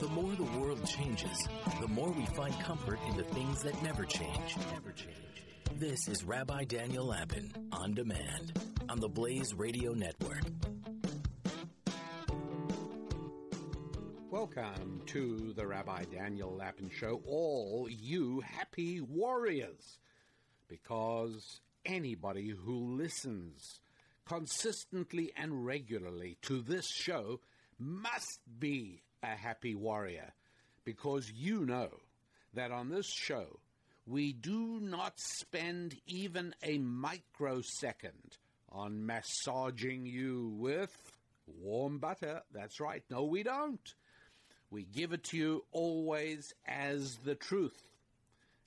The more the world changes, the more we find comfort in the things that never change. Never change. This is Rabbi Daniel Lapin on demand on the Blaze Radio Network. Welcome to the Rabbi Daniel Lapin Show, all you happy warriors. Because anybody who listens consistently and regularly to this show must be a happy warrior. Because you know that on this show, we do not spend even a microsecond on massaging you with warm butter. That's right. No, we don't. We give it to you always as the truth.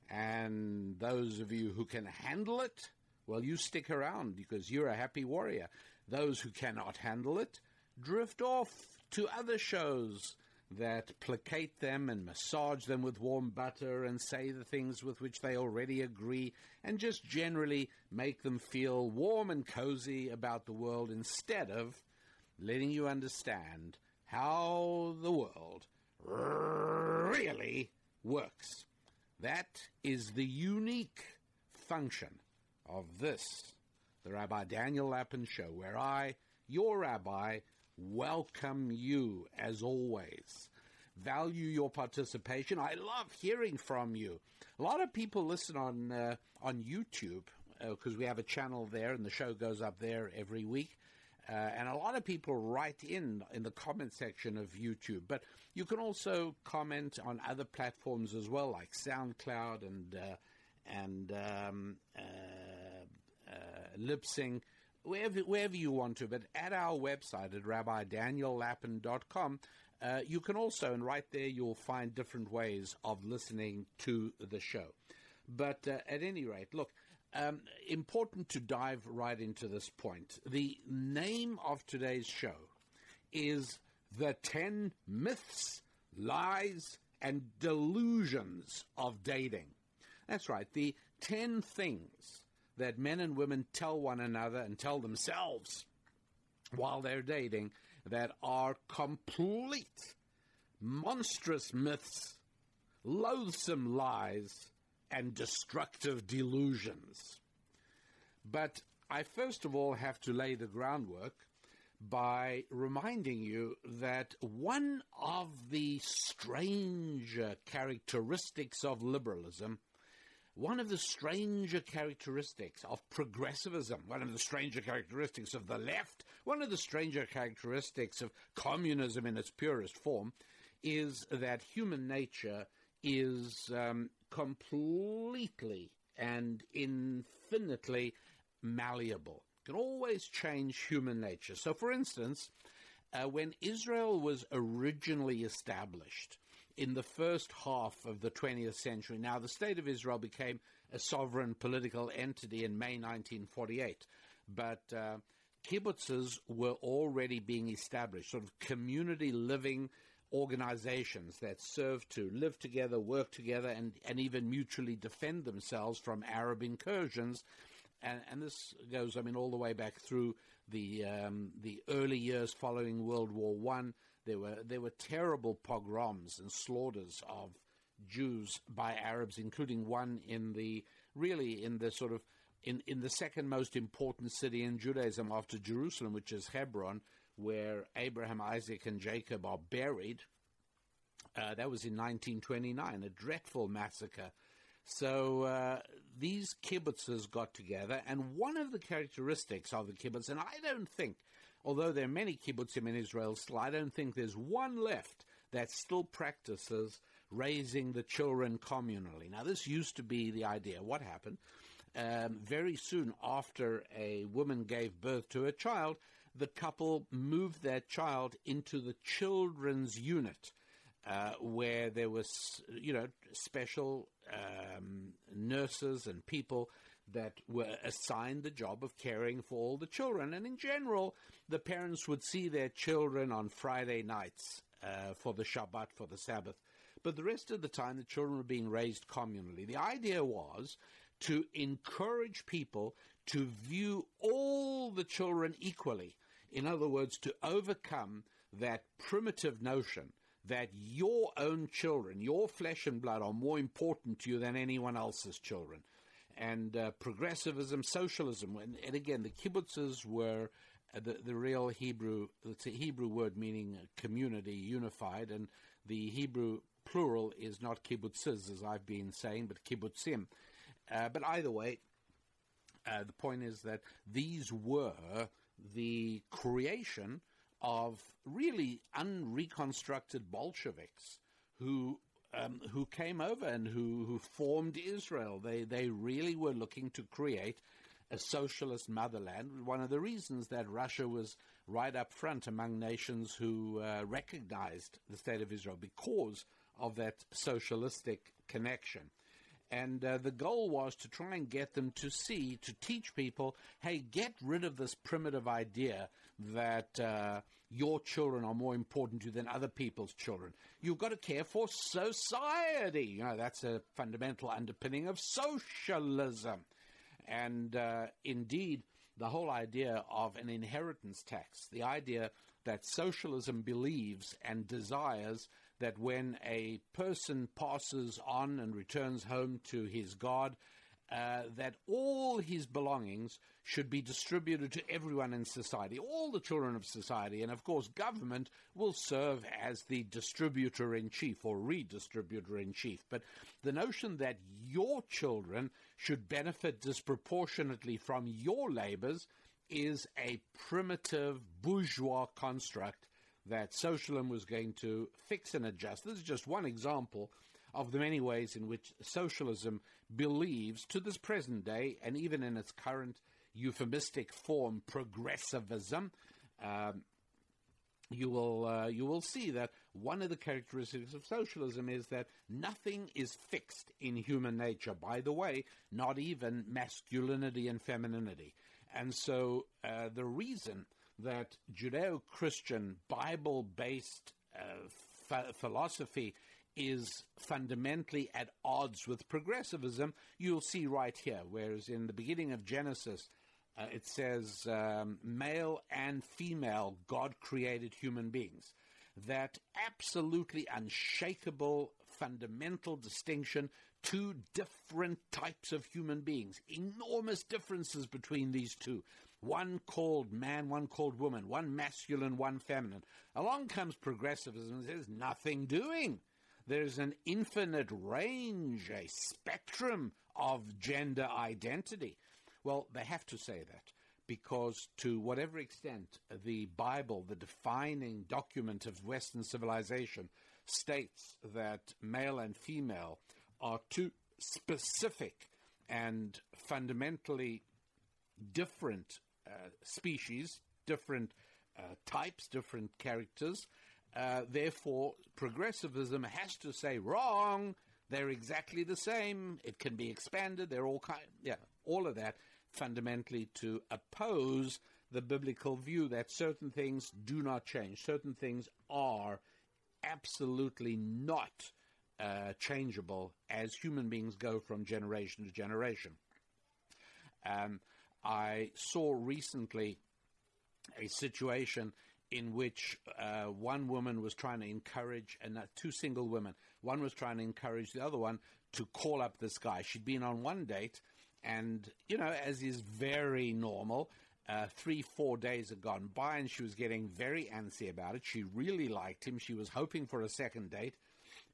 And those of you who can handle it, well, you stick around because you're a happy warrior. Those who cannot handle it, drift off to other shows that placate them and massage them with warm butter and say the things with which they already agree and just generally make them feel warm and cozy about the world instead of letting you understand how the world really works. That is the unique function of this, the Rabbi Daniel Lapin Show, where I, your rabbi, welcome you as always. Value your participation. I love hearing from you. A lot of people listen on uh, on YouTube because uh, we have a channel there, and the show goes up there every week. Uh, and a lot of people write in in the comment section of YouTube, but you can also comment on other platforms as well, like SoundCloud and uh, and um, uh, uh, Libsyn, wherever, wherever you want to. But at our website at rabbidaniellapin.com, uh, you can also, and right there, you'll find different ways of listening to the show. But uh, at any rate, look, um, important to dive right into this point. The name of today's show is The 10 Myths, Lies, and Delusions of Dating. That's right, the 10 things that men and women tell one another and tell themselves while they're dating that are complete, monstrous myths, loathsome lies, and destructive delusions. But I first of all have to lay the groundwork by reminding you that one of the strange characteristics of liberalism one of the stranger characteristics of progressivism, one of the stranger characteristics of the left, one of the stranger characteristics of communism in its purest form, is that human nature is um, completely and infinitely malleable. It Can always change human nature. So, for instance, uh, when Israel was originally established, in the first half of the 20th century. Now, the State of Israel became a sovereign political entity in May 1948, but uh, kibbutzes were already being established, sort of community living organizations that served to live together, work together, and, and even mutually defend themselves from Arab incursions. And, and this goes, I mean, all the way back through the um, the early years following World War One there were there were terrible pogroms and slaughters of Jews by Arabs, including one in the really in the sort of in, in the second most important city in Judaism after Jerusalem, which is Hebron, where Abraham, Isaac, and Jacob are buried. Uh, that was in 1929, a dreadful massacre. So uh, these kibbutzes got together, and one of the characteristics of the kibbutz, and I don't think although there are many kibbutzim in Israel still, I don't think there's one left that still practices raising the children communally. Now, this used to be the idea. What happened? Um, very soon after a woman gave birth to a child, the couple moved that child into the children's unit. Uh, where there was, you know, special um, nurses and people that were assigned the job of caring for all the children. And in general, the parents would see their children on Friday nights uh, for the Shabbat, for the Sabbath. But the rest of the time, the children were being raised communally. The idea was to encourage people to view all the children equally. In other words, to overcome that primitive notion that your own children, your flesh and blood, are more important to you than anyone else's children. And uh, progressivism, socialism, and, and, again, the kibbutzes were uh, the, the real Hebrew, it's a Hebrew word meaning community, unified, and the Hebrew plural is not kibbutzes, as I've been saying, but kibbutzim. Uh, but either way, uh, the point is that these were the creation of really unreconstructed Bolsheviks who um, who came over and who, who formed Israel. They they really were looking to create a socialist motherland. One of the reasons that Russia was right up front among nations who uh, recognized the state of Israel because of that socialistic connection. And uh, the goal was to try and get them to see, to teach people, hey, get rid of this primitive idea that uh, your children are more important to you than other people's children. You've got to care for society. You know, that's a fundamental underpinning of socialism. And uh, indeed, the whole idea of an inheritance tax, the idea that socialism believes and desires that when a person passes on and returns home to his God, uh, that all his belongings should be distributed to everyone in society, all the children of society. And of course, government will serve as the distributor in chief or redistributor in chief. But the notion that your children should benefit disproportionately from your labors is a primitive bourgeois construct that socialism was going to fix and adjust. This is just one example of the many ways in which socialism believes to this present day, and even in its current euphemistic form, progressivism. Um, you will uh, you will see that one of the characteristics of socialism is that nothing is fixed in human nature. By the way, not even masculinity and femininity. And so uh, the reason that Judeo Christian, Bible based uh, philosophy is fundamentally at odds with progressivism, you'll see right here. Whereas in the beginning of Genesis, uh, it says um, male and female, God created human beings. That absolutely unshakable fundamental distinction, two different types of human beings, enormous differences between these two one called man, one called woman, one masculine, one feminine. Along comes progressivism and says nothing doing. There's an infinite range, a spectrum of gender identity. Well, they have to say that because, to whatever extent the Bible, the defining document of Western civilization, states that male and female are two specific and fundamentally different uh, species, different uh, types, different characters. Uh, therefore, progressivism has to say wrong. They're exactly the same. It can be expanded. They're all kind, yeah, all of that fundamentally to oppose the biblical view that certain things do not change. Certain things are absolutely not uh, changeable as human beings go from generation to generation. Um, I saw recently a situation in which uh, one woman was trying to encourage, and uh, two single women, one was trying to encourage the other one to call up this guy. She'd been on one date, and, you know, as is very normal, uh, three, four days had gone by, and she was getting very antsy about it. She really liked him. She was hoping for a second date,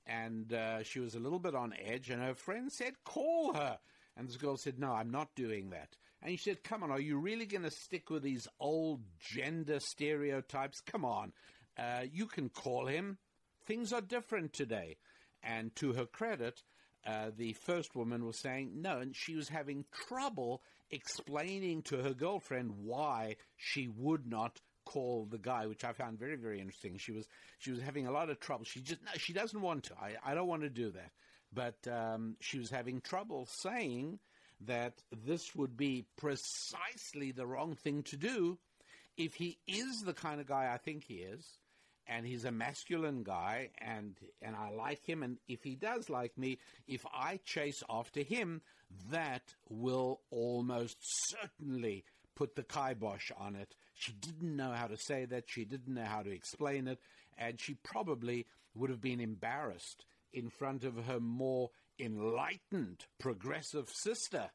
and uh, she was a little bit on edge, and her friend said, Call her. And this girl said, No, I'm not doing that. And he said, Come on, are you really going to stick with these old gender stereotypes? Come on. Uh, you can call him. Things are different today. And to her credit, uh, the first woman was saying no, and she was having trouble explaining to her girlfriend why she would not call the guy, which I found very, very interesting. She was she was having a lot of trouble. She just no, she doesn't want to. I, I don't want to do that. But um, she was having trouble saying that this would be precisely the wrong thing to do if he is the kind of guy I think he is, and he's a masculine guy, and and I like him, and if he does like me, if I chase after him, that will almost certainly put the kibosh on it. She didn't know how to say that. She didn't know how to explain it. and she probably would have been embarrassed in front of her more enlightened progressive sister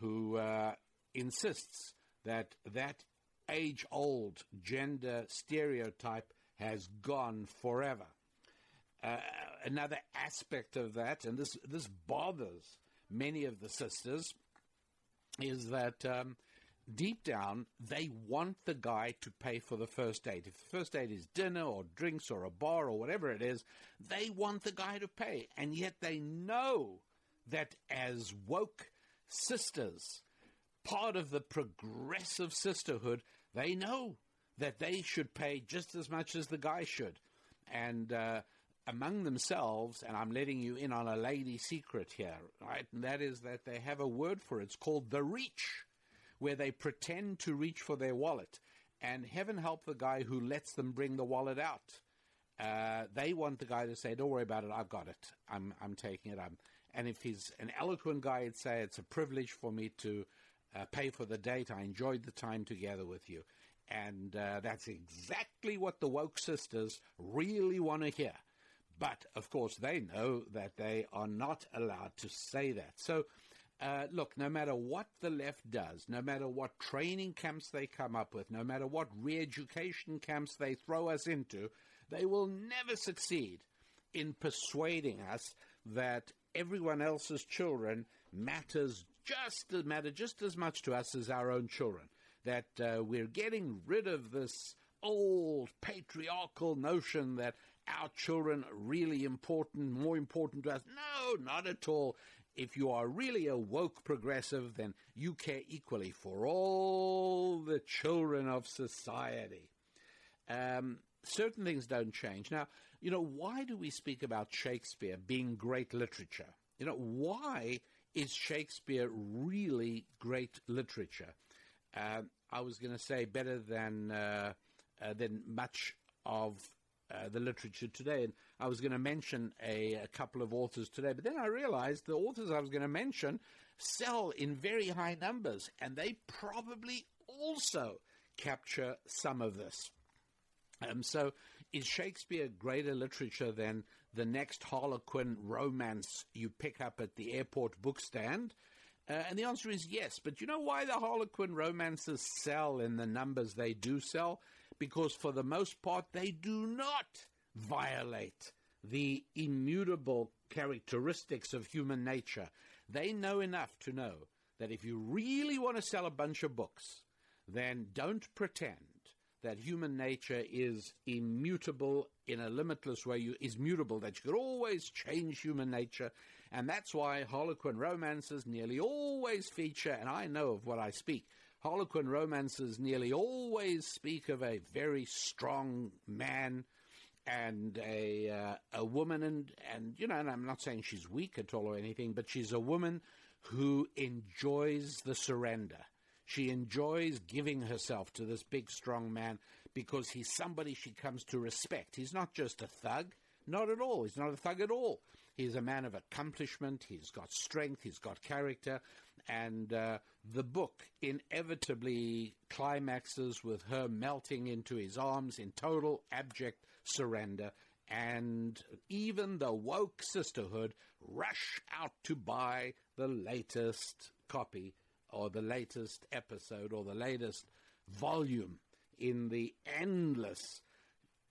who uh, insists that that age old gender stereotype has gone forever. Uh, another aspect of that, and this, this bothers many of the sisters, is that um, deep down they want the guy to pay for the first date. If the first date is dinner or drinks or a bar or whatever it is, they want the guy to pay. And yet they know that as woke sisters, part of the progressive sisterhood, they know that they should pay just as much as the guy should. And uh, among themselves, and I'm letting you in on a lady secret here, right? And that is that they have a word for it. It's called the reach, where they pretend to reach for their wallet. And heaven help the guy who lets them bring the wallet out. Uh, they want the guy to say, "Don't worry about it. I've got it. I'm I'm taking it. I'm." And if he's an eloquent guy, he'd say, "It's a privilege for me to uh, pay for the date. I enjoyed the time together with you." And uh, that's exactly what the woke sisters really want to hear. But of course, they know that they are not allowed to say that. So, uh, look, no matter what the left does, no matter what training camps they come up with, no matter what re education camps they throw us into, they will never succeed in persuading us that everyone else's children matters just matter just as much to us as our own children. That uh, we're getting rid of this old patriarchal notion that our children are really important, more important to us. No, not at all. If you are really a woke progressive, then you care equally for all the children of society. Um, certain things don't change. Now, you know, why do we speak about Shakespeare being great literature? You know, why is Shakespeare really great literature? Uh, I was going to say better than uh, uh, than much of uh, the literature today. And I was going to mention a, a, couple of authors today, but then I realized the authors I was going to mention sell in very high numbers, and they probably also capture some of this. Um, so, is Shakespeare greater literature than the next Harlequin romance you pick up at the airport bookstand? Uh, and the answer is yes. But you know why the Harlequin romances sell in the numbers they do sell? Because for the most part they do not violate the immutable characteristics of human nature. They know enough to know that if you really want to sell a bunch of books, then don't pretend that human nature is immutable in a limitless way, you, is mutable, that you could always change human nature. And that's why Harlequin romances nearly always feature, and I know of what I speak, Harlequin romances nearly always speak of a very strong man and a uh, a woman, and and you know, and I'm not saying she's weak at all or anything, but she's a woman who enjoys the surrender. She enjoys giving herself to this big, strong man because he's somebody she comes to respect. He's not just a thug, not at all. He's not a thug at all. He's a man of accomplishment. He's got strength. He's got character. And uh, the book inevitably climaxes with her melting into his arms in total abject surrender. And even the woke sisterhood rush out to buy the latest copy or the latest episode or the latest volume in the endless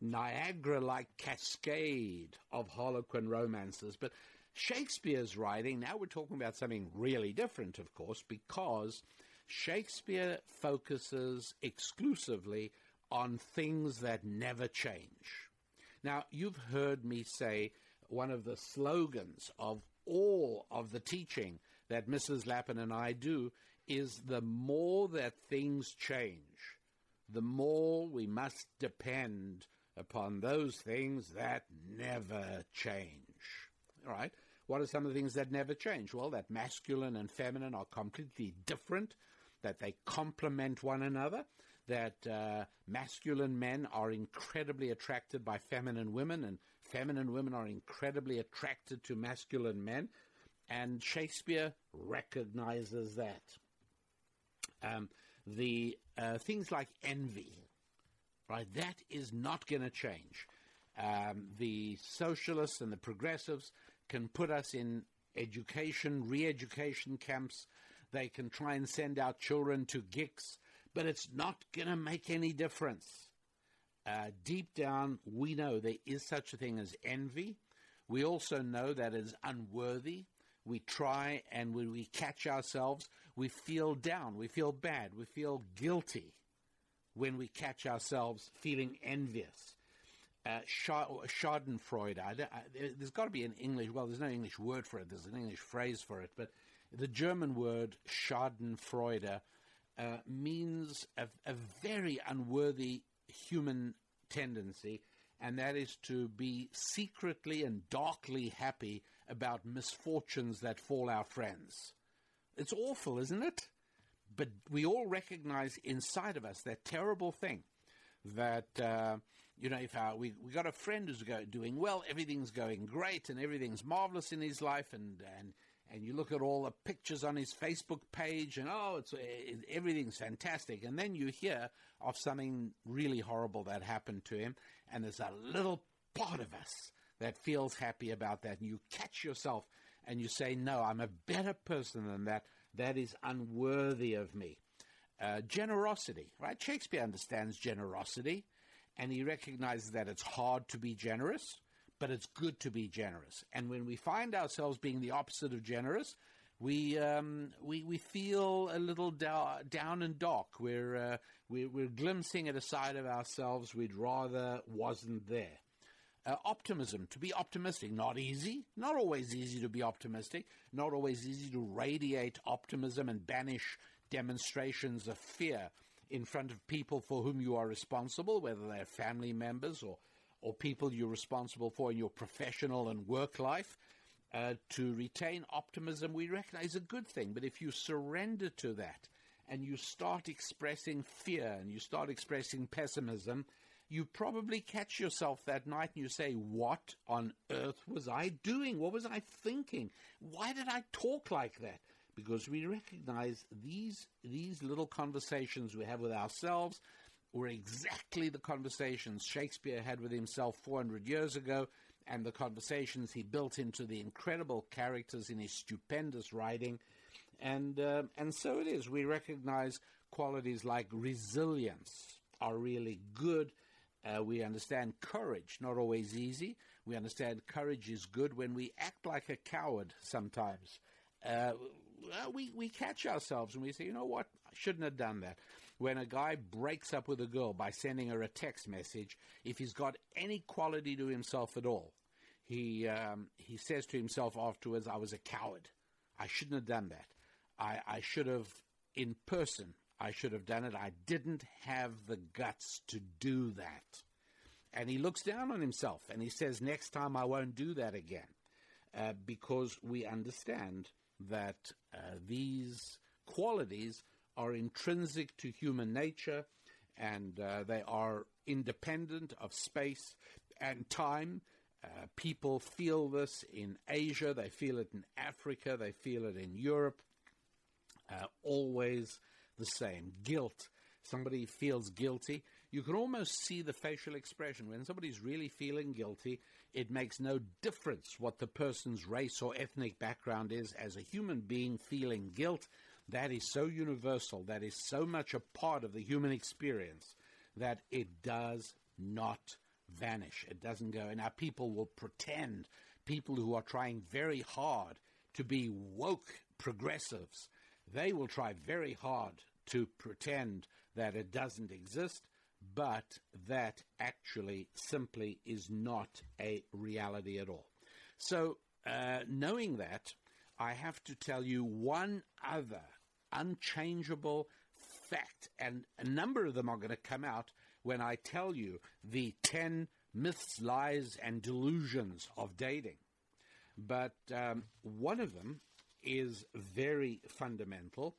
Niagara like cascade of Harlequin romances. But Shakespeare's writing, now we're talking about something really different, of course, because Shakespeare focuses exclusively on things that never change. Now, you've heard me say one of the slogans of all of the teaching that Mrs. Lapin and I do is the more that things change, the more we must depend upon those things that never change. All right? What are some of the things that never change? Well, that masculine and feminine are completely different, that they complement one another, that uh, masculine men are incredibly attracted by feminine women, and feminine women are incredibly attracted to masculine men. And Shakespeare recognizes that. Um, the uh, things like envy, right? That is not going to change. Um, the socialists and the progressives can put us in education, re education camps. They can try and send our children to GICS, but it's not going to make any difference. Uh, deep down, we know there is such a thing as envy. We also know that it is unworthy. We try, and when we catch ourselves, we feel down, we feel bad, we feel guilty when we catch ourselves feeling envious. Uh, Schadenfreude. I, I, there's got to be an English. Well, there's no English word for it. There's an English phrase for it, but the German word Schadenfreude uh, means a, a very unworthy human tendency, and that is to be secretly and darkly happy about misfortunes that fall our friends. It's awful, isn't it? But we all recognize inside of us that terrible thing that. Uh, you know, if our, we we got a friend who's go, doing well, everything's going great, and everything's marvelous in his life, and and and you look at all the pictures on his Facebook page, and oh, it's it, everything's fantastic, and then you hear of something really horrible that happened to him, and there's a little part of us that feels happy about that, and you catch yourself and you say, no, I'm a better person than that. That is unworthy of me. Uh, generosity, right? Shakespeare understands generosity and he recognizes that it's hard to be generous, but it's good to be generous. And when we find ourselves being the opposite of generous, we um, we we feel a little down and dark. We're, uh, we're we're glimpsing at a side of ourselves we'd rather wasn't there. Uh, optimism, to be optimistic, not easy, not always easy to be optimistic, not always easy to radiate optimism and banish demonstrations of fear in front of people for whom you are responsible, whether they're family members or, or people you're responsible for in your professional and work life. Uh, to retain optimism, we recognize a good thing. But if you surrender to that and you start expressing fear and you start expressing pessimism, you probably catch yourself that night and you say, What on earth was I doing? What was I thinking? Why did I talk like that? because we recognize these these little conversations we have with ourselves were exactly the conversations Shakespeare had with himself 400 years ago and the conversations he built into the incredible characters in his stupendous writing and uh, and so it is we recognize qualities like resilience are really good uh, we understand courage, not always easy. We understand courage is good when we act like a coward sometimes. Uh, we, we catch ourselves and we say, you know what, I shouldn't have done that. When a guy breaks up with a girl by sending her a text message, if he's got any quality to himself at all, he, um, he says to himself afterwards, I was a coward. I shouldn't have done that. I, I should have, in person, I should have done it. I didn't have the guts to do that. And he looks down on himself and he says, Next time I won't do that again. Uh, because we understand that uh, these qualities are intrinsic to human nature and uh, they are independent of space and time. Uh, people feel this in Asia, they feel it in Africa, they feel it in Europe. Uh, always the same guilt. Somebody feels guilty. You can almost see the facial expression. When somebody's really feeling guilty, it makes no difference what the person's race or ethnic background is. As a human being feeling guilt, that is so universal, that is so much a part of the human experience that it does not vanish. It doesn't go. And our people will pretend, people who are trying very hard to be woke progressives, they will try very hard to pretend that it doesn't exist but that actually simply is not a reality at all. So, uh, knowing that, I have to tell you one other unchangeable fact, and a number of them are going to come out when I tell you the 10 myths, lies, and delusions of dating. But um, one of them is very fundamental,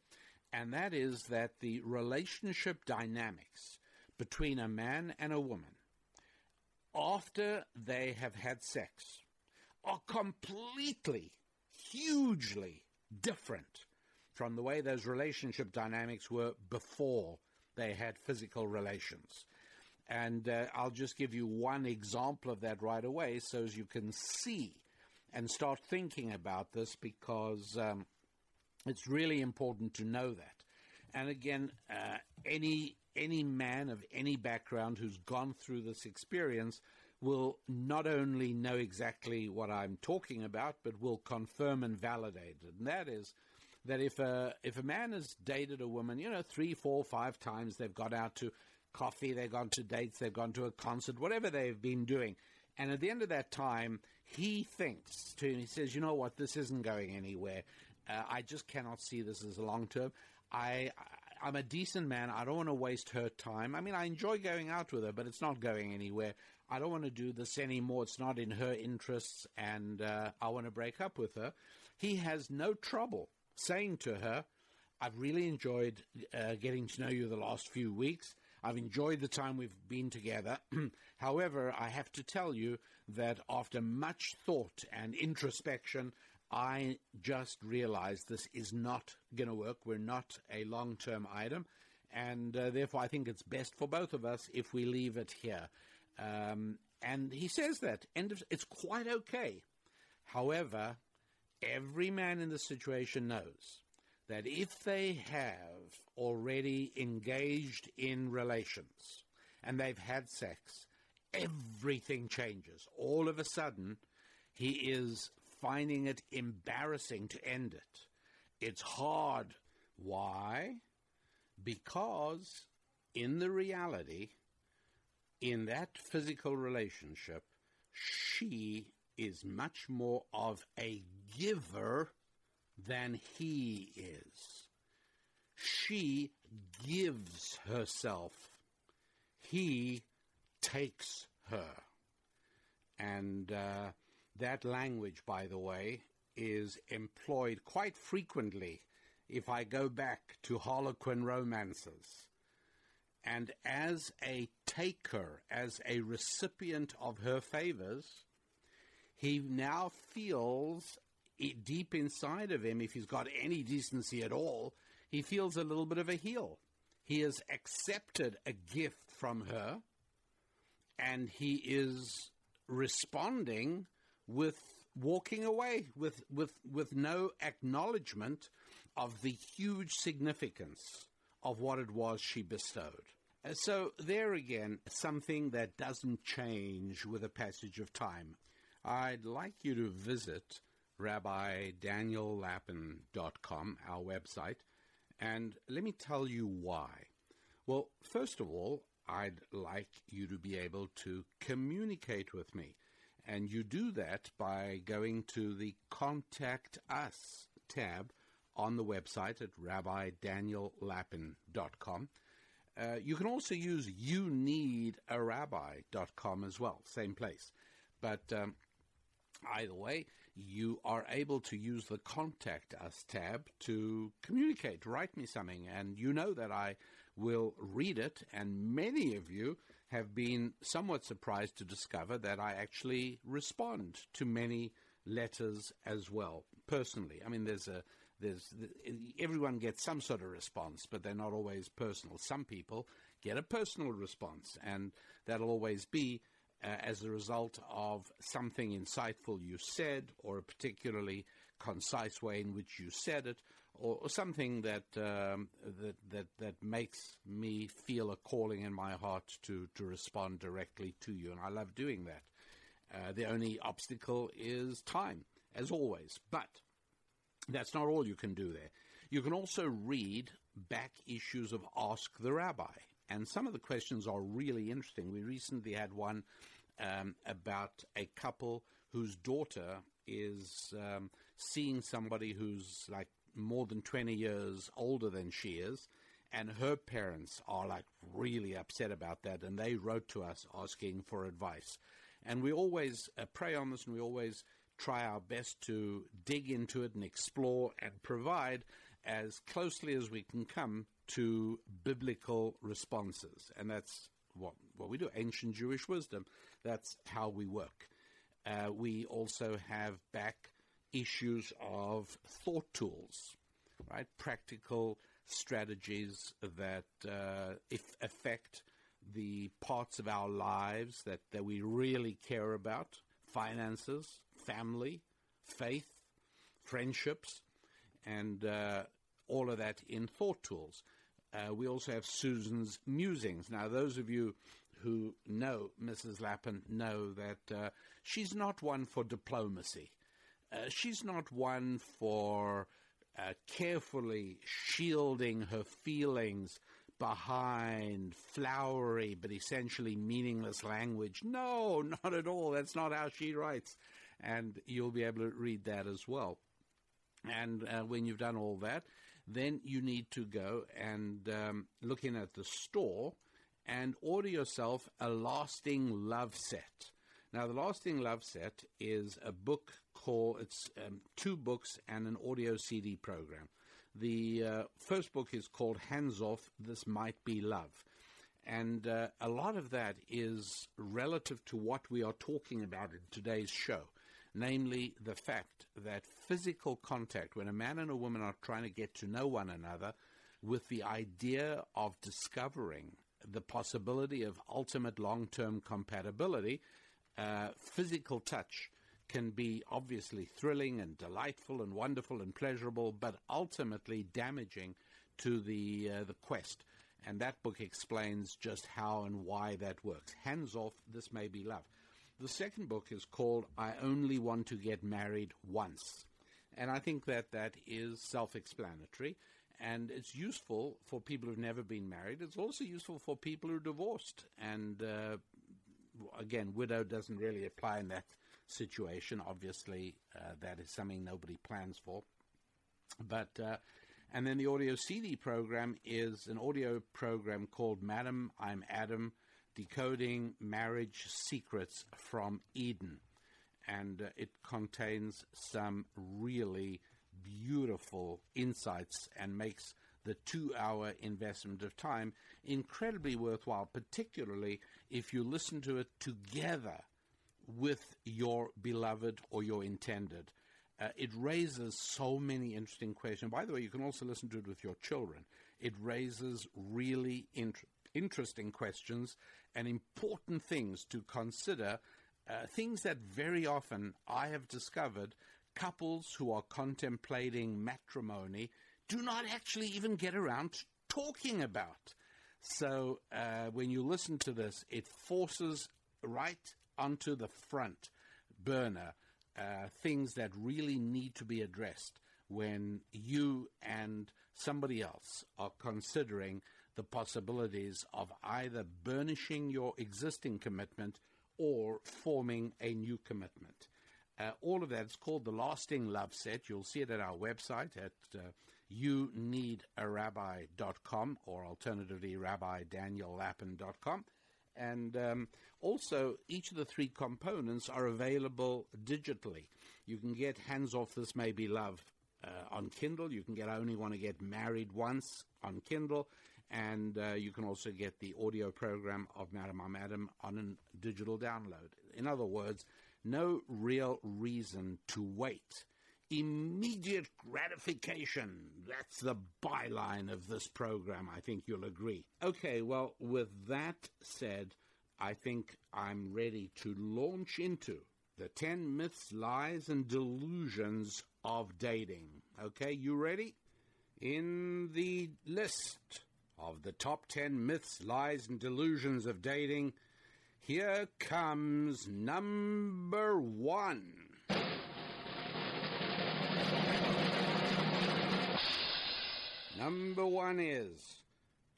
and that is that the relationship dynamics between a man and a woman after they have had sex are completely, hugely different from the way those relationship dynamics were before they had physical relations. And uh, I'll just give you one example of that right away so as you can see and start thinking about this because um, it's really important to know that. And again, uh, any any man of any background who's gone through this experience will not only know exactly what I'm talking about, but will confirm and validate it. And that is that if a if a man has dated a woman, you know, three, four, five times, they've gone out to coffee, they've gone to dates, they've gone to a concert, whatever they've been doing, and at the end of that time, he thinks to him, he says, "You know what? This isn't going anywhere. Uh, I just cannot see this as a long term. I, I I'm a decent man. I don't want to waste her time. I mean, I enjoy going out with her, but it's not going anywhere. I don't want to do this anymore. It's not in her interests, and uh, I want to break up with her. He has no trouble saying to her, I've really enjoyed uh, getting to know you the last few weeks. I've enjoyed the time we've been together. However, I have to tell you that after much thought and introspection, I just realized this is not going to work. We're not a long term item. And uh, therefore, I think it's best for both of us if we leave it here. Um, and he says that. End of, it's quite okay. However, every man in the situation knows that if they have already engaged in relations and they've had sex, everything changes. All of a sudden, he is finding it embarrassing to end it. It's hard. Why? Because in the reality, in that physical relationship, she is much more of a giver than he is. She gives herself. He takes her. And uh, that language, by the way, is employed quite frequently if I go back to Harlequin romances. And as a taker, as a recipient of her favors, he now feels it, deep inside of him, if he's got any decency at all, he feels a little bit of a heel. He has accepted a gift from her, and he is responding with walking away with, with, with no acknowledgement of the huge significance of what it was she bestowed. Uh, so, there again, something that doesn't change with the passage of time. I'd like you to visit RabbiDanielLapin.com, our website, and let me tell you why. Well, first of all, I'd like you to be able to communicate with me. And you do that by going to the Contact Us tab on the website at rabbidaniellapin.com. Uh, you can also use youneedarabbi.com as well, same place. But um, either way, you are able to use the Contact Us tab to communicate, write me something, and you know that I will read it, and many of you have been somewhat surprised to discover that I actually respond to many letters as well, personally. I mean, there's a there's everyone gets some sort of response, but they're not always personal. Some people get a personal response, and that'll always be uh, as a result of something insightful you said, or a particularly concise way in which you said it, or, something that, um, that that that makes me feel a calling in my heart to to respond directly to you, and I love doing that. Uh, the only obstacle is time, as always, but that's not all you can do there. You can also read back issues of Ask the Rabbi, and some of the questions are really interesting. We recently had one um, about a couple whose daughter is um, seeing somebody who's like more than 20 years older than she is, and her parents are like really upset about that, and they wrote to us asking for advice. And we always uh, pray on this, and we always try our best to dig into it and explore and provide as closely as we can come to biblical responses. And that's what, what we do, ancient Jewish wisdom. That's how we work. Uh, we also have back issues of thought tools, right? Practical strategies that uh, affect the parts of our lives that, that we really care about finances, family, faith, friendships, and uh, all of that in Thought Tools. Uh, we also have Susan's musings. Now, those of you who know Mrs. Lapin know that uh, she's not one for diplomacy. Uh, she's not one for uh, carefully shielding her feelings behind flowery but essentially meaningless language. No, not at all. That's not how she writes. And you'll be able to read that as well. And uh, when you've done all that, then you need to go and um, look in at the store and order yourself a lasting love set. Now, the lasting love set is a book it's um, two books and an audio CD program. The uh, first book is called Hands Off, This Might Be Love. And uh, a lot of that is relative to what we are talking about in today's show, namely the fact that physical contact, when a man and a woman are trying to get to know one another with the idea of discovering the possibility of ultimate long term compatibility, uh, physical touch can be obviously thrilling and delightful and wonderful and pleasurable, but ultimately damaging to the uh, the quest. And that book explains just how and why that works. Hands off, this may be love. The second book is called I Only Want to Get Married Once. And I think that that is self explanatory. And it's useful for people who've never been married. It's also useful for people who are divorced. And uh, again, widow doesn't really apply in that situation. Obviously, uh, that is something nobody plans for. But uh, and then the audio CD program is an audio program called Madam I'm Adam Decoding Marriage Secrets from Eden. And uh, it contains some really beautiful insights and makes the two hour investment of time incredibly worthwhile, particularly if you listen to it together with your beloved or your intended. Uh, it raises so many interesting questions. By the way, you can also listen to it with your children. It raises really int- interesting questions and important things to consider, uh, things that very often I have discovered couples who are contemplating matrimony do not actually even get around to talking about. So uh, when you listen to this, it forces right onto the front burner uh, things that really need to be addressed when you and somebody else are considering the possibilities of either burnishing your existing commitment or forming a new commitment. Uh, all of that is called the Lasting Love Set. You'll see it at our website at uh, youneedarabbi.com or alternatively rabbidaniellapin.com. And um, also, each of the three components are available digitally. You can get Hands Off This May Be Love uh, on Kindle. You can get I Only Want to Get Married Once on Kindle. And uh, you can also get the audio program of Madam I'm Adam on a digital download. In other words, no real reason to wait. Immediate gratification. That's the byline of this program. I think you'll agree. Okay, well, with that said, I think I'm ready to launch into the 10 myths, lies, and delusions of dating. Okay, you ready? In the list of the top 10 myths, lies, and delusions of dating, here comes number one. Number one is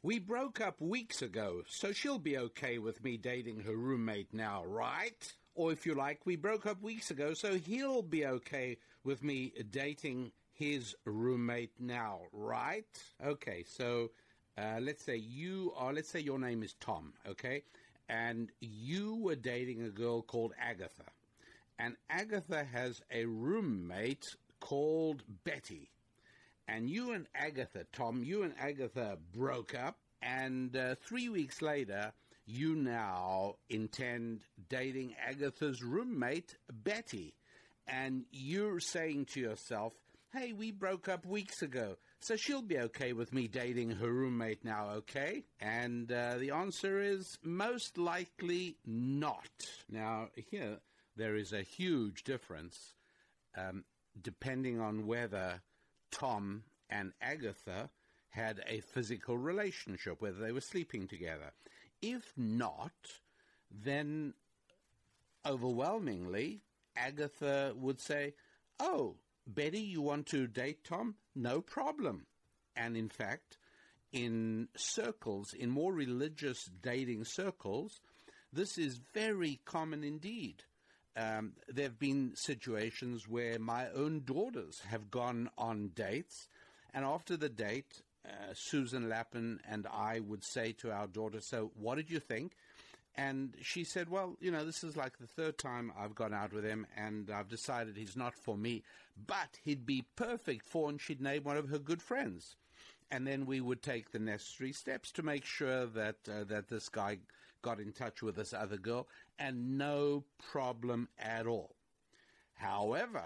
We broke up weeks ago, so she'll be okay with me dating her roommate now, right? Or if you like, we broke up weeks ago, so he'll be okay with me dating his roommate now, right? Okay, so uh, let's say you are, let's say your name is Tom, okay? And you were dating a girl called Agatha. And Agatha has a roommate called Betty and you and Agatha, Tom, you and Agatha broke up, and uh, three weeks later, you now intend dating Agatha's roommate, Betty. And you're saying to yourself, Hey, we broke up weeks ago, so she'll be okay with me dating her roommate now, okay? And uh, the answer is most likely not. Now, here, there is a huge difference um, depending on whether Tom and Agatha had a physical relationship, whether they were sleeping together. If not, then overwhelmingly, Agatha would say, Oh, Betty, you want to date Tom? No problem. And in fact, in circles, in more religious dating circles, this is very common indeed. Um, there have been situations where my own daughters have gone on dates, and after the date, uh, Susan Lapin and I would say to our daughter, So, what did you think? And she said, Well, you know, this is like the third time I've gone out with him, and I've decided he's not for me, but he'd be perfect for, and she'd name one of her good friends. And then we would take the necessary steps to make sure that uh, that this guy got in touch with this other girl, and no problem at all. However,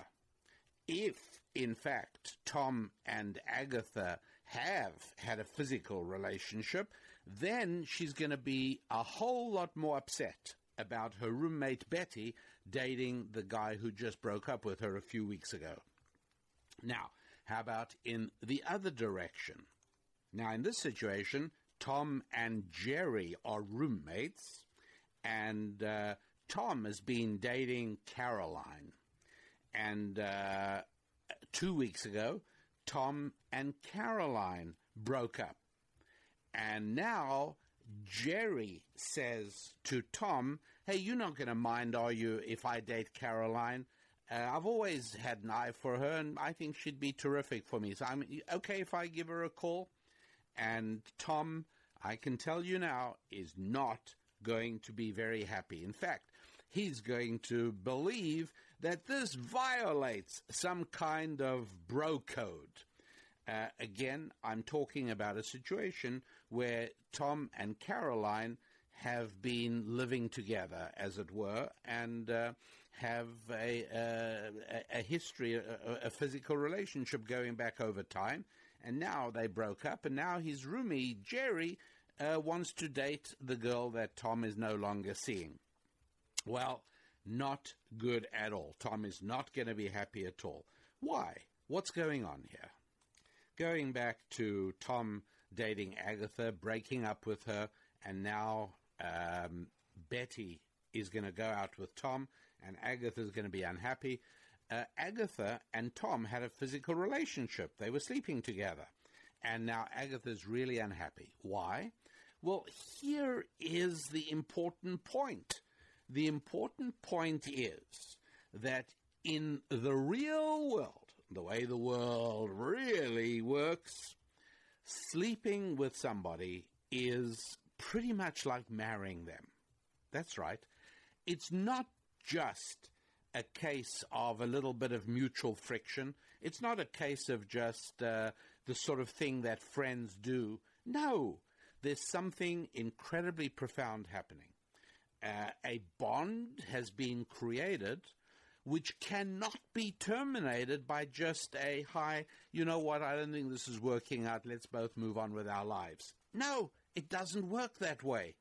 if in fact Tom and Agatha have had a physical relationship, then she's going to be a whole lot more upset about her roommate Betty dating the guy who just broke up with her a few weeks ago. Now, how about in the other direction? Now, in this situation, Tom and Jerry are roommates, and uh, Tom has been dating Caroline. And uh, two weeks ago, Tom and Caroline broke up. And now Jerry says to Tom, Hey, you're not going to mind, are you, if I date Caroline? Uh, I've always had an eye for her, and I think she'd be terrific for me. So I'm okay if I give her a call. And Tom, I can tell you now, is not going to be very happy. In fact, he's going to believe that this violates some kind of bro code. Uh, again, I'm talking about a situation where Tom and Caroline have been living together, as it were, and uh, have a, a, a history, a, a, physical relationship going back over time. And now they broke up, and now his roomie, Jerry, uh, wants to date the girl that Tom is no longer seeing. Well, not good at all. Tom is not going to be happy at all. Why? What's going on here? Going back to Tom dating Agatha, breaking up with her, and now um, Betty is going to go out with Tom, and Agatha is going to be unhappy. Uh, Agatha and Tom had a physical relationship. They were sleeping together. And now Agatha's really unhappy. Why? Well, here is the important point. The important point is that in the real world, the way the world really works, sleeping with somebody is pretty much like marrying them. That's right. It's not just a case of a little bit of mutual friction. It's not a case of just uh, the sort of thing that friends do. No, there's something incredibly profound happening. Uh, a bond has been created which cannot be terminated by just a hi, you know what, I don't think this is working out, let's both move on with our lives. No, it doesn't work that way.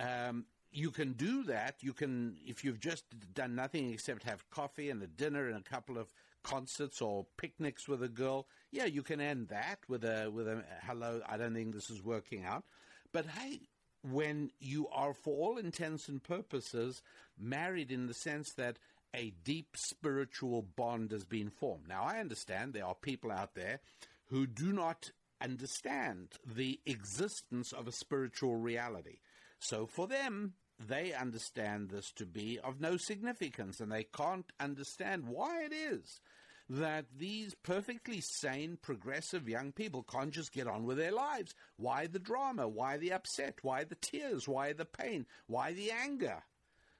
Um, you can do that. You can, if you've just done nothing except have coffee and a dinner and a couple of concerts or picnics with a girl, yeah, you can end that with a with a hello. I don't think this is working out. But hey, when you are, for all intents and purposes, married in the sense that a deep spiritual bond has been formed. Now, I understand there are people out there who do not understand the existence of a spiritual reality. So for them, they understand this to be of no significance and they can't understand why it is that these perfectly sane, progressive young people can't just get on with their lives. Why the drama? Why the upset? Why the tears? Why the pain? Why the anger?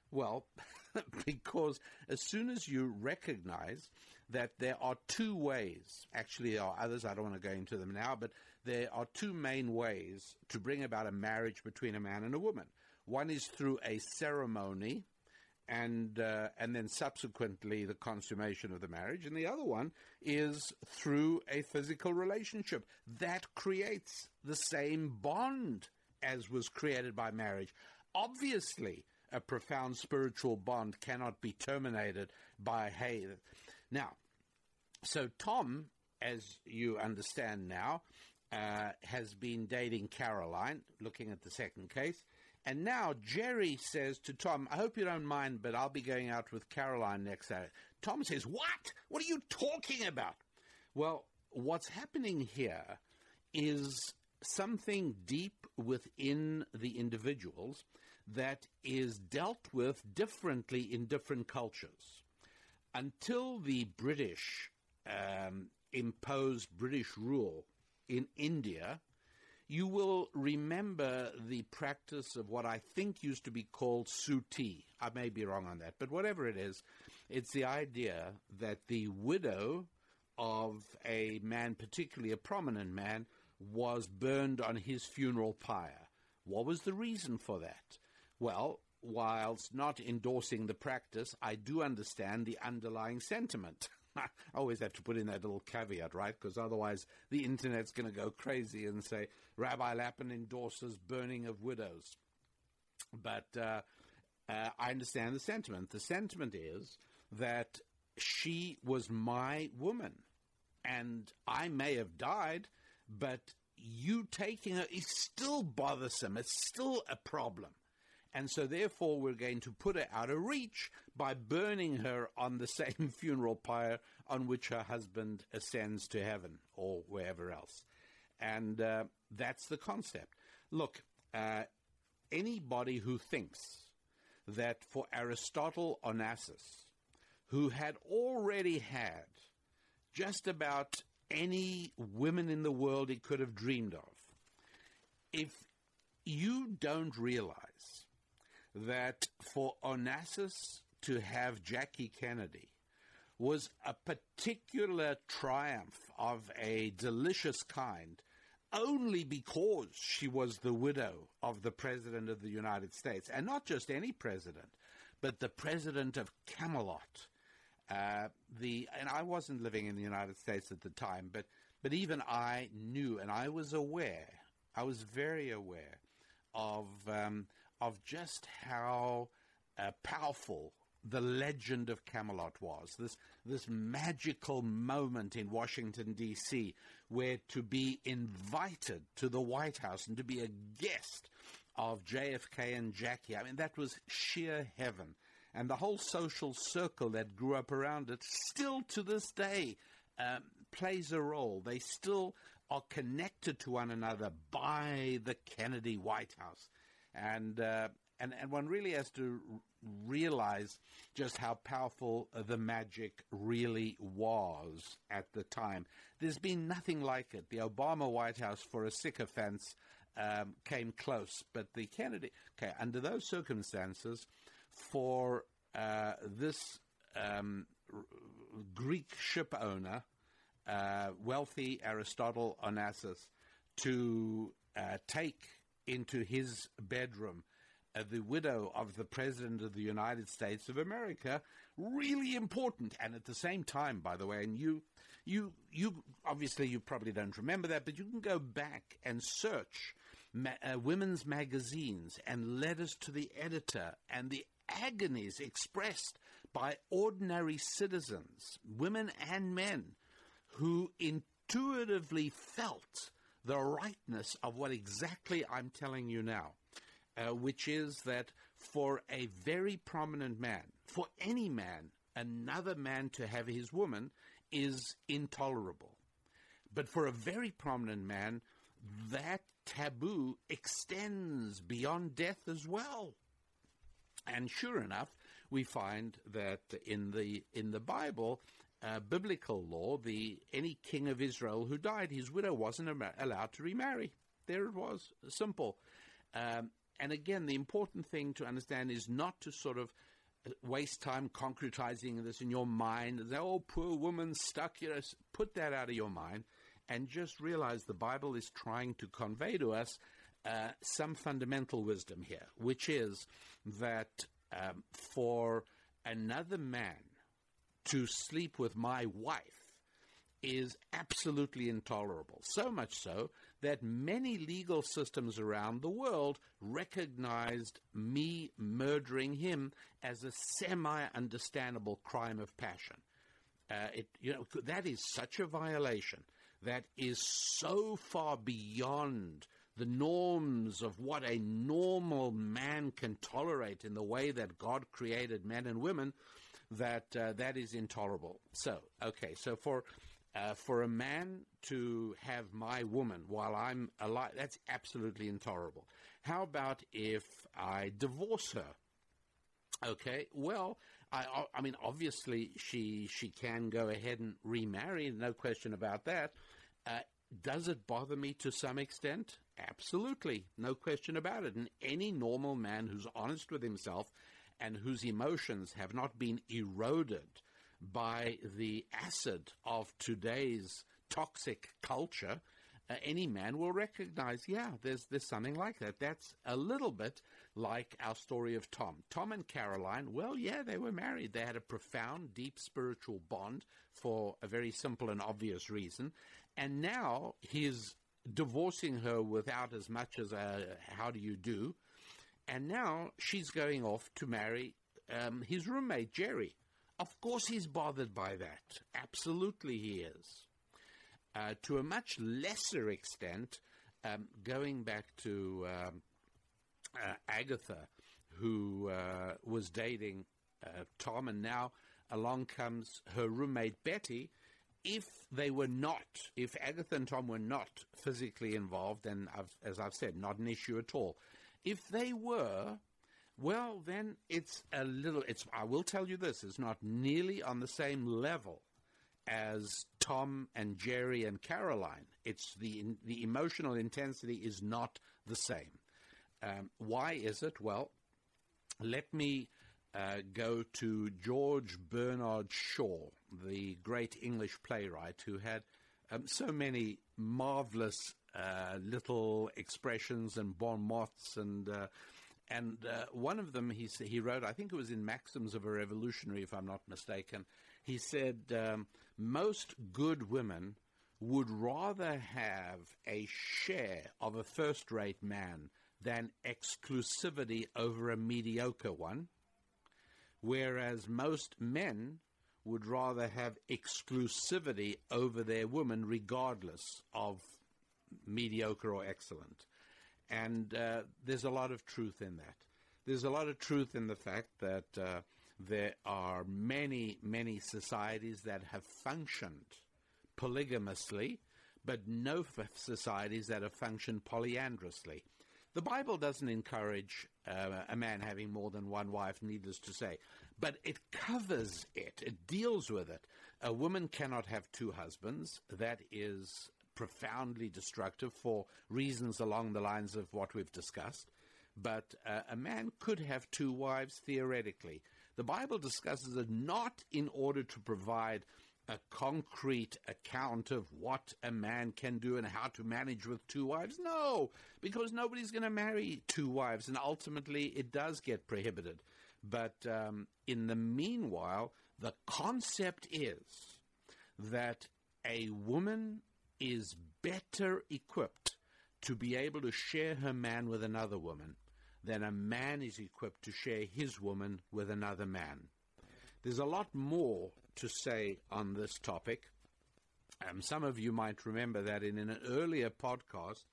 Well, because as soon as you recognize that there are two ways, actually, there are others, I don't want to go into them now, but there are two main ways to bring about a marriage between a man and a woman. One is through a ceremony, and uh, and then subsequently the consummation of the marriage, and the other one is through a physical relationship that creates the same bond as was created by marriage. Obviously, a profound spiritual bond cannot be terminated by hey. Now, so Tom, as you understand now, uh, has been dating Caroline, looking at the second case. And now Jerry says to Tom, I hope you don't mind, but I'll be going out with Caroline next Saturday. Tom says, What? What are you talking about? Well, what's happening here is something deep within the individuals that is dealt with differently in different cultures. Until the British um, imposed British rule in India, you will remember the practice of what I think used to be called suttee. I may be wrong on that, but whatever it is, it's the idea that the widow of a man, particularly a prominent man, was burned on his funeral pyre. What was the reason for that? Well, whilst not endorsing the practice, I do understand the underlying sentiment. I always have to put in that little caveat, right? Because otherwise the internet's going to go crazy and say Rabbi Lapin endorses burning of widows. But uh, uh, I understand the sentiment. The sentiment is that she was my woman, and I may have died, but you taking her is still bothersome. It's still a problem. And so, therefore, we're going to put her out of reach by burning her on the same funeral pyre on which her husband ascends to heaven or wherever else. And uh, that's the concept. Look, uh, anybody who thinks that for Aristotle Onassis, who had already had just about any women in the world he could have dreamed of, if you don't realize that for Onassis to have Jackie Kennedy was a particular triumph of a delicious kind only because she was the widow of the President of the United States. And not just any president, but the President of Camelot. Uh, the and I wasn't living in the United States at the time, but but even I knew and I was aware, I was very aware of um, of just how uh, powerful the legend of Camelot was. This this magical moment in Washington D.C. where to be invited to the White House and to be a guest of JFK and Jackie. I mean that was sheer heaven. And the whole social circle that grew up around it still to this day um, plays a role. They still are connected to one another by the Kennedy White House and uh, and and one really has to realize just how powerful the magic really was at the time. There's been nothing like it. The Obama White House, for a sycophants, um, came close, but the Kennedy. Okay, under those circumstances, for uh, this um, r- Greek ship owner, uh, wealthy Aristotle Onassis, to uh, take into his bedroom uh, the widow of the President of the United States of America. Really important. And at the same time, by the way, and you, you, you, obviously you probably don't remember that, but you can go back and search ma- uh, women's magazines and letters to the editor and the agonies expressed by ordinary citizens, women and men, who intuitively felt the rightness of what exactly I'm telling you now, uh, which is that for a very prominent man, for any man, another man to have his woman is intolerable. But for a very prominent man, that taboo extends beyond death as well. And sure enough, we find that in the in the Bible, uh, biblical law, the any king of Israel who died, his widow wasn't allowed to remarry. There it was, simple. Um, and again, the important thing to understand is not to sort of uh, waste time concretizing this in your mind. Oh, poor woman stuck. You know, put that out of your mind, and just realize the Bible is trying to convey to us uh, some fundamental wisdom here, which is that um, for another man to sleep with my wife is absolutely intolerable. So much so that many legal systems around the world recognized me murdering him as a semi understandable crime of passion. Uh, it, you know, that is such a violation that is so far beyond the norms of what a normal man can tolerate in the way that God created men and women that uh, that is intolerable. So, okay, so for uh, for a man to have my woman while I'm alive, that's absolutely intolerable. How about if I divorce her? Okay, well, I, I mean, obviously she she can go ahead and remarry, no question about that. Uh, does it bother me to some extent? Absolutely, no question about it. And any normal man who's honest with himself and whose emotions have not been eroded by the acid of today's toxic culture, uh, any man will recognize, yeah, there's there's something like that. That's a little bit like our story of Tom. Tom and Caroline, well, yeah, they were married. They had a profound, deep spiritual bond for a very simple and obvious reason. And now he's divorcing her without as much as a how do you do. And now she's going off to marry um, his roommate, Jerry. Of course, he's bothered by that. Absolutely, he is. Uh, to a much lesser extent, um, going back to um, uh, Agatha, who uh, was dating uh, Tom, and now along comes her roommate Betty. If they were not, if Agatha and Tom were not physically involved, and I've, as I've said, not an issue at all, if they were, well, then it's a little. It's. I will tell you this: it's not nearly on the same level as Tom and Jerry and Caroline. It's the the emotional intensity is not the same. Um, why is it? Well, let me uh, go to George Bernard Shaw, the great English playwright who had um, so many marvelous uh, little expressions and bon mots and. Uh, and uh, one of them he he wrote, I think it was in Maxims of a Revolutionary, if I'm not mistaken. He said um, most good women would rather have a share of a first-rate man than exclusivity over a mediocre one, whereas most men would rather have exclusivity over their woman, regardless of mediocre or excellent. And uh, there's a lot of truth in that. There's a lot of truth in the fact that uh, there are many, many societies that have functioned polygamously, but no societies that have functioned polyandrously. The Bible doesn't encourage uh, a man having more than one wife, needless to say, but it covers it, it deals with it. A woman cannot have two husbands. That is profoundly destructive for reasons along the lines of what we've discussed. But uh, a man could have two wives theoretically. The Bible discusses it not in order to provide a concrete account of what a man can do and how to manage with two wives. No, because nobody's going to marry two wives, and ultimately it does get prohibited. But um, in the meanwhile, the concept is that a woman is better equipped to be able to share her man with another woman than a man is equipped to share his woman with another man. There's a lot more to say on this topic. Um, some of you might remember that in an earlier podcast,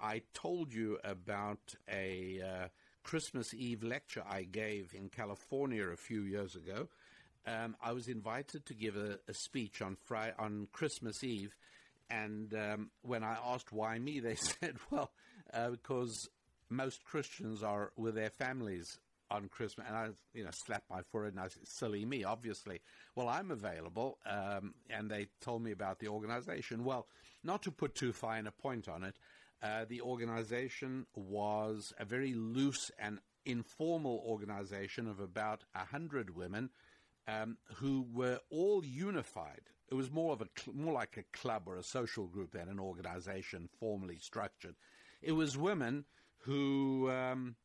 I told you about a uh, Christmas Eve lecture I gave in California a few years ago. Um, I was invited to give a, a speech on Friday, on Christmas Eve, and um, when I asked why me, they said, well, uh, because most Christians are with their families on Christmas. And I, you know, slapped my forehead and I said, silly me, obviously. Well, I'm available. Um, and they told me about the organization. Well, not to put too fine a point on it, uh, the organization was a very loose and informal organization of about a hundred women um, who were all unified it was more of a more like a club or a social group than an organization formally structured. It was women who um,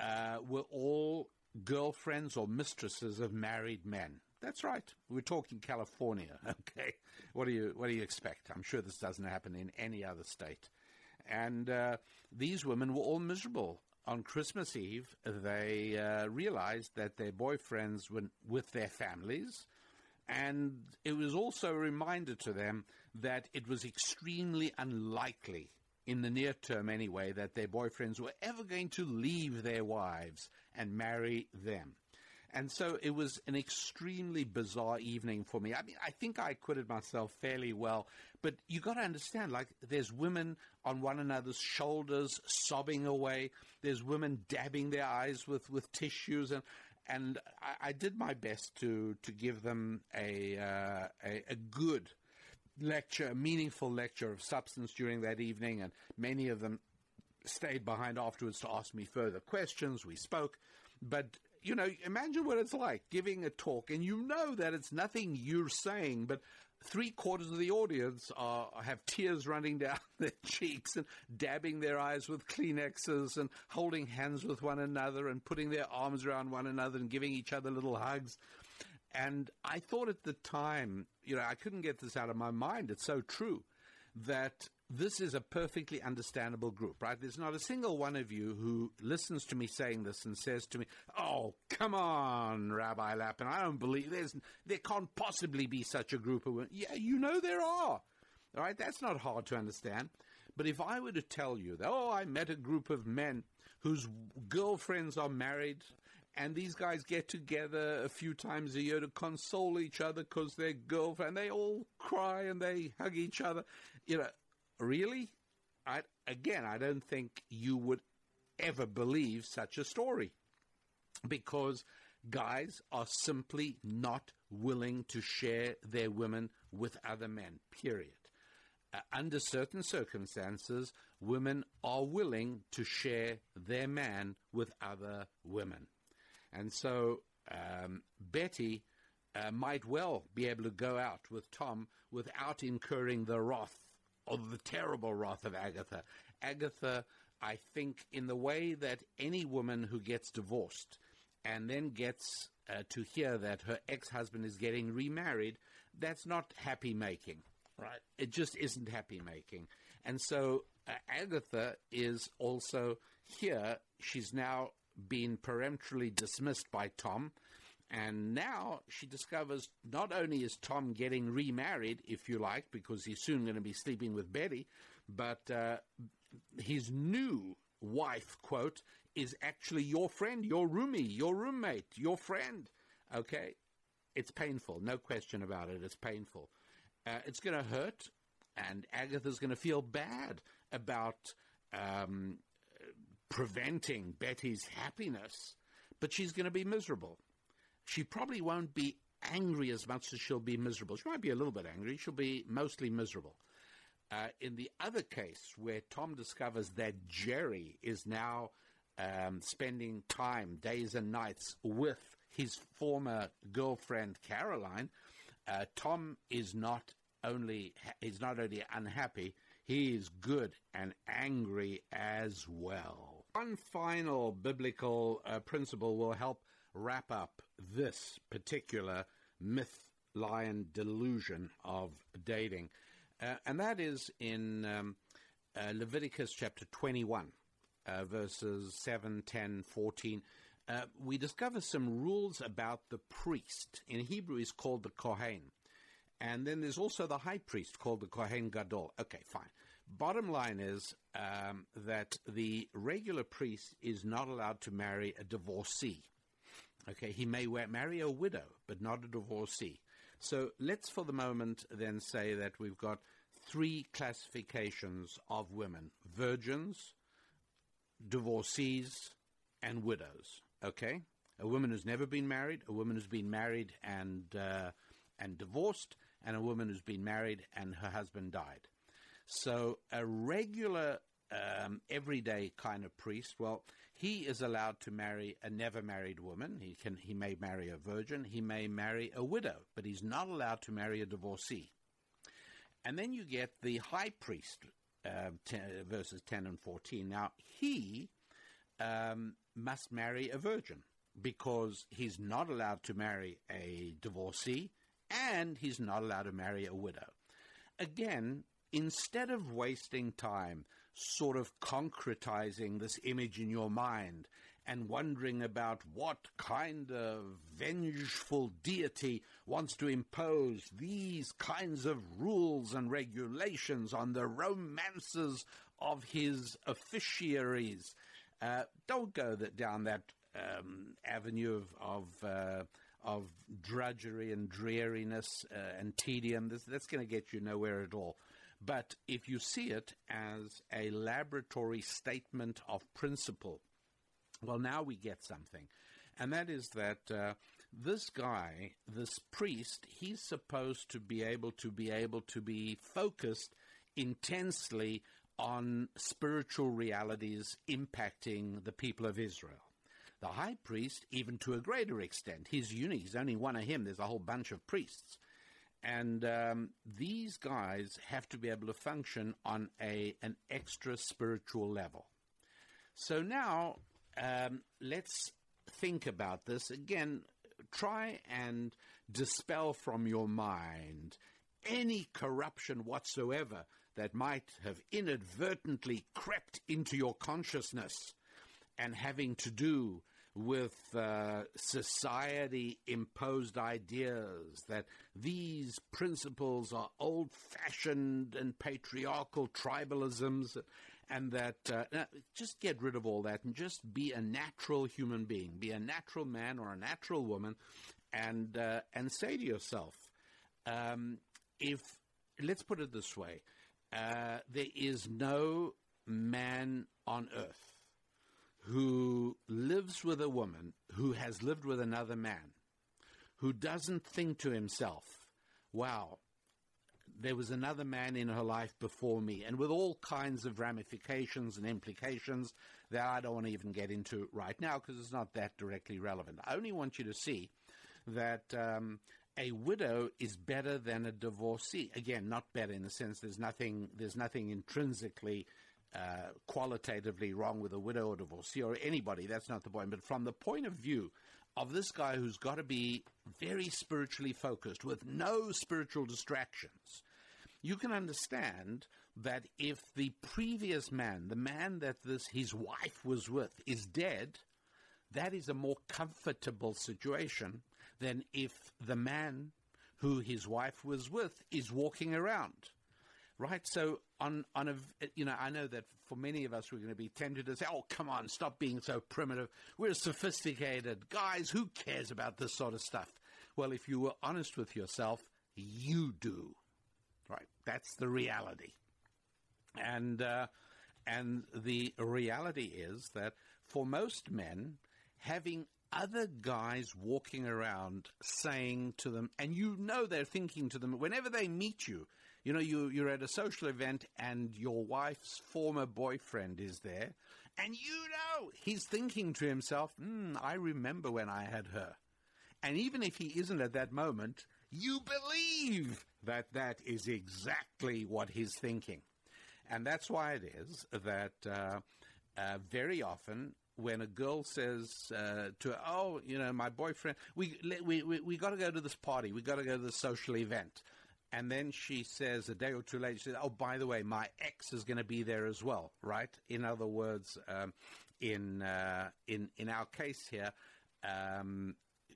uh, were all girlfriends or mistresses of married men. That's right. We're talking California. Okay, what do you what do you expect? I'm sure this doesn't happen in any other state. And uh, these women were all miserable. On Christmas Eve, they uh, realized that their boyfriends were with their families, and it was also a reminder to them that it was extremely unlikely, in the near term anyway, that their boyfriends were ever going to leave their wives and marry them. And so it was an extremely bizarre evening for me. I mean, I think I acquitted myself fairly well, but you got to understand, like, there's women on one another's shoulders sobbing away. There's women dabbing their eyes with, with tissues, and and I, I did my best to to give them a, uh, a a good lecture, a meaningful lecture of substance during that evening, and many of them stayed behind afterwards to ask me further questions. We spoke, but you know, imagine what it's like giving a talk, and you know that it's nothing you're saying, but three quarters of the audience are have tears running down their cheeks and dabbing their eyes with Kleenexes and holding hands with one another and putting their arms around one another and giving each other little hugs. And I thought at the time, you know, I couldn't get this out of my mind. It's so true that this is a perfectly understandable group, right? There's not a single one of you who listens to me saying this and says to me, "Oh, come on, Rabbi Lapin, I don't believe there's there can't possibly be such a group of women." Yeah, you know there are. Right, that's not hard to understand. But if I were to tell you that, oh, I met a group of men whose girlfriends are married, and these guys get together a few times a year to console each other because their girlfriend, they all cry and they hug each other, you know, really? I, again, I don't think you would ever believe such a story because guys are simply not willing to share their women with other men, period. Uh, under certain circumstances, women are willing to share their man with other women. And so um, Betty uh, might well be able to go out with Tom without incurring the wrath of the terrible wrath of Agatha. Agatha, I think, in the way that any woman who gets divorced and then gets uh, to hear that her ex husband is getting remarried, that's not happy making, right? It just isn't happy making. And so uh, Agatha is also here. She's now been peremptorily dismissed by Tom. And now she discovers not only is Tom getting remarried, if you like, because he's soon going to be sleeping with Betty, but uh, his new wife, quote, is actually your friend, your roomie, your roommate, your friend. Okay? It's painful, no question about it. It's painful. Uh, it's going to hurt, and Agatha's going to feel bad about um, preventing Betty's happiness, but she's going to be miserable she probably won't be angry as much as she'll be miserable. She might be a little bit angry. She'll be mostly miserable. Uh, in the other case, where Tom discovers that Jerry is now um, spending time, days and nights, with his former girlfriend Caroline, uh, Tom is not only is not only unhappy, he is good and angry as well. One final biblical uh, principle will help wrap up this particular myth lion delusion of dating. Uh, and that is in um, uh, Leviticus chapter 21, uh, verses 7, 10, 14. Uh, we discover some rules about the priest. In Hebrew, he's called the Kohen. And then there's also the high priest called the Kohen Gadol. Okay, fine. Bottom line is um, that the regular priest is not allowed to marry a divorcee. Okay, he may marry a widow, but not a divorcee. So let's for the moment then say that we've got three classifications of women virgins, divorcees, and widows. Okay? A woman who's never been married, a woman who's been married and, uh, and divorced, and a woman who's been married and her husband died. So a regular, um, everyday kind of priest, well, he is allowed to marry a never married woman. He can he may marry a virgin, he may marry a widow, but he's not allowed to marry a divorcee. And then you get the high priest, uh, ten, verses 10 and 14. Now, he um, must marry a virgin. because he's not allowed to marry a divorcee and he's not allowed to marry a widow. Again, instead of wasting time sort of concretizing this image in your mind and wondering about what kind of vengeful deity wants to impose these kinds of rules and regulations on the romances of his officiaries. Uh, don't go that, down that um, avenue of of, uh, of drudgery and dreariness uh, and tedium. That's going to get you nowhere at all. But if you see it as a laboratory statement of principle, well, now we get something. And that is that uh, this guy, this priest, he's supposed to be able to be able to be focused intensely on spiritual realities impacting the people of Israel. The high priest, even to a greater extent, he's unique. He's only one of him. There's a whole bunch of priests. And um, these guys have to be able to function on a an extra spiritual level. So now um, let's think about this again. Try and dispel from your mind any corruption whatsoever that might have inadvertently crept into your consciousness and having to do with uh, society imposed ideas that these principles are old fashioned and patriarchal tribalisms and that uh, just get rid of all that and just be a natural human being, be a natural man or a natural woman, and uh, and say to yourself, um, if let's put it this way, uh, there is no man on earth who lives with a woman who has lived with another man, who doesn't think to himself, wow, there was another man in her life before me, and with all kinds of ramifications and implications that I don't want to even get into right now because it's not that directly relevant. I only want you to see that um, a widow is better than a divorcee. Again, not better in the sense there's nothing there's nothing intrinsically uh, qualitatively wrong with a widow or divorcee or anybody. That's not the point. But from the point of view of this guy who's got to be very spiritually focused with no spiritual distractions, you can understand that if the previous man, the man that this his wife was with, is dead, that is a more comfortable situation than if the man who his wife was with is walking around. Right? So on on a you know, I know that for many of us we're going to be tempted to say, "Oh, come on, stop being so primitive. We're sophisticated guys. Who cares about this sort of stuff?" Well, if you were honest with yourself, you do. Right? That's the reality. And uh, and the reality is that for most men, having other guys walking around saying to them, and you know they're thinking to them whenever they meet you. You know, you, you're at a social event and your wife's former boyfriend is there, and you know he's thinking to himself, mm, I remember when I had her. And even if he isn't at that moment, you believe that that is exactly what he's thinking. And that's why it is that uh, uh, very often when a girl says uh, to her, "Oh, you know, my boyfriend, we we we, we got to go to this party. We got to go to this social event," and then she says a day or two later, she says, "Oh, by the way, my ex is going to be there as well." Right? In other words, um, in uh, in in our case here, um,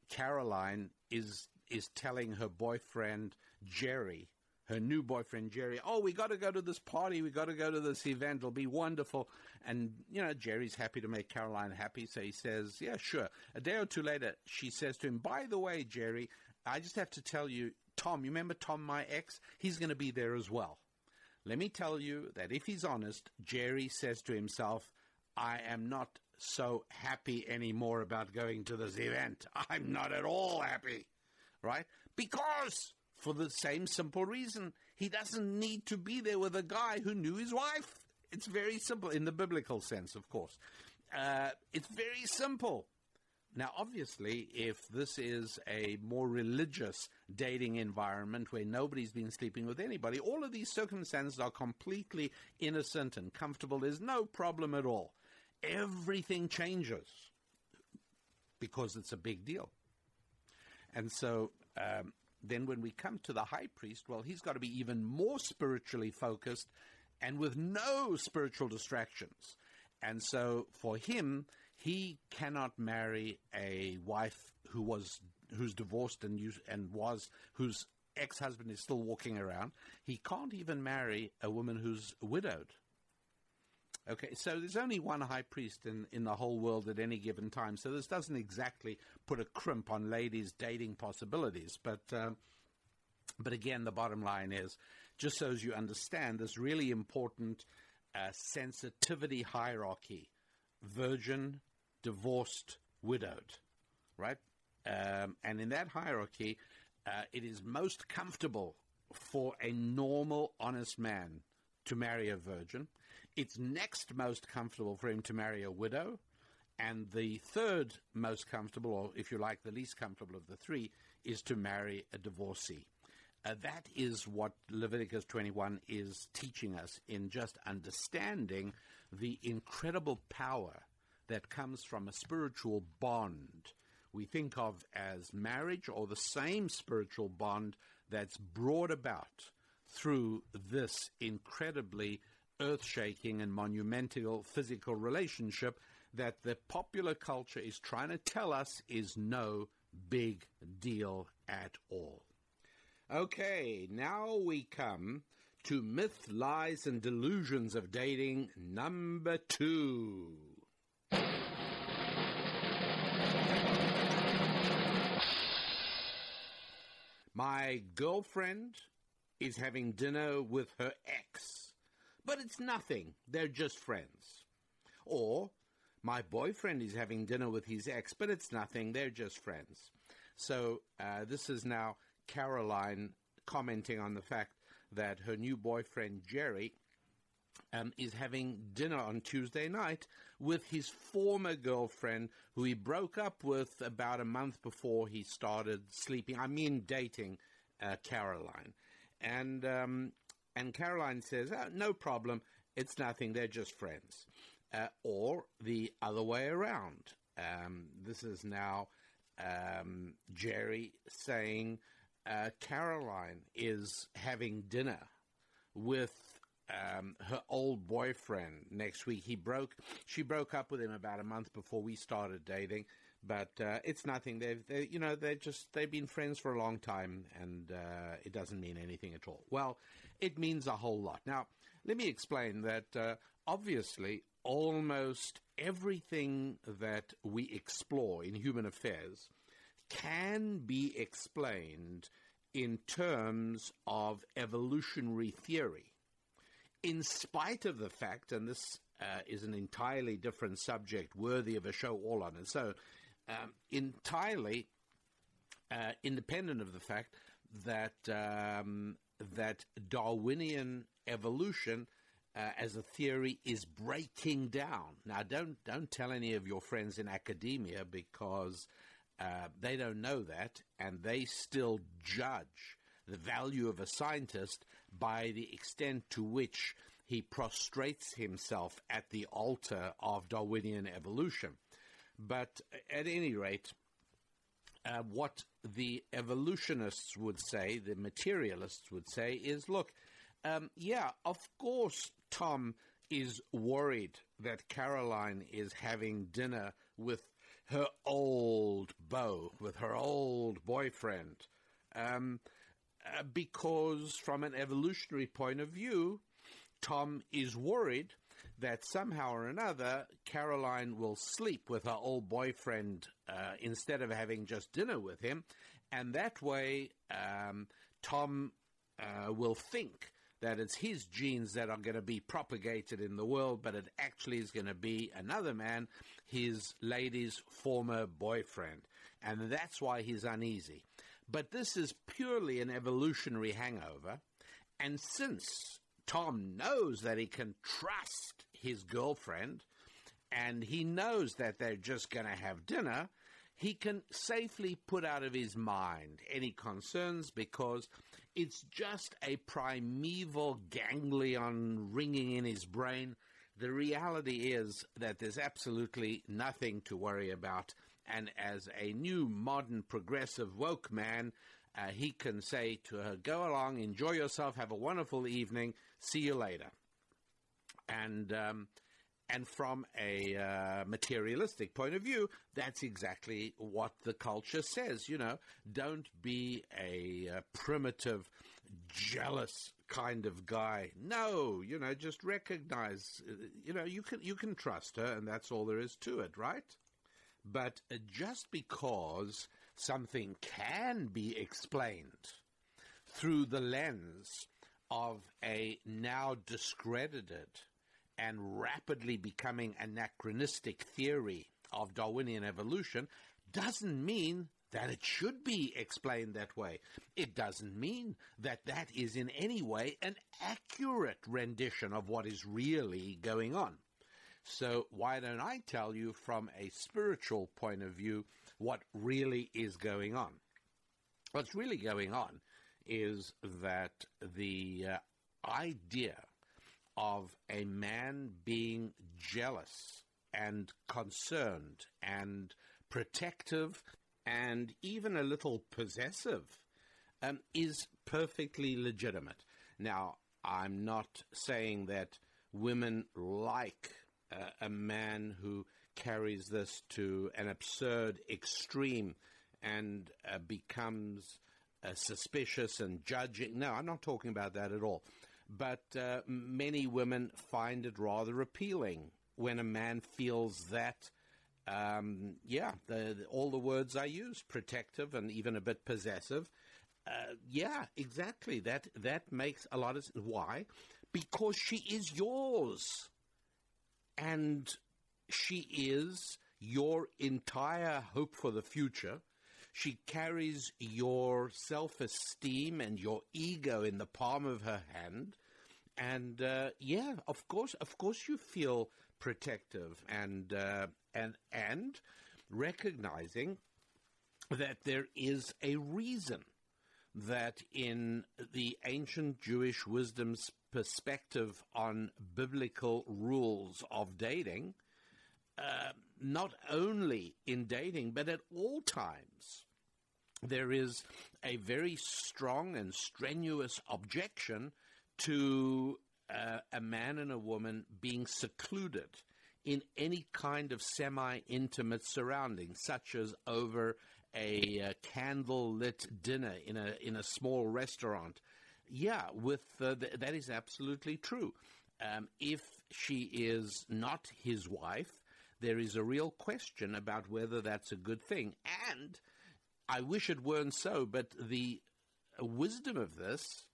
Caroline is is telling her boyfriend Jerry her new boyfriend Jerry, oh, we got to go to this party, we got to go to this event, it'll be wonderful. And, you know, Jerry's happy to make Caroline happy, so he says, yeah, sure. A day or two later, she says to him, by the way, Jerry, I just have to tell you, Tom, you remember Tom, my ex? He's going to be there as well. Let me tell you that if he's honest, Jerry says to himself, I am not so happy anymore about going to this event. I'm not at all happy, right? Because for the same simple reason. He doesn't need to be there with a guy who knew his wife. It's very simple, in the biblical sense, of course. Uh, it's very simple. Now, obviously, if this is a more religious dating environment where nobody's been sleeping with anybody, all of these circumstances are completely innocent and comfortable. There's no problem at all. Everything changes because it's a big deal. And so um, then when we come to the high priest, well, he's got to be even more spiritually focused and with no spiritual distractions. And so for him, he cannot marry a wife who was who's divorced and used, and was whose ex-husband is still walking around. He can't even marry a woman who's widowed. Okay, so there's only one high priest in, in the whole world at any given time. So this doesn't exactly put a crimp on ladies' dating possibilities. But uh, but again, the bottom line is, just so as you understand this really important uh, sensitivity hierarchy: virgin, divorced, widowed, right? Um, and in that hierarchy, uh, it is most comfortable for a normal, honest man to marry a virgin it's next most comfortable for him to marry a widow. And the third most comfortable, or if you like, the least comfortable of the three, is to marry a divorcee. Uh, that is what Leviticus 21 is teaching us in just understanding the incredible power that comes from a spiritual bond we think of as marriage or the same spiritual bond that's brought about through this incredibly earth shaking and monumental physical relationship that the popular culture is trying to tell us is no big deal at all. Okay, now we come to myth, lies, and delusions of dating number two. My girlfriend is having dinner with her ex. But it's nothing. They're just friends. Or, my boyfriend is having dinner with his ex, but it's nothing. They're just friends. So, uh, this is now Caroline commenting on the fact that her new boyfriend, Jerry, um, is having dinner on Tuesday night with his former girlfriend, who he broke up with about a month before he started sleeping. I mean, dating uh, Caroline. And um, and Caroline says, oh, no problem, it's nothing, they're just friends. Uh, or the other way around. Um, this is now um, Jerry saying uh, Caroline is having dinner with um, her old boyfriend next week. He broke, she broke up with him about a month before we started dating, but uh, it's nothing. They've, they, you know, they're just they've been friends for a long time, and uh, it doesn't mean anything at all. Well, it means a whole lot. Now, let me explain that. Uh, obviously, almost everything that we explore in human affairs can be explained in terms of evolutionary theory. In spite of the fact, and this uh, is an entirely different subject worthy of a show all on its own, um, entirely uh, independent of the fact that um, that Darwinian evolution uh, as a theory is breaking down. Now, don't don't tell any of your friends in academia because uh, they don't know that, and they still judge the value of a scientist by the extent to which he prostrates himself at the altar of Darwinian evolution. But at any rate, uh, what the evolutionists would say, the materialists would say, is look, um, yeah, of course, Tom is worried that Caroline is having dinner with her old beau, with her old boyfriend. Um, uh, because, from an evolutionary point of view, Tom is worried that somehow or another Caroline will sleep with her old boyfriend uh, instead of having just dinner with him, and that way um, Tom uh, will think that it's his genes that are going to be propagated in the world, but it actually is going to be another man, his lady's former boyfriend. And that's why he's uneasy. But this is purely an evolutionary hangover. And since Tom knows that he can trust his girlfriend and he knows that they're just going to have dinner, he can safely put out of his mind any concerns because it's just a primeval ganglion ringing in his brain. The reality is that there's absolutely nothing to worry about and as a new, modern, progressive, woke man, uh, he can say to her, Go along, enjoy yourself, have a wonderful evening, see you later. And. Um, and from a uh, materialistic point of view, that's exactly what the culture says. You know, don't be a, uh, primitive, jealous kind of guy. No, you know, just recognize. Uh, you know, you can you can trust her, and that's all there is to it, right? But just because something can be explained through the lens of a now discredited and rapidly becoming anachronistic theory of Darwinian evolution doesn't mean that it should be explained that way. It doesn't mean that that is in any way an accurate rendition of what is really going on. So, why don't I tell you from a spiritual point of view what really is going on? What's really going on is that the uh, idea of a man being jealous and concerned and protective and even a little possessive um, is perfectly legitimate. Now, I'm not saying that women like a man who carries this to an absurd extreme and uh, becomes uh, suspicious and judging. No, I'm not talking about that at all. But uh, many women find it rather appealing when a man feels that um, yeah, the, the, all the words I use, protective and even a bit possessive. Uh, yeah, exactly. That that makes a lot of sense. Why? Because she is yours, and she is your entire hope for the future. She carries your self esteem and your ego in the palm of her hand. And uh, yeah, of course, of course, you feel protective and uh, and and recognizing that there is a reason that in the ancient Jewish wisdom's perspective on biblical rules of dating, uh, not only in dating, but at all times, there is a very strong and strenuous objection to uh, a man and a woman being secluded in any kind of semi intimate surrounding, such as over a uh, candle lit dinner in a, in a small restaurant. Yeah, with uh, th- that is absolutely true. Um, if she is not his wife, there is a real question about whether that's a good thing. And I wish it weren't so, but the wisdom of this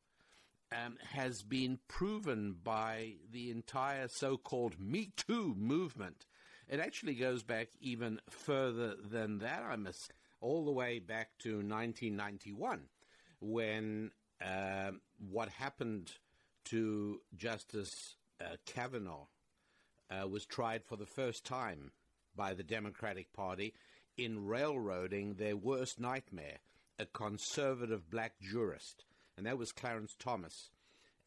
um, has been proven by the entire so called Me Too movement. It actually goes back even further than that, I must, all the way back to 1991, when uh, what happened to Justice uh, Kavanaugh uh, was tried for the first time by the Democratic Party in railroading their worst nightmare, a conservative black jurist and that was Clarence Thomas.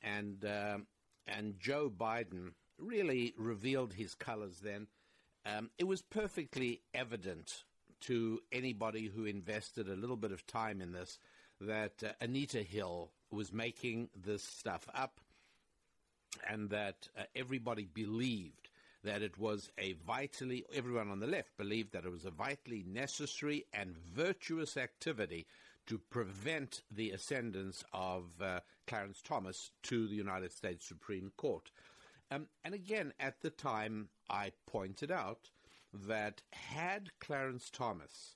And uh, and Joe Biden really revealed his colors then. Um, it was perfectly evident to anybody who invested a little bit of time in this that uh, Anita Hill was making this stuff up and that uh, everybody believed that it was a vitally, everyone on the left believed that it was a vitally necessary and virtuous activity to prevent the ascendance of uh, Clarence Thomas to the United States Supreme Court. Um, and again, at the time, I pointed out that had Clarence Thomas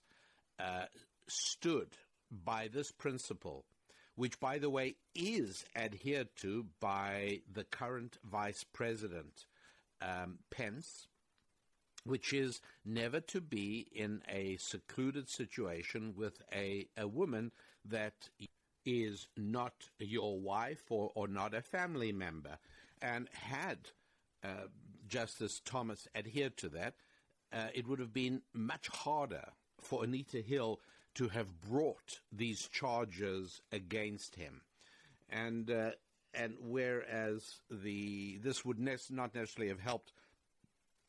uh, stood by this principle, which, by the way, is adhered to by the current Vice President um, Pence, which is never to be in a secluded situation with a, a woman that is not your wife or, or not a family member. And had uh, Justice Thomas adhered to that, uh, it would have been much harder for Anita Hill to have brought these charges against him. And uh, and whereas the this would ne- not necessarily have helped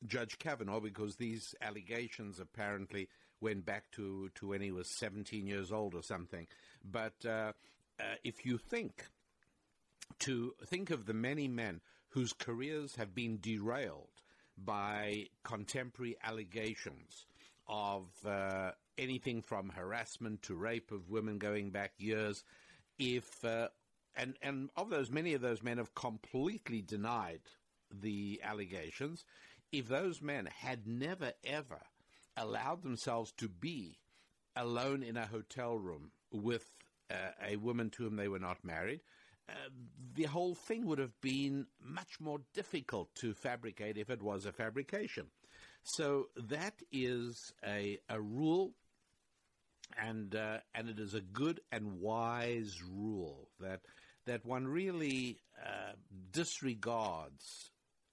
Judge Kavanaugh because these allegations apparently went back to, to when he was 17 years old or something. But uh, uh, if you think to think of the many men whose careers have been derailed by contemporary allegations of uh, anything from harassment to rape of women going back years, if uh, and and of those, many of those men have completely denied the allegations. If those men had never ever allowed themselves to be alone in a hotel room with uh, a woman to whom they were not married, uh, the whole thing would have been much more difficult to fabricate if it was a fabrication. So that is a, a rule, and uh, and it is a good and wise rule that that one really uh, disregards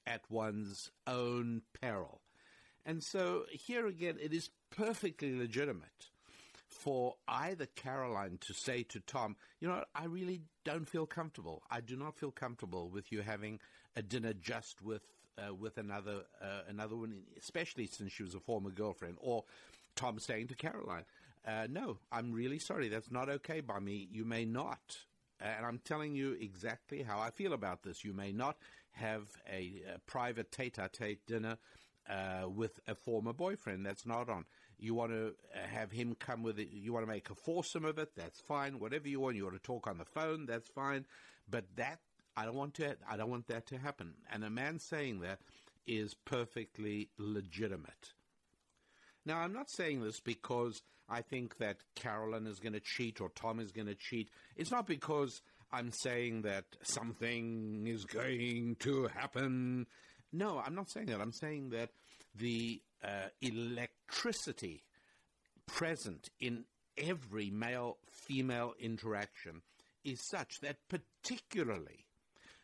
at one's own peril. And so here again, it is perfectly legitimate for either Caroline to say to Tom, you know, I really don't feel comfortable. I do not feel comfortable with you having a dinner just with uh, with another uh, another one, especially since she was a former girlfriend. Or Tom saying to Caroline, uh, "No, I'm really sorry. That's not okay by me. You may not." And I'm telling you exactly how I feel about this. You may not have a, a private tete-a-tete dinner uh, with a former boyfriend. That's not on. You want to uh, have him come with it. You want to make a foursome of it. That's fine. Whatever you want. You want to talk on the phone. That's fine. But that I don't want to. I don't want that to happen. And a man saying that is perfectly legitimate. Now, I'm not saying this because I think that Carolyn is going to cheat or Tom is going to cheat. It's not because I'm saying that something is going to happen. No, I'm not saying that. I'm saying that the uh, electricity present in every male female interaction is such that, particularly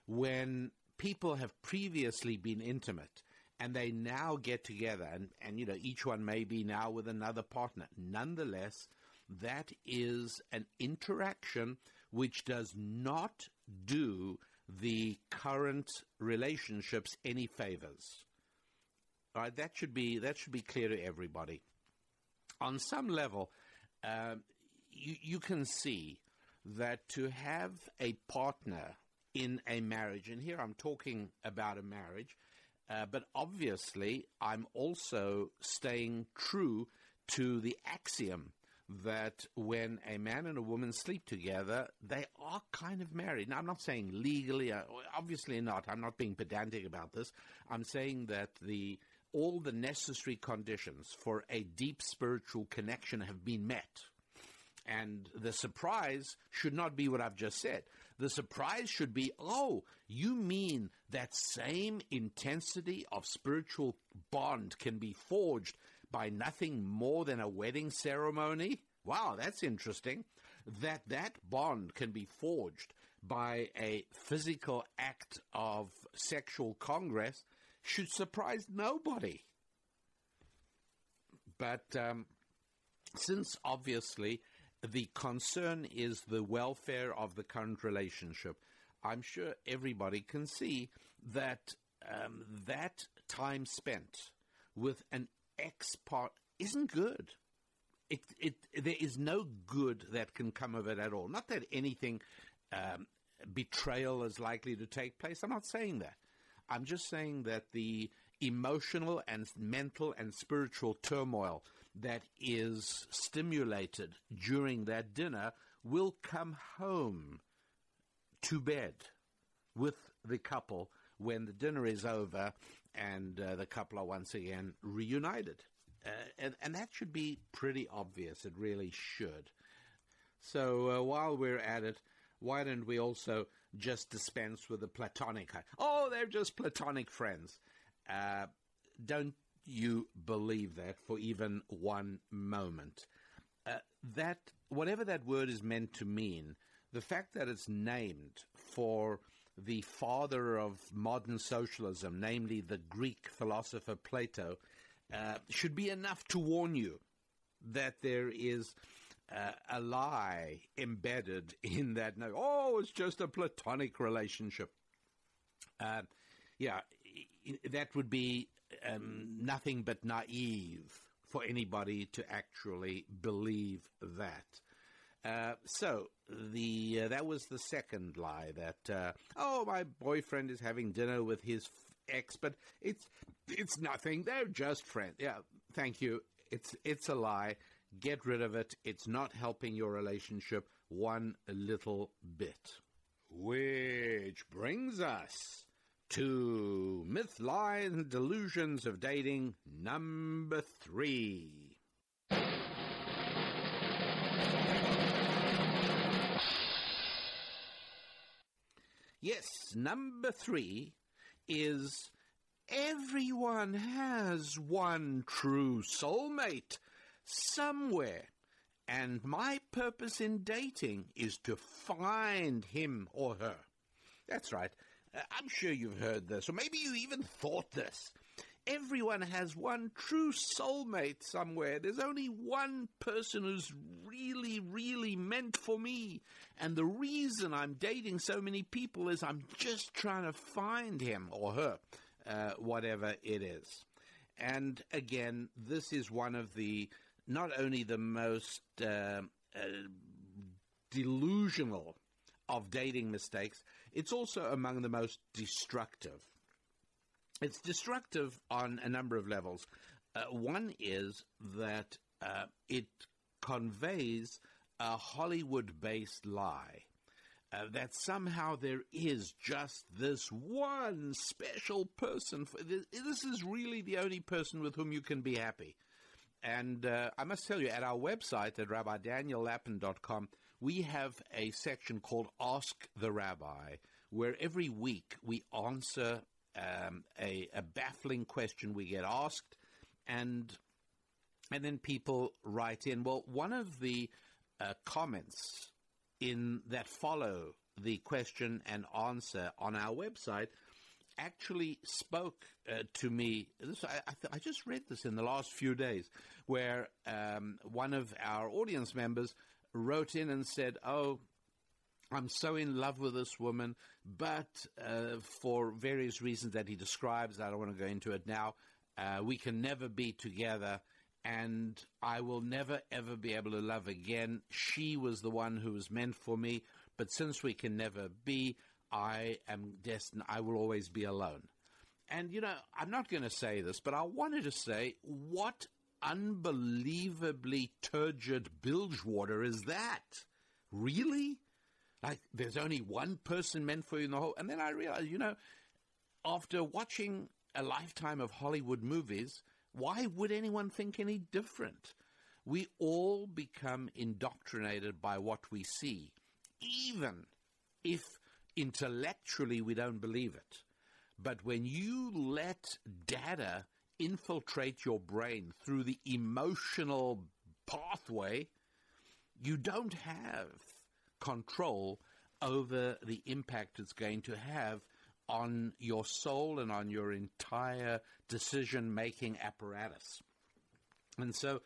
when people have previously been intimate and they now get together and, and you know each one may be now with another partner nonetheless that is an interaction which does not do the current relationships any favors all right, that should be that should be clear to everybody. On some level, uh, you you can see that to have a partner in a marriage, and here I'm talking about a marriage, uh, but obviously I'm also staying true to the axiom that when a man and a woman sleep together, they are kind of married. Now, I'm not saying legally, uh, obviously not. I'm not being pedantic about this. I'm saying that the all the necessary conditions for a deep spiritual connection have been met. And the surprise should not be what I've just said. The surprise should be, oh, you mean that same intensity of spiritual bond can be forged by nothing more than a wedding ceremony? Wow, that's interesting. That that bond can be forged by a physical act of sexual congress should surprise nobody. But um, since obviously the concern is the welfare of the current relationship, I'm sure everybody can see that um, that time spent with an ex part isn't good. It, it, there is no good that can come of it at all. Not that anything um, betrayal is likely to take place. I'm not saying that. I'm just saying that the emotional and mental and spiritual turmoil that is stimulated during that dinner will come home to bed with the couple when the dinner is over and uh, the couple are once again reunited. Uh, and, and that should be pretty obvious. It really should. So uh, while we're at it, why don't we also just dispense with the platonic? Oh, they're just platonic friends. Uh, don't you believe that for even one moment? Uh, that whatever that word is meant to mean, the fact that it's named for the father of modern socialism, namely the Greek philosopher Plato, uh, should be enough to warn you that there is uh, a lie embedded in that note. Oh, it's just a platonic relationship. Uh, yeah, that would be um, nothing but naive for anybody to actually believe that. Uh, so the uh, that was the second lie that uh, oh my boyfriend is having dinner with his ex, but it's it's nothing. They're just friends. Yeah, thank you. It's it's a lie. Get rid of it. It's not helping your relationship one little bit. Which brings us to Myth, Lies, and Delusions of Dating number three. Yes, number three is everyone has one true soulmate somewhere. And my purpose in dating is to find him or her. That's right. I'm sure you've heard this, or maybe you even thought this. Everyone has one true soulmate somewhere. There's only one person who's really, really meant for me. And the reason I'm dating so many people is I'm just trying to find him or her, uh, whatever it is. And again, this is one of the not only the most uh, uh, delusional of dating mistakes, it's also among the most destructive. It's destructive on a number of levels. Uh, one is that uh, it conveys a Hollywood based lie. Uh, that somehow there is just this one special person. This, this is really the only person with whom you can be happy. And uh, I must tell you, at our website at rabbidaniellapin.com, we have a section called Ask the Rabbi, where every week we answer um, a, a, baffling question we get asked, and and then people write in. Well, one of the uh, comments in that follow the question and answer on our website actually spoke uh, to me. This, I, I, th- I, just read this in the last few days, where um, one of our audience members wrote in and said, "Oh." I'm so in love with this woman, but uh, for various reasons that he describes, I don't want to go into it now, uh, we can never be together, and I will never ever be able to love again. She was the one who was meant for me, but since we can never be, I am destined, I will always be alone. And, you know, I'm not going to say this, but I wanted to say, what unbelievably turgid bilge water is that? Really? Like, there's only one person meant for you in the whole. And then I realized, you know, after watching a lifetime of Hollywood movies, why would anyone think any different? We all become indoctrinated by what we see, even if intellectually we don't believe it. But when you let data infiltrate your brain through the emotional pathway, you don't have control over the impact it's going to have on your soul and on your entire decision making apparatus. And so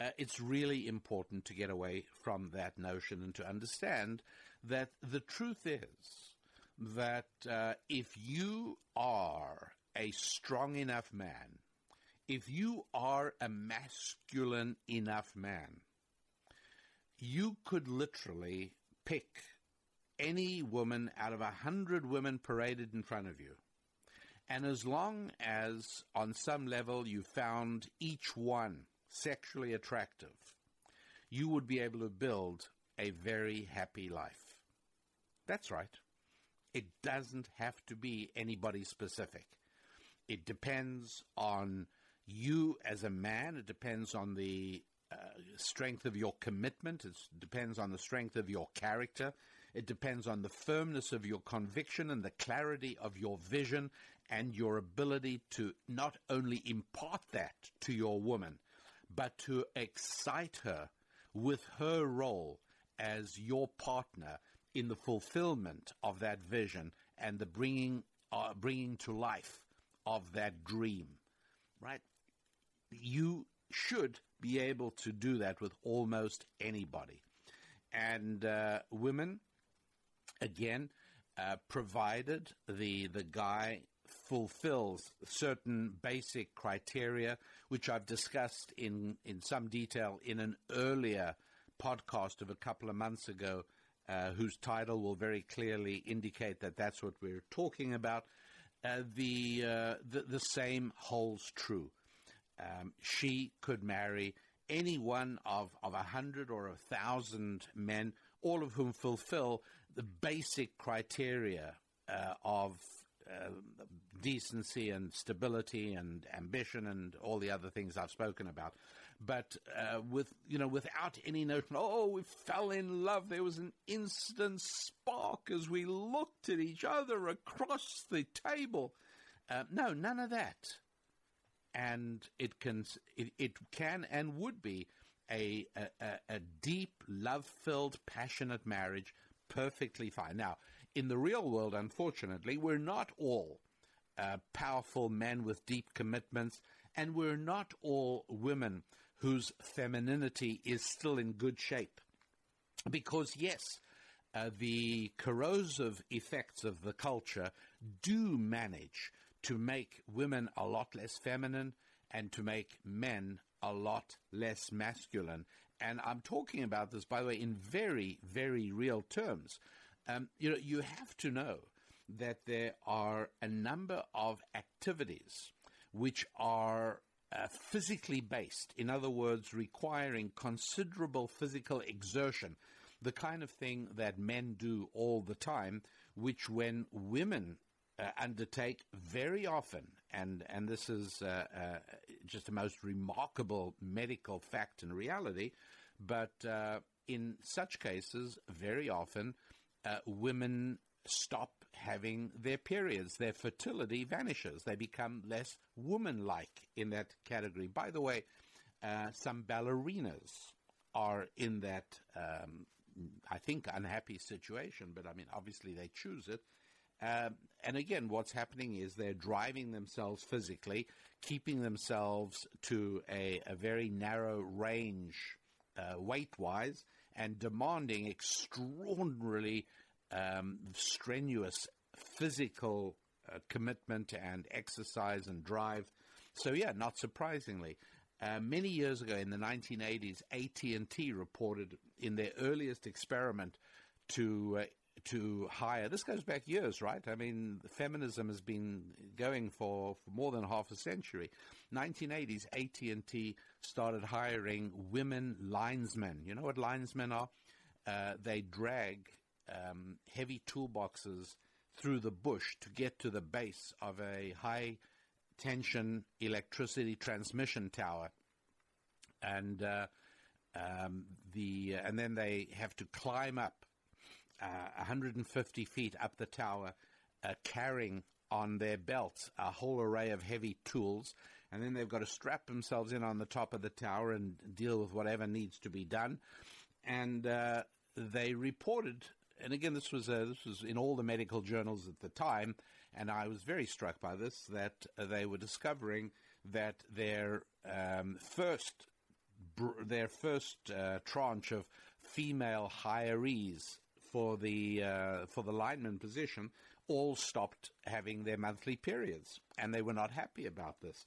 uh, it's really important to get away from that notion and to understand that the truth is that uh, if you are a strong enough man, if you are a masculine enough man, you could literally pick any woman out of a hundred women paraded in front of you. And as long as on some level you found each one sexually attractive, you would be able to build a very happy life. That's right. It doesn't have to be anybody specific. It depends on you as a man. It depends on the uh, strength of your commitment. It depends on the strength of your character. It depends on the firmness of your conviction and the clarity of your vision and your ability to not only impart that to your woman, but to excite her with her role as your partner in the fulfillment of that vision and the bringing uh, bringing to life of that dream, right? You should be able to do that with almost anybody, and uh, women, again, uh, provided the the guy fulfills certain basic criteria, which I've discussed in, in some detail in an earlier podcast of a couple of months ago, uh, whose title will very clearly indicate that that's what we're talking about. Uh, the, uh, the, the same holds true. Um, she could marry any one of of a hundred or a thousand men, all of whom fulfill the basic criteria uh, of uh, decency and stability and ambition and all the other things I've spoken about. But uh, with you know, without any notion, oh, we fell in love. There was an instant spark as we looked at each other across the table. Uh, no, none of that. And it can, it, it can and would be a, a, a deep, love-filled, passionate marriage perfectly fine. Now, in the real world, unfortunately, we're not all uh, powerful men with deep commitments, and we're not all women whose femininity is still in good shape. Because, yes, uh, the corrosive effects of the culture do manage to make women a lot less feminine and to make men a lot less masculine. And I'm talking about this, by the way, in very, very real terms. Um, you know, you have to know that there are a number of activities which are uh, physically based, in other words, requiring considerable physical exertion, the kind of thing that men do all the time, which when women uh, undertake very often, and, and this is uh, uh just the most remarkable medical fact and reality, but uh, in such cases, very often, uh, women stop having their periods. Their fertility vanishes. They become less woman like in that category. By the way, uh, some ballerinas are in that, um, I think, unhappy situation, but I mean, obviously they choose it. Um, and again, what's happening is they're driving themselves physically, keeping themselves to a, a very narrow range uh, weight wise, and demanding extraordinarily um, strenuous physical uh, commitment and exercise and drive. So yeah, not surprisingly, uh, many years ago in the 1980s, AT&T reported in their earliest experiment to uh, to hire. This goes back years, right? I mean, feminism has been going for, for more than half a century. 1980s, AT&T started hiring women linesmen. You know what linesmen are? Uh, they drag um, heavy toolboxes through the bush to get to the base of a high tension electricity transmission tower, and uh, um, the and then they have to climb up uh, 150 feet up the tower, uh, carrying on their belts a whole array of heavy tools, and then they've got to strap themselves in on the top of the tower and deal with whatever needs to be done. And uh, they reported and again, this was uh, this was in all the medical journals at the time, and I was very struck by this that uh, they were discovering that their um, first br- their first uh, tranche of female hirees for the uh, for the lineman position all stopped having their monthly periods, and they were not happy about this.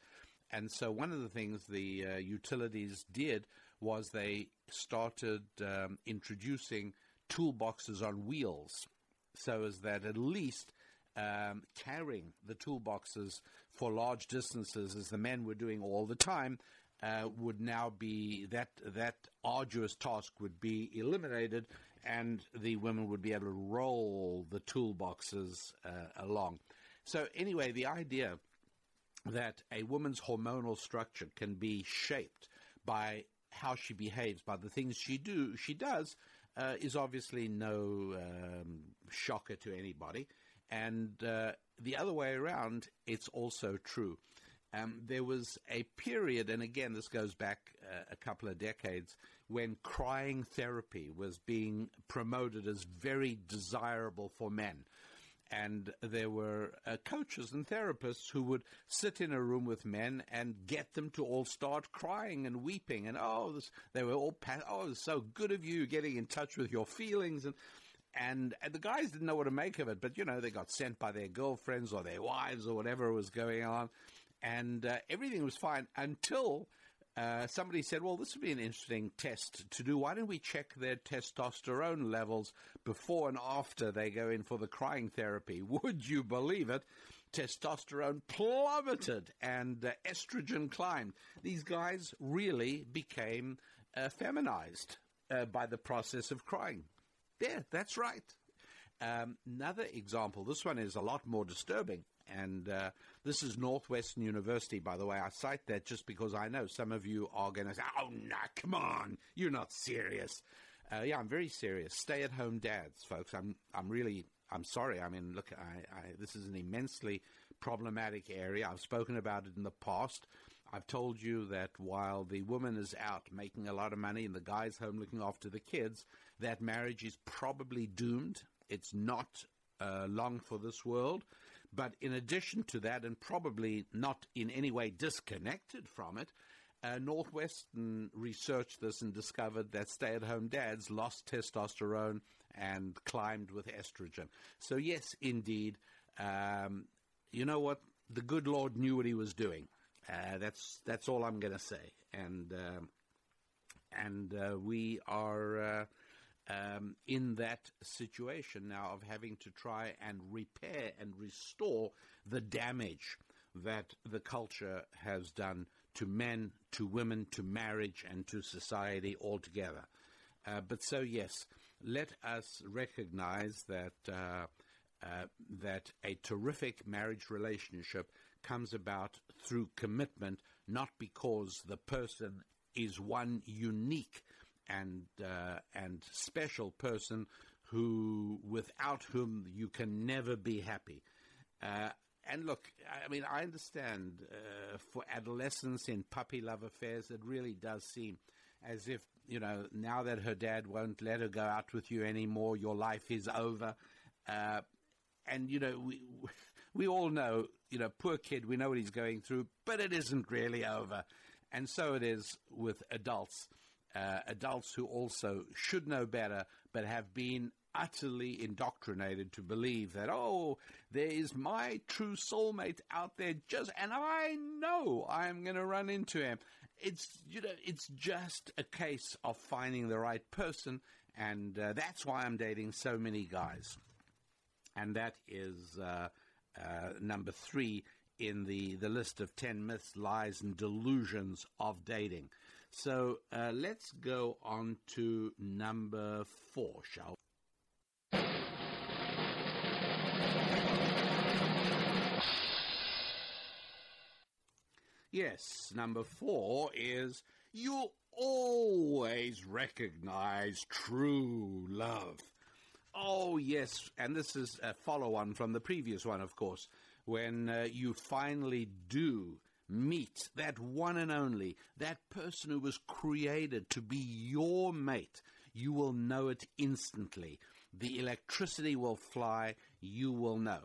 And so, one of the things the uh, utilities did was they started um, introducing toolboxes on wheels so as that at least um, carrying the toolboxes for large distances, as the men were doing all the time, uh, would now be that that arduous task would be eliminated, and the women would be able to roll the toolboxes uh, along. So anyway, the idea that a woman's hormonal structure can be shaped by how she behaves, by the things she do she does, uh, is obviously no um, shocker to anybody. And uh, the other way around, it's also true. Um, there was a period, and again, this goes back uh, a couple of decades, when crying therapy was being promoted as very desirable for men. And there were uh, coaches and therapists who would sit in a room with men and get them to all start crying and weeping and oh this, they were all pa- oh it's so good of you getting in touch with your feelings and and, and the guys didn't know what to make of it, but you know, they got sent by their girlfriends or their wives or whatever was going on, and uh, everything was fine until uh, somebody said, Well, this would be an interesting test to do. Why don't we check their testosterone levels before and after they go in for the crying therapy? Would you believe it? Testosterone plummeted and uh, estrogen climbed. These guys really became uh, feminized uh, by the process of crying. Yeah, that's right. Um, another example, this one is a lot more disturbing. And uh, this is Northwestern University, by the way. I cite that just because I know some of you are going to say, oh, no, come on, you're not serious. Uh, yeah, I'm very serious. Stay at home dads, folks. I'm, I'm really, I'm sorry. I mean, look, I, I, this is an immensely problematic area. I've spoken about it in the past. I've told you that while the woman is out making a lot of money and the guy's home looking after the kids, that marriage is probably doomed. It's not uh, long for this world. But in addition to that, and probably not in any way disconnected from it, uh, Northwestern researched this and discovered that stay at home dads lost testosterone and climbed with estrogen. So, yes, indeed, um, you know what? The good Lord knew what he was doing. Uh, that's that's all I'm going to say. And um, and uh, we are uh, um, in that situation now of having to try and repair and restore the damage that the culture has done to men, to women, to marriage, and to society altogether. Uh, but so, yes, let us recognize that uh, uh, that a terrific marriage relationship comes about through commitment, not because the person is one unique and uh, and special person who without whom you can never be happy. Uh, and look, I mean, I understand uh, for adolescents in puppy love affairs, it really does seem as if you know now that her dad won't let her go out with you anymore, your life is over. Uh, and you know we we all know you know poor kid, we know what he's going through, but it isn't really over. And so it is with adults uh, adults who also should know better but have been utterly indoctrinated to believe that oh there is my true soulmate out there just and I know I'm going to run into him. It's you know it's just a case of finding the right person and uh, that's why I'm dating so many guys. And that is uh, uh number 3 in the the list of 10 myths lies and delusions of dating so uh, let's go on to number four, shall we? Yes, number four is you'll always recognize true love. Oh, yes, and this is a follow on from the previous one, of course. When uh, you finally do meet that one and only, that person who was created to be your mate, you will know it instantly. The electricity will fly, you will know.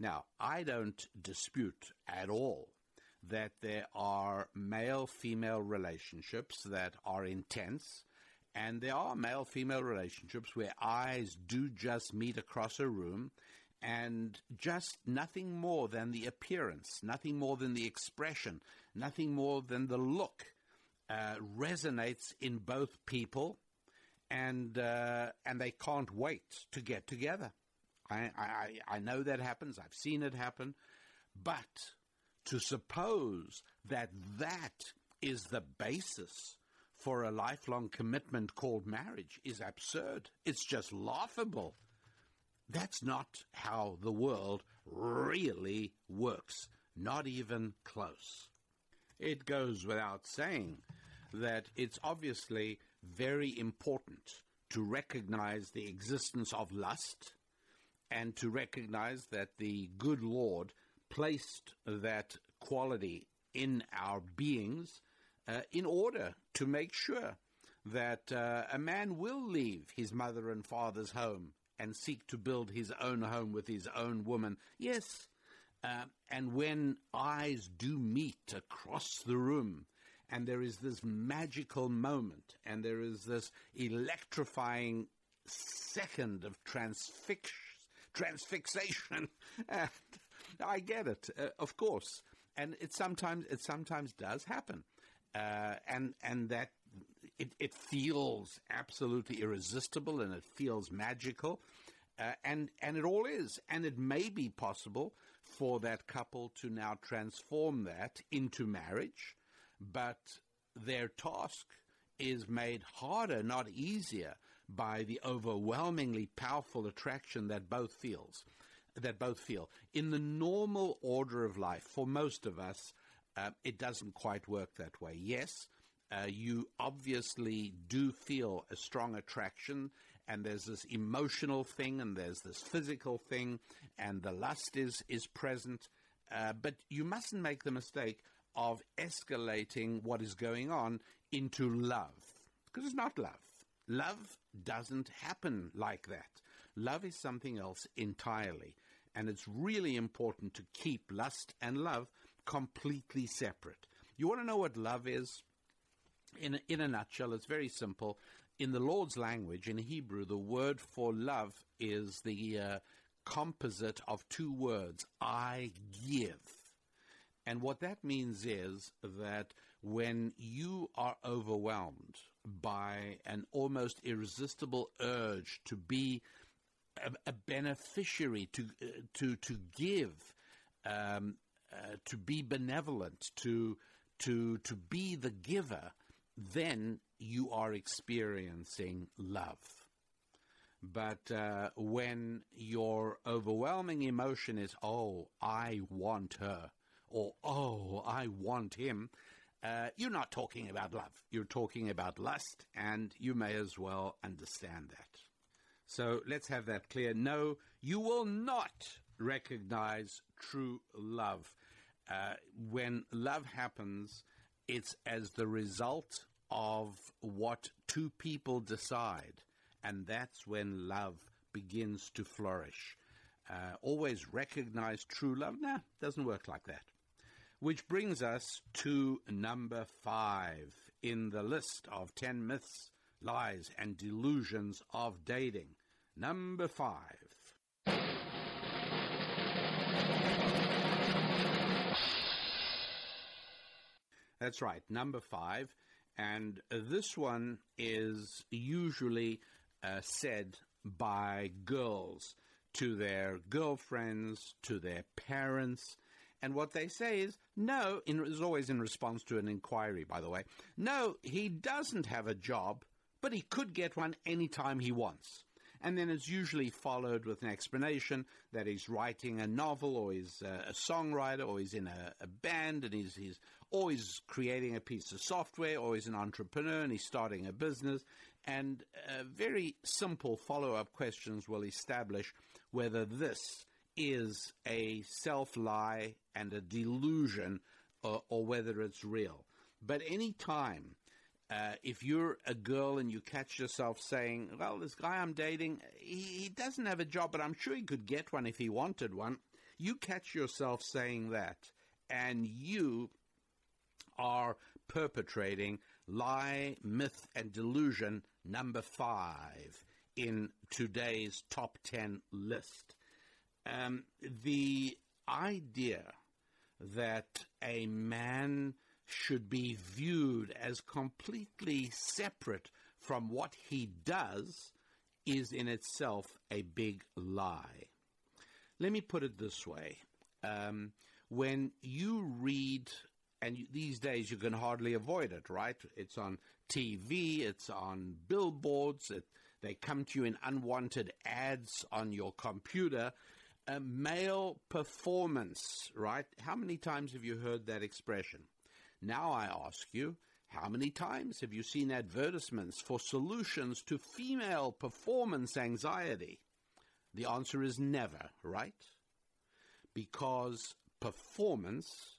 Now, I don't dispute at all that there are male female relationships that are intense, and there are male female relationships where eyes do just meet across a room and just nothing more than the appearance, nothing more than the expression, nothing more than the look uh, resonates in both people, and uh, and they can't wait to get together. I, I I know that happens. I've seen it happen, but to suppose that that is the basis for a lifelong commitment called marriage is absurd. It's just laughable. That's not how the world really works, not even close. It goes without saying that it's obviously very important to recognize the existence of lust and to recognize that the good Lord placed that quality in our beings uh, in order to make sure that uh, a man will leave his mother and father's home and seek to build his own home with his own woman. Yes, uh, and when eyes do meet across the room, and there is this magical moment, and there is this electrifying second of transfix, transfixation. I get it, uh, of course, and it sometimes it sometimes does happen, uh, and and that it, it feels absolutely irresistible and it feels magical, uh, and and it all is, and it may be possible for that couple to now transform that into marriage, but their task is made harder, not easier, by the overwhelmingly powerful attraction that both feels, that both feel. In the normal order of life, for most of us, uh, it doesn't quite work that way. Yes, uh, you obviously do feel a strong attraction, and there's this emotional thing, and there's this physical thing, and the lust is is present. Uh, but you mustn't make the mistake of escalating what is going on into love, because it's not love. Love doesn't happen like that. Love is something else entirely, and it's really important to keep lust and love completely separate. You want to know what love is? In, in a nutshell, it's very simple. In the Lord's language, in Hebrew, the word for love is the uh, composite of two words I give. And what that means is that when you are overwhelmed by an almost irresistible urge to be a, a beneficiary, to, uh, to, to give, um, uh, to be benevolent, to, to, to be the giver, then you are experiencing love. But uh, when your overwhelming emotion is, oh, I want her, or oh, I want him, uh, you're not talking about love. You're talking about lust, and you may as well understand that. So let's have that clear. No, you will not recognize true love. Uh, when love happens, it's as the result of what two people decide, and that's when love begins to flourish. Uh, always recognize true love? Nah, doesn't work like that. Which brings us to number five in the list of 10 myths, lies, and delusions of dating. Number five. That's right, number five. And this one is usually uh, said by girls to their girlfriends, to their parents, and what they say is, no, in, is always in response to an inquiry, by the way. No, he doesn't have a job, but he could get one anytime he wants. And then it's usually followed with an explanation that he's writing a novel or he's a, songwriter or he's in a, a band and he's, he's always creating a piece of software or he's an entrepreneur and he's starting a business. And uh, very simple follow up questions will establish whether this is a self lie and a delusion or, or, whether it's real. But any time, uh, if you're a girl and you catch yourself saying, Well, this guy I'm dating, he, he doesn't have a job, but I'm sure he could get one if he wanted one, you catch yourself saying that, and you are perpetrating lie, myth, and delusion number five in today's top 10 list. Um, the idea that a man should be viewed as completely separate from what he does is in itself a big lie. Let me put it this way. Um, when you read, and you, these days you can hardly avoid it, right? It's on TV, it's on billboards, it, they come to you in unwanted ads on your computer a male performance, right? How many times have you heard that expression? Now I ask you, how many times have you seen advertisements for solutions to female performance anxiety? The answer is never, right? Because performance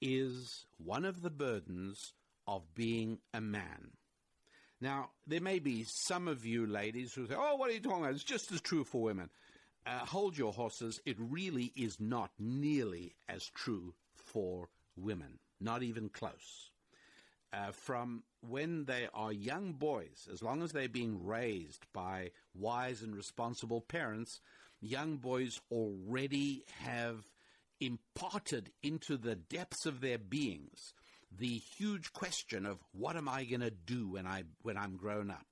is one of the burdens of being a man. Now, there may be some of you ladies who say, oh, what are you talking about? It's just as true for women uh, hold your horses, it really is not nearly as true for women, not even close. uh, from when they are young boys, as long as they're being raised by wise and responsible parents, young boys already have imparted into the depths of their beings the huge question of what am I going to do when I when I'm grown up.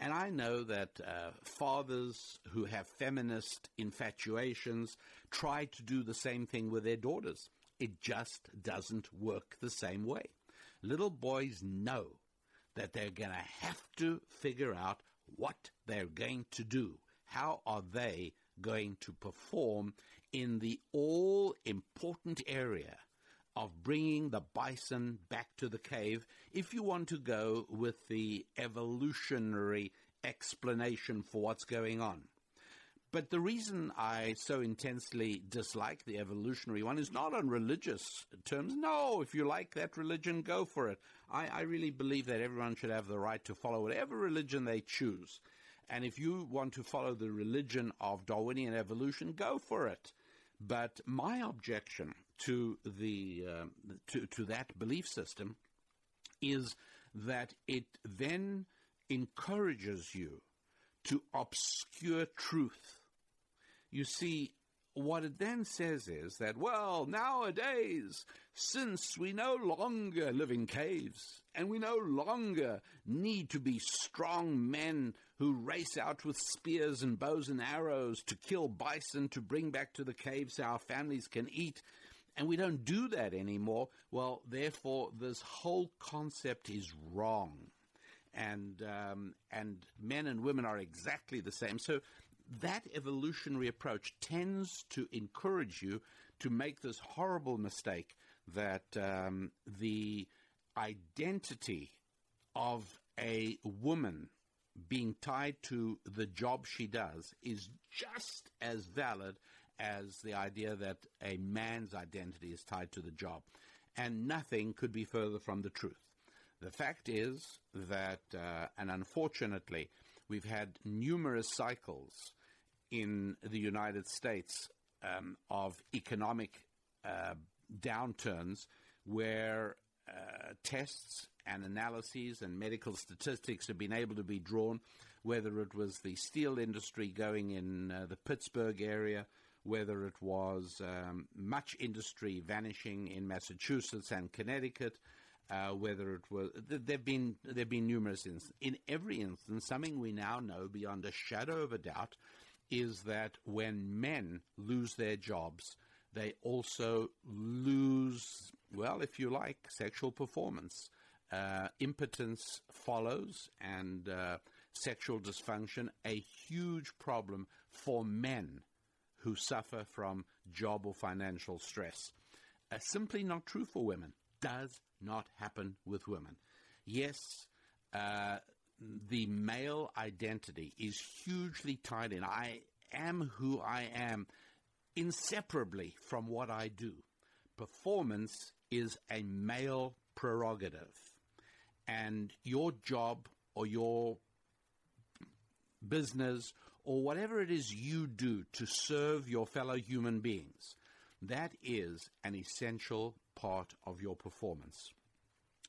And I know that uh, fathers who have feminist infatuations try to do the same thing with their daughters. It just doesn't work the same way. Little boys know that they're going to have to figure out what they're going to do. How are they going to perform in the all important area of bringing the bison back to the cave if you want to go with the evolutionary explanation for what's going on. But the reason I so intensely dislike the evolutionary one is not on religious terms. No, if you like that religion, go for it. I, I really believe that everyone should have the right to follow whatever religion they choose. And if you want to follow the religion of Darwinian evolution, go for it. But my objection to the uh, to to that belief system is that it then encourages you to obscure truth. You see, what it then says is that, well, nowadays, since we no longer live in caves and we no longer need to be strong men who race out with spears and bows and arrows to kill bison to bring back to the caves so our families can eat, and we don't do that anymore, well, therefore, this whole concept is wrong. And, um, and men and women are exactly the same. So that evolutionary approach tends to encourage you to make this horrible mistake that um, the identity of a woman being tied to the job she does is just as valid as the idea that a man's identity is tied to the job. And nothing could be further from the truth. The fact is that, uh, and unfortunately, we've had numerous cycles in the United States um, of economic uh, downturns where uh, tests and analyses and medical statistics have been able to be drawn, whether it was the steel industry going in uh, the Pittsburgh area, whether it was um, much industry vanishing in Massachusetts and Connecticut, uh, whether it was there've been there've been numerous instances. In every instance, something we now know beyond a shadow of a doubt is that when men lose their jobs, they also lose, well, if you like, sexual performance. Uh, impotence follows, and uh, sexual dysfunction, a huge problem for men who suffer from job or financial stress. Uh, simply not true for women. Does not happen with women. Yes, uh, the male identity is hugely tied in. I am who I am inseparably from what I do. Performance is a male prerogative. And your job or your business or whatever it is you do to serve your fellow human beings, that is an essential part of your performance.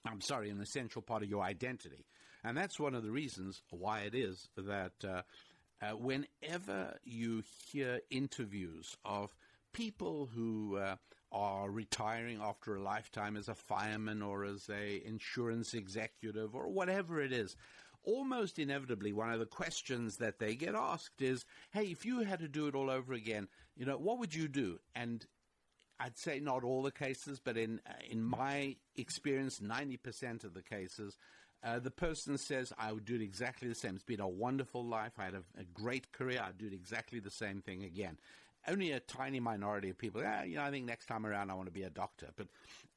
I'm sorry, an essential part of your identity. And that's one of the reasons why it is that uh, uh, whenever you hear interviews of people who uh, are retiring after a lifetime as a fireman or as a insurance executive or whatever it is, almost inevitably, one of the questions that they get asked is, "Hey, if you had to do it all over again, you know, what would you do?" And I'd say not all the cases, but in uh, in my experience, ninety percent of the cases, uh, the person says, "I would do it exactly the same. It's been a wonderful life. I had a, a great career. I'd do it exactly the same thing again." Only a tiny minority of people, ah, you know, I think next time around I want to be a doctor. But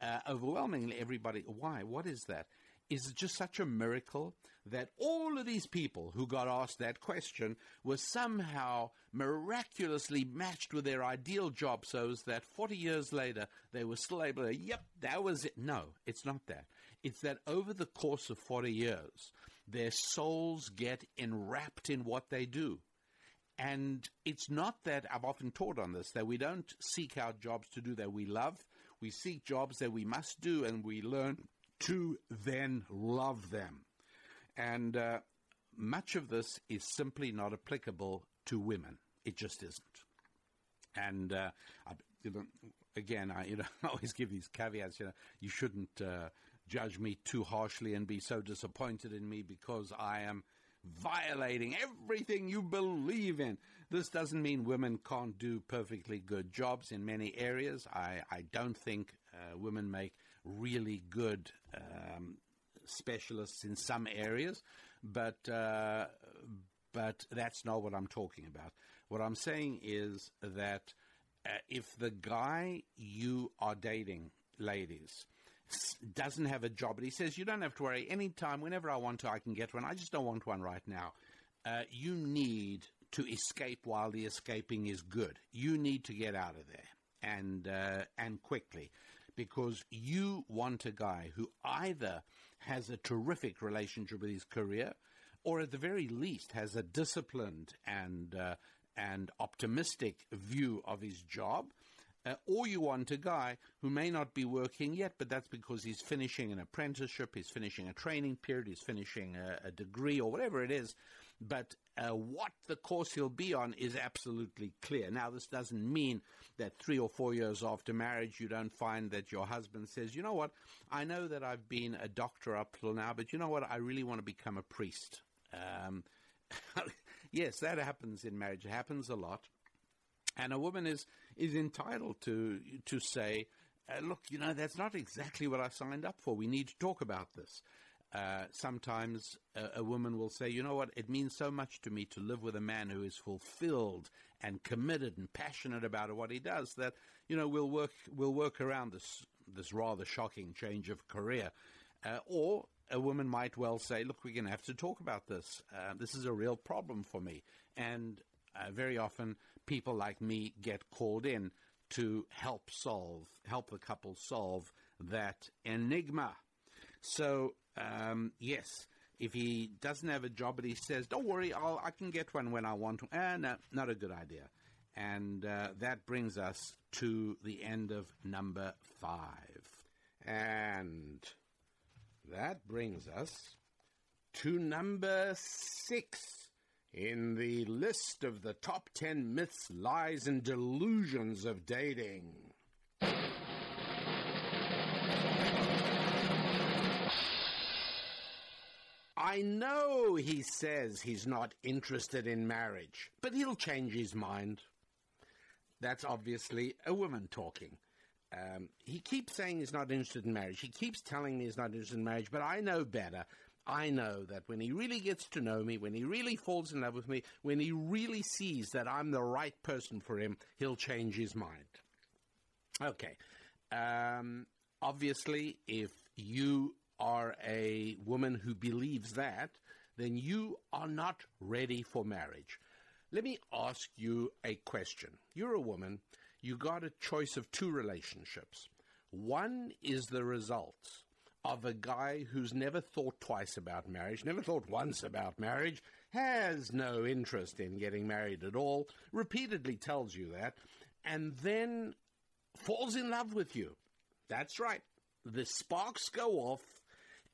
uh, overwhelmingly, everybody, why? What is that? is it just such a miracle that all of these people who got asked that question were somehow miraculously matched with their ideal job so that 40 years later they were still able to, yep, that was it. No, it's not that. It's that over the course of 40 years, their souls get enwrapped in what they do. And it's not that I've often taught on this that we don't seek out jobs to do that we love. We seek jobs that we must do and we learn to then love them. And uh, much of this is simply not applicable to women. It just isn't. And uh, I, you know, again, I you know I always give these caveats. You know, you shouldn't uh, judge me too harshly and be so disappointed in me because I am violating everything you believe in. This doesn't mean women can't do perfectly good jobs in many areas. I, I don't think uh, women make really good um, specialists in some areas, but uh, but that's not what I'm talking about. What I'm saying is that uh, if the guy you are dating, ladies, doesn't have a job, but he says, You don't have to worry. Anytime, whenever I want to, I can get one. I just don't want one right now. Uh, you need to escape while the escaping is good. You need to get out of there and uh, and quickly because you want a guy who either has a terrific relationship with his career or at the very least has a disciplined and uh, and optimistic view of his job uh, or you want a guy who may not be working yet, but that's because he's finishing an apprenticeship, he's finishing a training period, he's finishing a, a degree, or whatever it is. But uh, what the course he'll be on is absolutely clear. Now, this doesn't mean that three or four years after marriage, you don't find that your husband says, you know what, I know that I've been a doctor up till now, but you know what, I really want to become a priest. Um, yes, that happens in marriage. It happens a lot. And a woman is, is entitled to, to say, uh, look, you know, that's not exactly what I signed up for. We need to talk about this. Uh, sometimes a, a, woman will say, you know what, it means so much to me to live with a man who is fulfilled and committed and passionate about what he does that, you know, we'll work, we'll work around this, this rather shocking change of career. Uh, or a woman might well say, look, we're going to have to talk about this. Uh, this is a real problem for me. And uh, very often people like me get called in to help solve, help the couple solve that enigma. So, um, yes, if he doesn't have a job, but he says, "Don't worry, I'll, i can get one when I want to," eh, no, not a good idea. And uh, that brings us to the end of number five, and that brings us to number six in the list of the top 10 myths, lies, and delusions of dating. I know he says he's not interested in marriage, but he'll change his mind. That's obviously a woman talking. Um, he keeps saying he's not interested in marriage. He keeps telling me he's not interested in marriage, but I know better. I know that when he really gets to know me, when he really falls in love with me, when he really sees that I'm the right person for him, he'll change his mind. Okay. Um, obviously, if you are a woman who believes that, then you are not ready for marriage. Let me ask you a question. You're a woman, you got a choice of two relationships. One is the result of a guy who's never thought twice about marriage, never thought once about marriage, has no interest in getting married at all, repeatedly tells you that, and then falls in love with you. That's right. The sparks go off,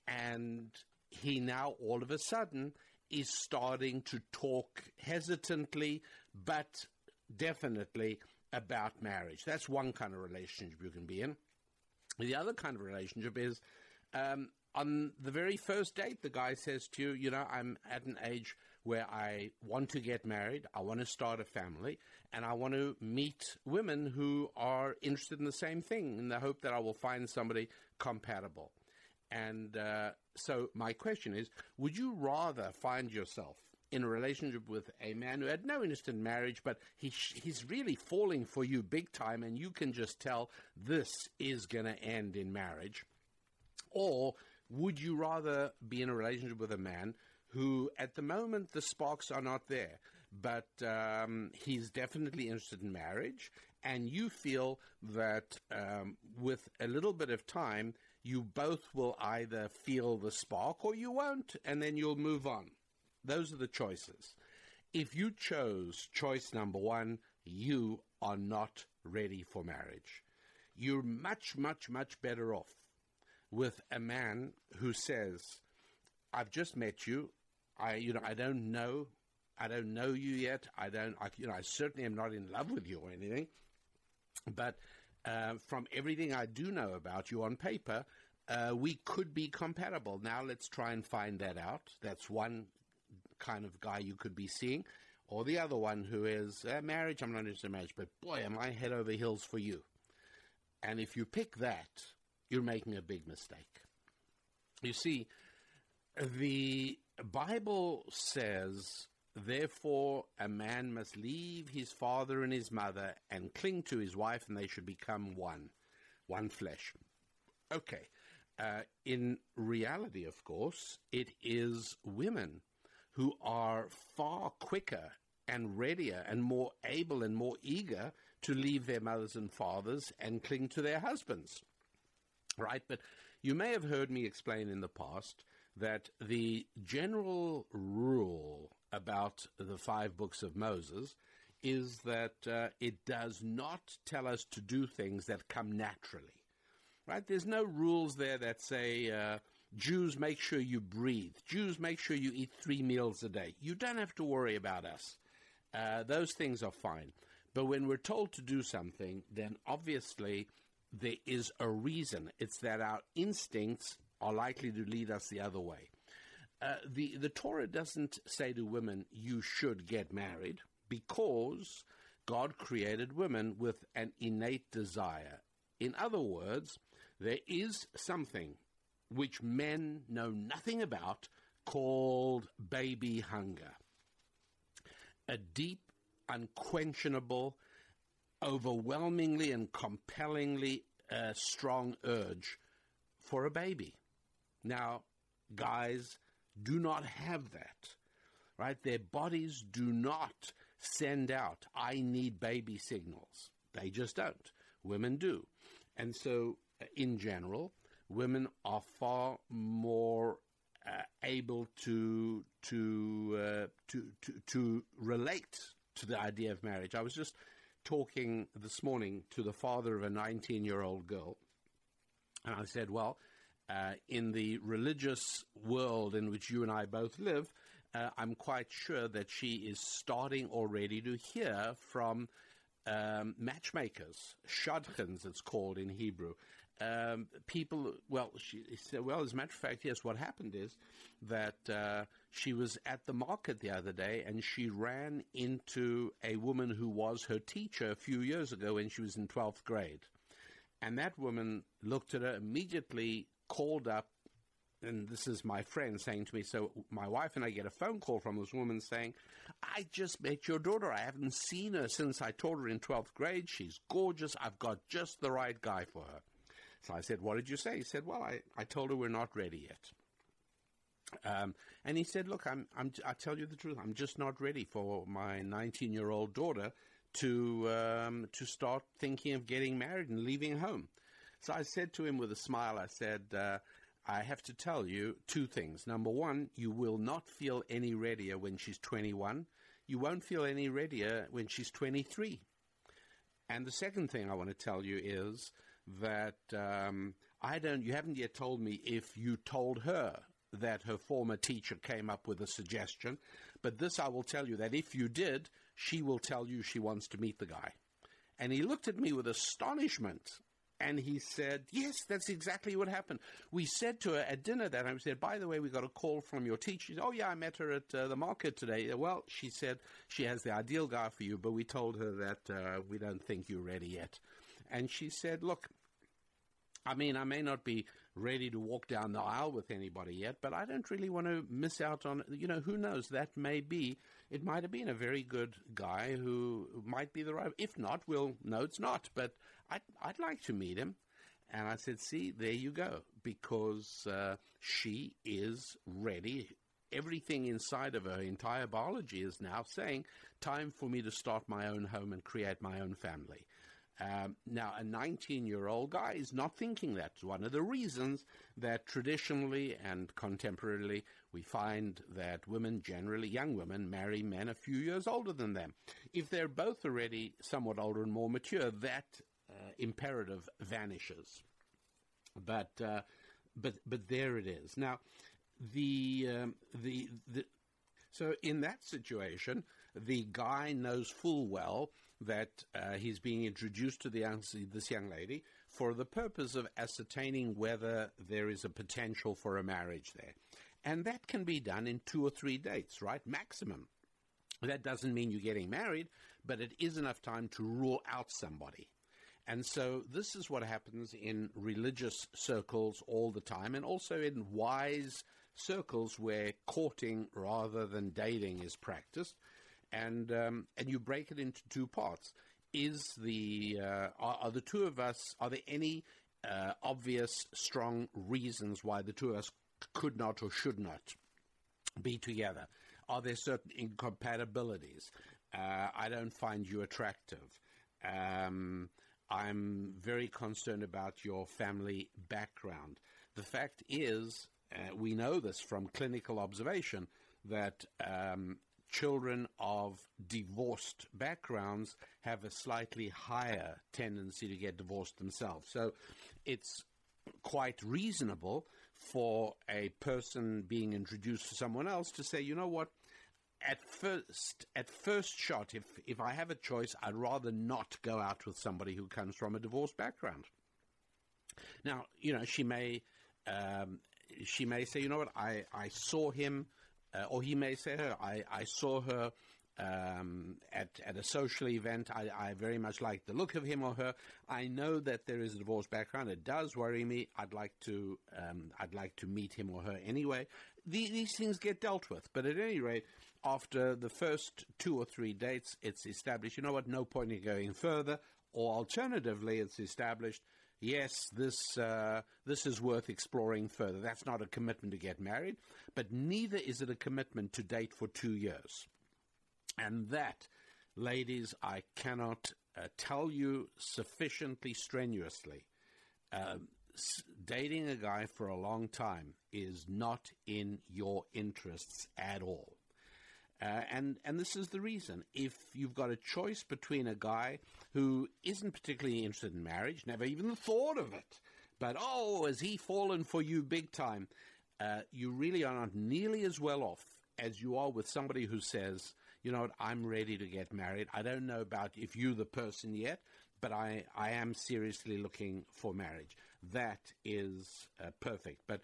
and he now all of a sudden is starting to talk hesitantly, but definitely about marriage. That's one kind of relationship you can be in. The other kind of relationship is um, on the very first date, the guy says to you, you know, I'm at an age where I want to get married, I want to start a family, and I want to meet women who are interested in the same thing in the hope that I will find somebody compatible. And uh, so, my question is would you rather find yourself in a relationship with a man who had no interest in marriage, but he he's really falling for you big time, and you can just tell this is going to end in marriage? Or would you rather be in a relationship with a man who, at the moment, the sparks are not there, but um, he's definitely interested in marriage, and you feel that um, with a little bit of time, you both will either feel the spark or you won't, and then you'll move on. Those are the choices. If you chose choice number one, you are not ready for marriage. You're much, much, much better off with a man who says, "I've just met you. I, you know, I don't know, I don't know you yet. I don't, I, you know, I certainly am not in love with you or anything. But uh, from everything I do know about you on paper, uh, we could be compatible. Now let's try and find that out. That's one kind of guy you could be seeing. Or the other one who is uh, marriage, I'm not interested in marriage, but boy, am I head over heels for you. And if you pick that, you're making a big mistake. You see, the Bible says, therefore, a man must leave his father and his mother and cling to his wife, and they should become one, one flesh. Okay. Uh, in reality, of course, it is women who are far quicker and readier and more able and more eager to leave their mothers and fathers and cling to their husbands. Right? But you may have heard me explain in the past that the general rule about the five books of Moses is that uh, it does not tell us to do things that come naturally. Right? There's no rules there that say, uh, Jews, make sure you breathe. Jews, make sure you eat three meals a day. You don't have to worry about us. Uh, those things are fine. But when we're told to do something, then obviously there is a reason. It's that our instincts are likely to lead us the other way. Uh, the, the Torah doesn't say to women, you should get married, because God created women with an innate desire. In other words, there is something which men know nothing about called baby hunger. A deep, unquenchable, overwhelmingly and compellingly uh, strong urge for a baby. Now, guys do not have that, right? Their bodies do not send out, I need baby signals. They just don't. Women do. And so, uh, in general, women are far more uh, able to to, uh, to to to relate to the idea of marriage. I was just talking this morning to the father of a 19 year old girl, and I said, "Well, uh, in the religious world in which you and I both live, uh, I'm quite sure that she is starting already to hear from um, matchmakers, shadchans, it's called in Hebrew. Um, people, well, she said, well, as a matter of fact, yes, what happened is that uh, she was at the market the other day and she ran into a woman who was her teacher a few years ago when she was in 12th grade. And that woman looked at her immediately, called up, and this is my friend saying to me, so my wife and I get a phone call from this woman saying, I just met your daughter. I haven't seen her since I taught her in 12th grade. She's gorgeous. I've got just the right guy for her. So I said, what did you say? He said, well, I, I told her we're not ready yet. Um, and he said, look, I'm, I'm, I tell you the truth. I'm just not ready for my 19 year old daughter to, um, to start thinking of getting married and leaving home. So I said to him with a smile, I said, uh, I have to tell you two things. Number one, you will not feel any readier when she's 21. You won't feel any readier when she's 23. And the second thing I want to tell you is that um, I don't, you haven't yet told me if you told her that her former teacher came up with a suggestion, but this I will tell you that if you did, she will tell you she wants to meet the guy. And he looked at me with astonishment and he said, Yes, that's exactly what happened. We said to her at dinner that I said, By the way, we got a call from your teacher. Said, Oh, yeah, I met her at uh, the market today. Well, she said she has the ideal guy for you, but we told her that uh, we don't think you're ready yet. And she said, Look, I mean, I may not be ready to walk down the aisle with anybody yet, but I don't really want to miss out on, you know, who knows? That may be, it might have been a very good guy who might be the right, if not, we'll, no, it's not, but I'd, I'd like to meet him. And I said, see, there you go, because uh, she is ready. Everything inside of her entire biology is now saying, time for me to start my own home and create my own family. Um, now, a 19 year old guy is not thinking that. One of the reasons that traditionally and contemporarily we find that women, generally young women, marry men a few years older than them. If they're both already somewhat older and more mature, that uh, imperative vanishes. But uh, but but there it is. Now, the um, the the so in that situation, the guy knows full well that uh, he's being introduced to the this young lady for the purpose of ascertaining whether there is a potential for a marriage there. And that can be done in two or three dates, right? Maximum. That doesn't mean you're getting married, but it is enough time to rule out somebody. And so this is what happens in religious circles all the time, and also in wise circles where courting rather than dating is practiced. And um, and you break it into two parts. Is the uh, are, are, the two of us? Are there any uh, obvious, strong reasons why the two of us could not or should not be together? Are there certain incompatibilities? Uh, I don't find you attractive. Um, I'm very concerned about your family background. The fact is, uh, we know this from clinical observation, that um, children of divorced backgrounds have a slightly higher tendency to get divorced themselves. So it's quite reasonable for a person being introduced to someone else to say, you know what, at first, at first shot, if if I have a choice, I'd rather not go out with somebody who comes from a divorced background. Now, you know, she may um, she may say, you know what, I I saw him, uh, or he may say her, I I saw her. Um, at at a social event, I, I very much like the look of him or her. I know that there is a divorce background. It does worry me. I'd like to um, I'd like to meet him or her anyway. The, these things get dealt with, but at any rate, after the first two or three dates, it's established, you know what, no point in going further. Or alternatively, it's established, yes, this, uh, this is worth exploring further. That's not a commitment to get married, but neither is it a commitment to date for two years. And that, ladies, I cannot uh, tell you sufficiently strenuously. Uh, dating a guy for a long time is not in your interests at all. Uh, and and this is the reason. If you've got a choice between a guy who isn't particularly interested in marriage, never even thought of it, but oh, has he fallen for you big time? Uh, you really are not nearly as well off as you are with somebody who says, you know what, I'm ready to get married. I don't know about if you're the person yet, but I, I am seriously looking for marriage. That is uh, perfect. But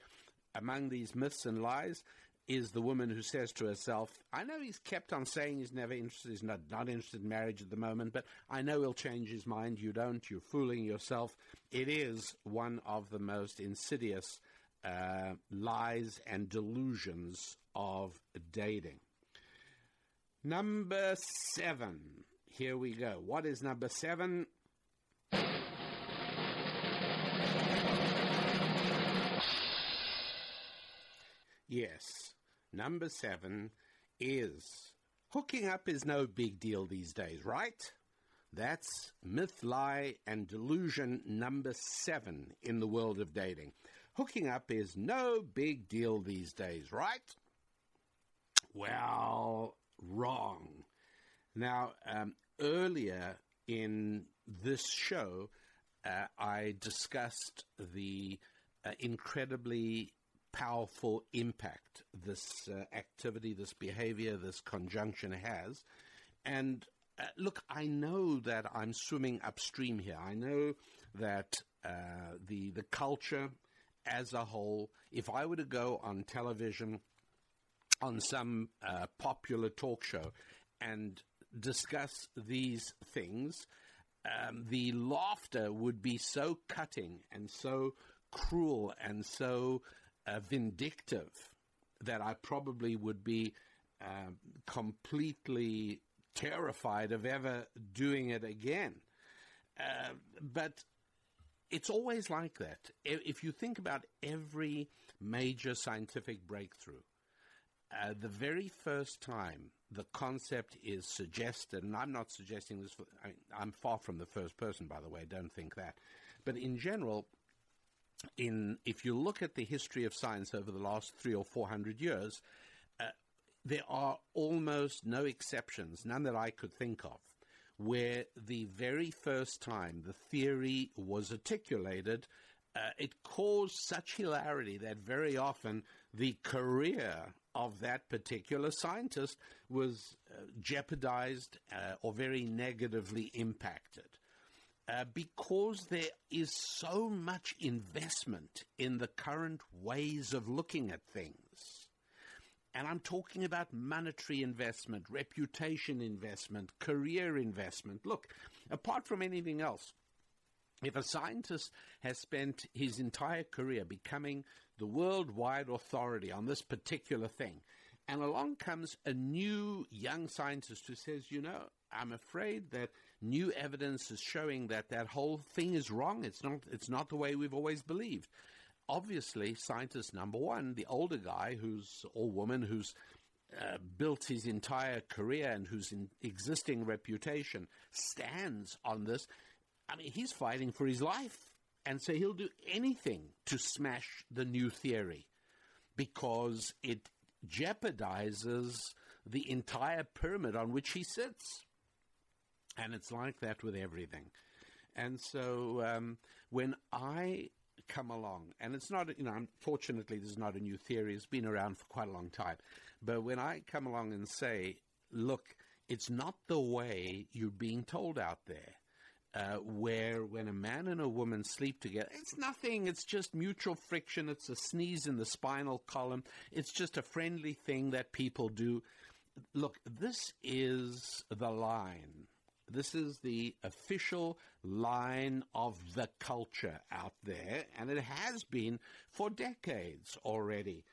among these myths and lies, is the woman who says to herself, I know he's kept on saying he's never interested, he's not, not interested in marriage at the moment, but I know he'll change his mind. You don't, you're fooling yourself. It is one of the most insidious uh, lies and delusions of dating. Number seven. Here we go. What is number seven? Yes. Number seven is hooking up is no big deal these days, right? That's myth, lie, and delusion number seven in the world of dating. Hooking up is no big deal these days, right? Well, wrong. Now, um, earlier in this show, uh, I discussed the uh, incredibly powerful impact this uh, activity, this behavior, this conjunction has. And uh, look, I know that I'm swimming upstream here. I know that uh, the the culture as a whole. If I were to go on television on some uh, popular talk show and discuss these things, um, the laughter would be so cutting and so cruel and so uh, vindictive that I probably would be uh, completely terrified of ever doing it again. Uh, but it's always like that. If you think about every major scientific breakthrough, uh, the very first time the concept is suggested, and I'm not suggesting this, for, I am far from the first person, by the way, don't think that. But in general, in if you look at the history of science over the last three or four hundred years, uh, there are almost no exceptions, none that I could think of, where the very first time the theory was articulated, uh, it caused such hilarity that very often the career of that particular scientist was uh, jeopardized uh, or very negatively impacted. Uh, because there is so much investment in the current ways of looking at things. And I'm talking about monetary investment, reputation investment, career investment. Look, apart from anything else, if a scientist has spent his entire career becoming the worldwide authority on this particular thing, and along comes a new young scientist who says, you know, I'm afraid that new evidence is showing that that whole thing is wrong. It's not, it's not the way we've always believed. Obviously, scientist number one, the older guy who's, or woman who's uh, built his entire career and whose existing reputation stands on this, I mean, he's fighting for his life. And so he'll do anything to smash the new theory because it jeopardizes the entire pyramid on which he sits. And it's like that with everything. And so um, when I come along, and it's not, you know, unfortunately, this is not a new theory, it's been around for quite a long time. But when I come along and say, look, it's not the way you're being told out there. Uh, where when a man and a woman sleep together, it's nothing. It's just mutual friction. It's a sneeze in the spinal column. It's just a friendly thing that people do. Look, this is the line. This is the official line of the culture out there, and it has been for decades already.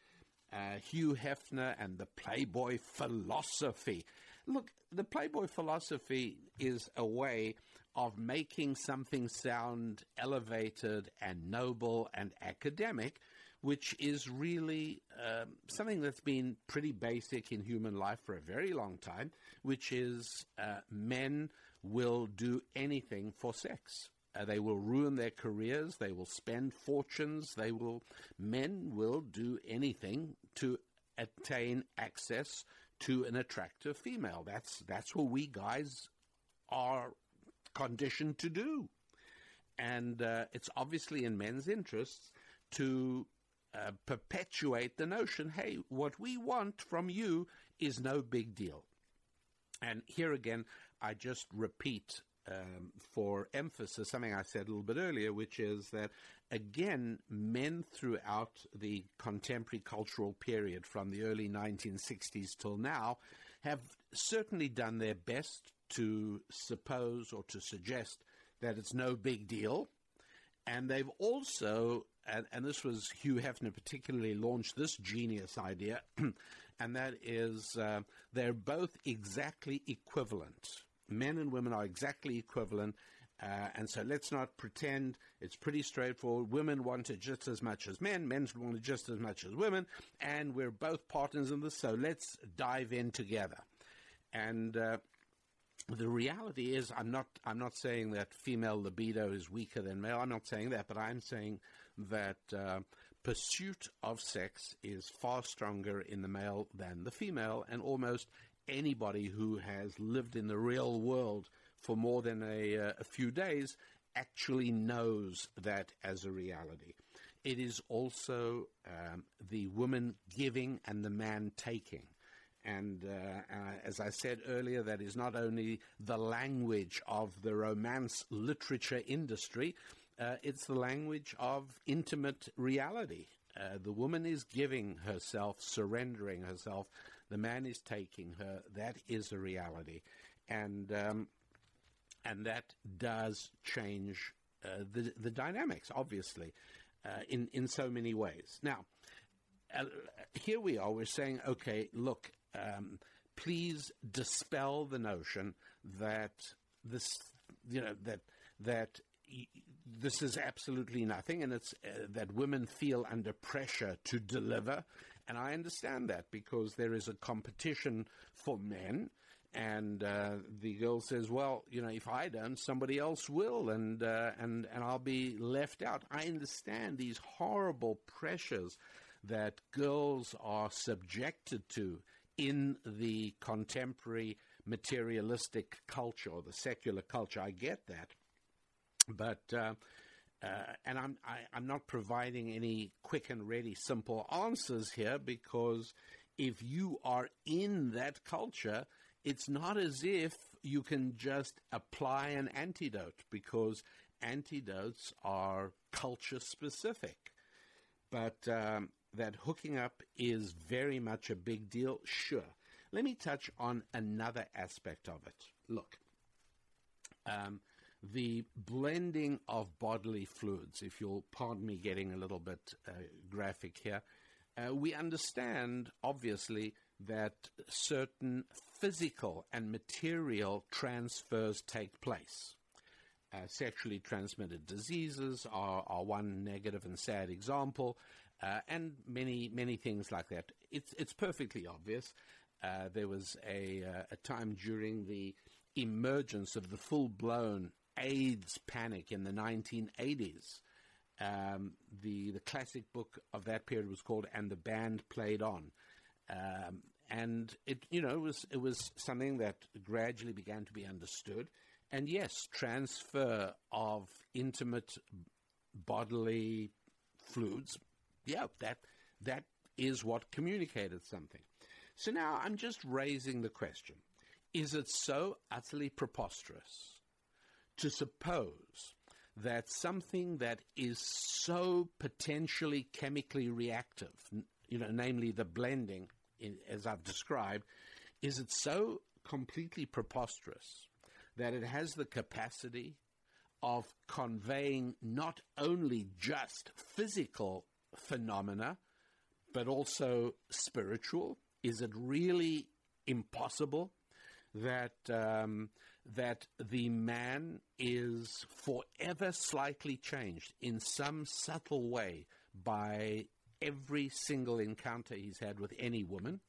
Uh, Hugh Hefner and the Playboy philosophy. Look, the Playboy philosophy is a way of making something sound elevated and noble and academic, which is really um, something that's been pretty basic in human life for a very long time, which is uh, men will do anything for sex. Uh, they will ruin their careers. They will spend fortunes. They will, men will do anything to attain access to an attractive female. That's that's what we guys are conditioned to do. And uh, it's obviously in men's interests to uh, perpetuate the notion hey, what we want from you is no big deal. And here again, I just repeat um, for emphasis something I said a little bit earlier, which is that again, men throughout the contemporary cultural period from the early 1960s till now have certainly done their best to suppose or to suggest that it's no big deal. And they've also, and, and this was Hugh Hefner particularly launched this genius idea, and that is uh, they're both exactly equivalent. Men and women are exactly equivalent. Uh, and so let's not pretend it's pretty straightforward. Women want it just as much as men, men want it just as much as women, and we're both partners in this, so let's dive in together. And uh, the reality is, I'm not, I'm not saying that female libido is weaker than male. I'm not saying that, but I'm saying that uh, pursuit of sex is far stronger in the male than the female, and almost anybody who has lived in the real world for more than a, uh, a few days actually knows that as a reality. It is also um, the woman giving and the man taking. And uh, uh, as I said earlier, that is not only the language of the romance literature industry, uh, it's the language of intimate reality. Uh, the woman is giving herself, surrendering herself. The man is taking her. That is a reality, and um, and that does change uh, the the dynamics, obviously, uh, in in so many ways. Now, here we are. We're saying, okay, look, um, please dispel the notion that this, you know, that that this is absolutely nothing, and it's uh, that women feel under pressure to deliver. And I understand that because there is a competition for men. And uh, the girl says, "Well, you know, if I don't, somebody else will, and uh, and and I'll be left out." I understand these horrible pressures that girls are subjected to in the contemporary materialistic culture or the secular culture. I get that. But uh, uh, and I'm I, am i am not providing any quick and ready simple answers here because if you are in that culture, it's not as if you can just apply an antidote because antidotes are culture specific. But um, that hooking up is very much a big deal, sure. Let me touch on another aspect of it. Look, um, the blending of bodily fluids, if you'll pardon me getting a little bit uh, graphic here, uh, we understand, obviously, that certain physical and material transfers take place. Uh, sexually transmitted diseases are, are one negative and sad example, uh, and many, many things like that. It's, it's perfectly obvious. Uh, there was a, uh, a time during the emergence of the full blown AIDS panic in the 1980s. Um, the the classic book of that period was called "And the Band Played On," um, and it you know it was it was something that gradually began to be understood. And yes, transfer of intimate bodily fluids, yeah, that that is what communicated something. So now I'm just raising the question: Is it so utterly preposterous to suppose that something that is so potentially chemically reactive, you know, namely the blending, in, as I've described, is it so completely preposterous that it has the capacity of conveying not only just physical phenomena, but also spiritual? Is it really impossible that um, that the man is forever slightly changed in some subtle way by every single encounter he's had with any woman,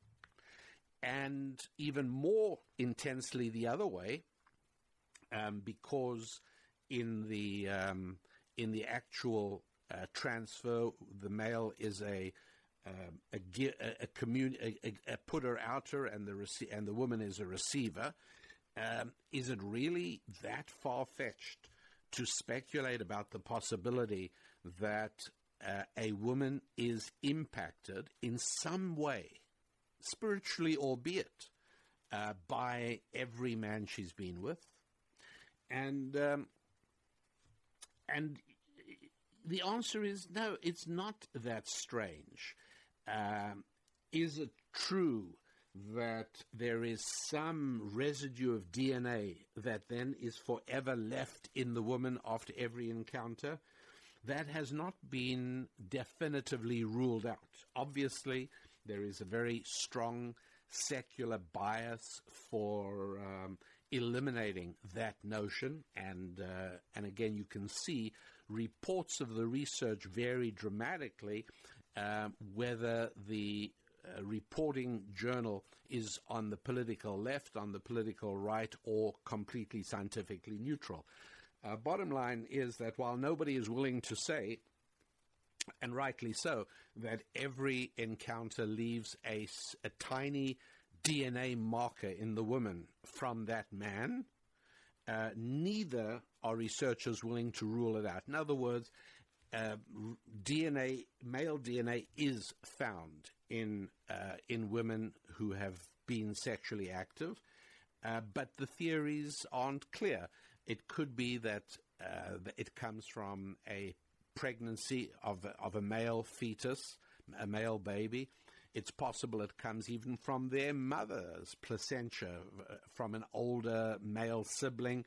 and even more intensely the other way, um, because in the um, in the actual uh, transfer, the male is a um, a, a, a, commun- a, a, putter outer and the and the woman is a receiver. Um, is it really that far fetched to speculate about the possibility that uh, a woman is impacted in some way, spiritually albeit, uh, by every man she's been with? And um, and the answer is no, it's not that strange. Um, is it true that there is some residue of DNA that then is forever left in the woman after every encounter? That has not been definitively ruled out. Obviously, there is a very strong secular bias for um, eliminating that notion, and uh, and again, you can see reports of the research vary dramatically um, whether the reporting journal is on the political left, on the political right, or completely scientifically neutral. Uh, bottom line is that while nobody is willing to say, and rightly so, that every encounter leaves a, a tiny DNA marker in the woman from that man, uh, neither are researchers willing to rule it out. In other words, uh, DNA, male DNA is found in uh, in women who have been sexually active, uh, but the theories aren't clear. It could be that uh, it comes from a pregnancy of of a male fetus, a male baby. It's possible it comes even from their mother's placentia, uh, from an older male sibling.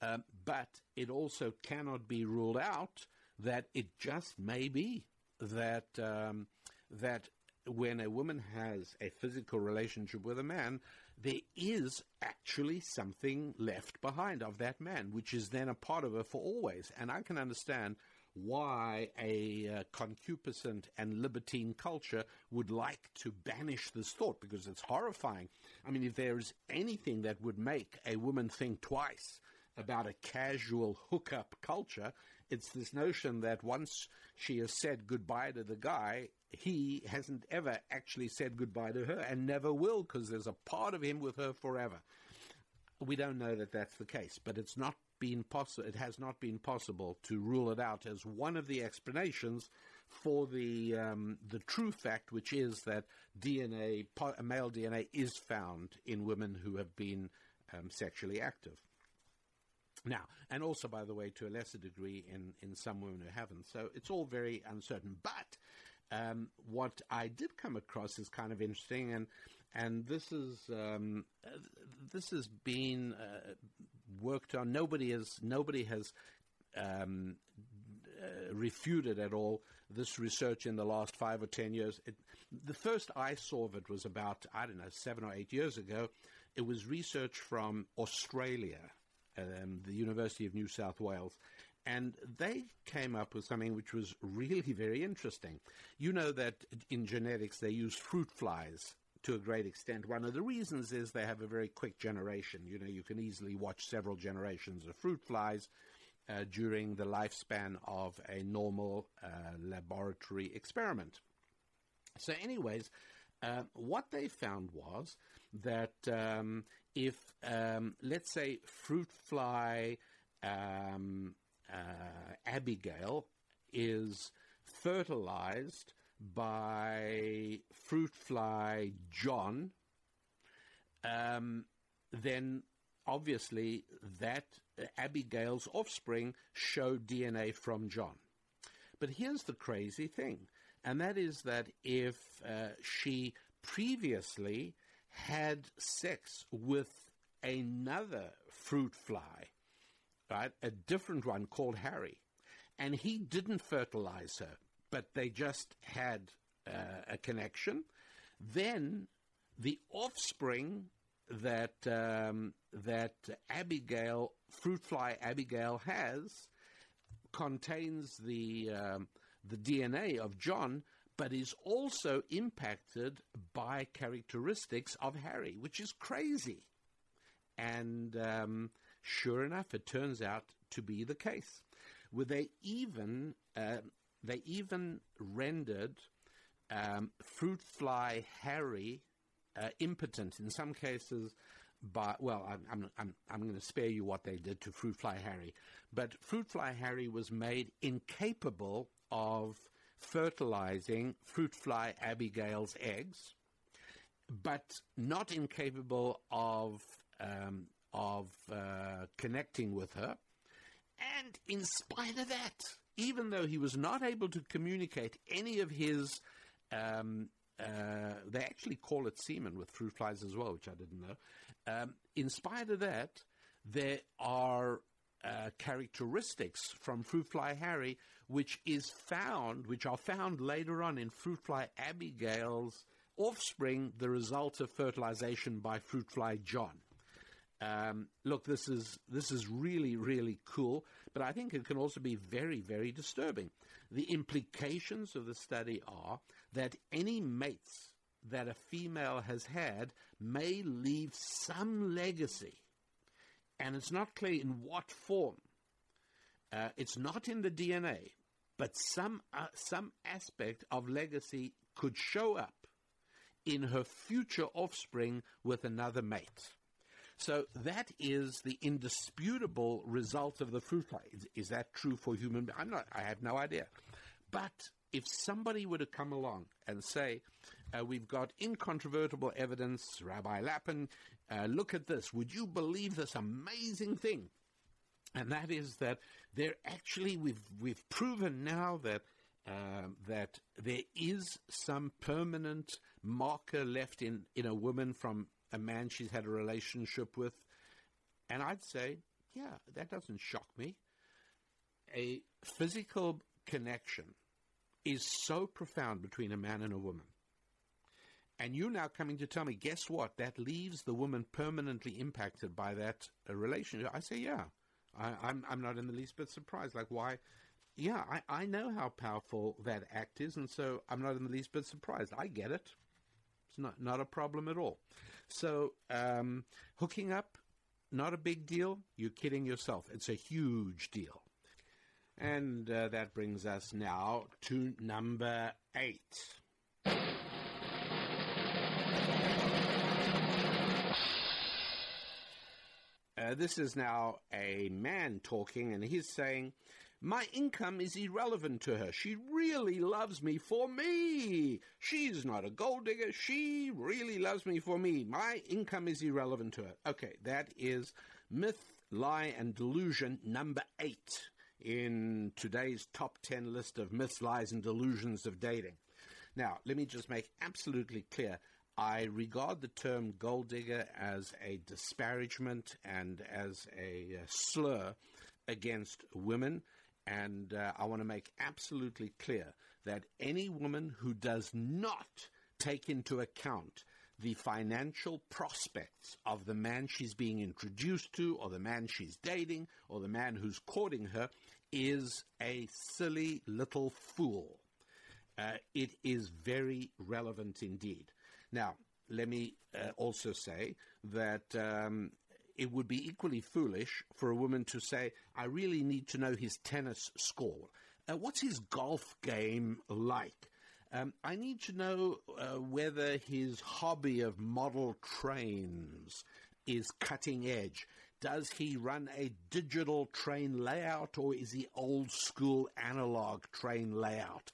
Uh, but it also cannot be ruled out that it just may be that um, that when a woman has a physical relationship with a man, there is actually something left behind of that man, which is then a part of her for always. And I can understand why a uh, concupiscent and libertine culture would like to banish this thought because it's horrifying. I mean, if there is anything that would make a woman think twice about a casual hookup culture, it's this notion that once she has said goodbye to the guy, he hasn't ever actually said goodbye to her and never will because there's a part of him with her forever. We don't know that that's the case, but it's not been possible. It has not been possible to rule it out as one of the explanations for the um, the true fact, which is that DNA, male DNA, is found in women who have been um, sexually active. Now, and also, by the way, to a lesser degree in, in some women who haven't. So it's all very uncertain. But um, what I did come across is kind of interesting, and and this is um, this has been uh, worked on. Nobody has nobody has um, uh, refuted at all this research in the last five or ten years. It, the first I saw of it was about I don't know seven or eight years ago. It was research from Australia um, the University of New South Wales, and they came up with something which was really very interesting. You know that in genetics they use fruit flies to a great extent. One of the reasons is they have a very quick generation. You know, you can easily watch several generations of fruit flies uh, during the lifespan of a normal uh, laboratory experiment. So, anyways, uh, what they found was that um, if, um, let's say, fruit fly um, uh, Abigail is fertilized by fruit fly John, um, then obviously that Abigail's offspring show DNA from John. But here's the crazy thing, and that is that if uh, she previously had sex with another fruit fly, right? A different one called Harry. And he didn't fertilize her, but they just had uh, a connection. Then the offspring that um, that Abigail, fruit fly Abigail has, contains the um, the DNA of John, but is also impacted by characteristics of Harry, which is crazy. And um, sure enough, it turns out to be the case. Where they even uh, they even rendered um, fruit fly Harry uh, impotent in some cases. By well, I'm I'm I'm, I'm going to spare you what they did to fruit fly Harry, but fruit fly Harry was made incapable of fertilizing fruit fly Abigail's eggs, but not incapable of um, of uh, connecting with her. And in spite of that, even though he was not able to communicate any of his, um, uh, they actually call it semen with fruit flies as well, which I didn't know. Um, in spite of that, there are uh, characteristics from fruit fly Harry which is found, which are found later on in fruit fly Abigail's offspring, the result of fertilization by fruit fly John. Um, look, this is this is really really cool, but I think it can also be very very disturbing. The implications of the study are that any mates that a female has had may leave some legacy, and it's not clear in what form. Uh, it's not in the DNA, but some uh, some aspect of legacy could show up in her future offspring with another mate. So that is the indisputable result of the fruit fly. Is, is that true for human? I'm not. I have no idea. But if somebody were to come along and say, uh, "We've got incontrovertible evidence," Rabbi Lapin, uh, look at this. Would you believe this amazing thing? and that is that there actually we've we've proven now that um, that there is some permanent marker left in in a woman from a man she's had a relationship with, and I'd say, yeah, that doesn't shock me. A physical connection is so profound between a man and a woman. And you're now coming to tell me, guess what? That leaves the woman permanently impacted by that uh, relationship. I say, yeah. I, am I'm, I'm not in the least bit surprised. Like, why? Yeah, I, I know how powerful that act is, and so I'm not in the least bit surprised. I get it. It's not, not a problem at all. So, um, hooking up, not a big deal. You're kidding yourself. It's a huge deal. And uh, that brings us now to number eight. Uh, this is now a man talking, and he's saying, My income is irrelevant to her. She really loves me for me. She's not a gold digger. She really loves me for me. My income is irrelevant to her. Okay, that is myth, lie, and delusion number eight in today's top 10 list of myths, lies, and delusions of dating. Now, let me just make absolutely clear I regard the term gold digger as a disparagement and as a uh, slur against women. And uh, I want to make absolutely clear that any woman who does not take into account the financial prospects of the man she's being introduced to, or the man she's dating, or the man who's courting her, is a silly little fool. Uh, it is very relevant indeed. Now, let me uh, also say that um, it would be equally foolish for a woman to say, I really need to know his tennis score. Uh, what's his golf game like? Um, I need to know uh, whether his hobby of model trains is cutting edge. Does he run a digital train layout or is he old school analog train layout?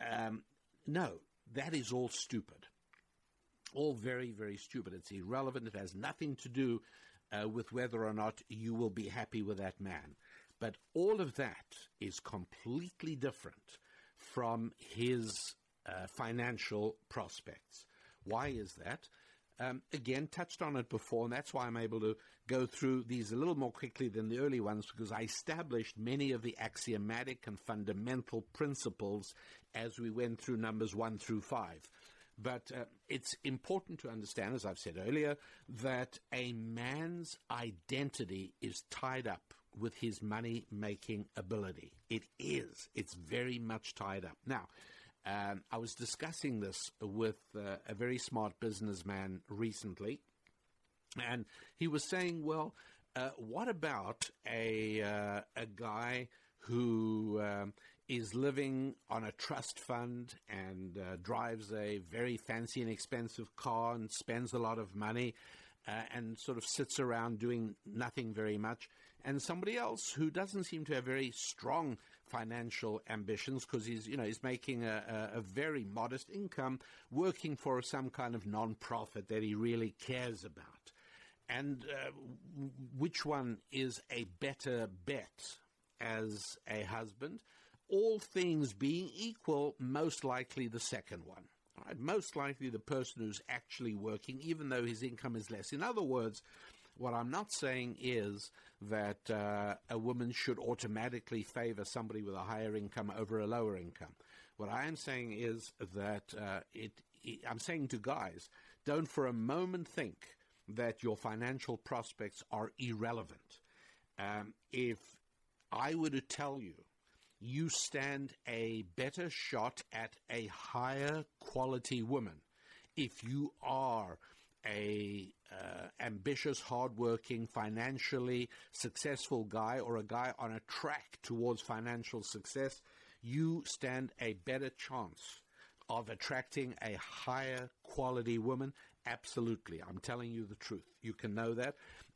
Um, no, that is all stupid. All very, very stupid. It's irrelevant. It has nothing to do uh, with whether or not you will be happy with that man. But all of that is completely different from his uh, financial prospects. Why is that? Um, again, touched on it before, and that's why I'm able to go through these a little more quickly than the early ones because I established many of the axiomatic and fundamental principles as we went through numbers one through five. But uh, it's important to understand, as I've said earlier, that a man's identity is tied up with his money making ability. It is. It's very much tied up. Now, um, I was discussing this with uh, a very smart businessman recently, and he was saying, "Well, uh, what about a uh, a guy who um, is living on a trust fund and uh, drives a very fancy and expensive car and spends a lot of money?" Uh, and sort of sits around doing nothing very much, and somebody else who doesn't seem to have very strong financial ambitions because he's, you know, he's making a, a, a, very modest income working for some kind of non-profit that he really cares about. And uh, which one is a better bet as a husband? All things being equal, most likely the second one. Right? Most likely the person who's actually working, even though his income is less. In other words, what I'm not saying is that uh, a woman should automatically favor somebody with a higher income over a lower income. What I am saying is that uh, it, it, I'm saying to guys, don't for a moment think that your financial prospects are irrelevant. Um, if I were to tell you, you stand a better shot at a higher quality woman if you are a uh, ambitious, hardworking, financially successful guy or a guy on a track towards financial success, you stand a better chance of attracting a higher quality woman. Absolutely. I'm telling you the truth. You can know that.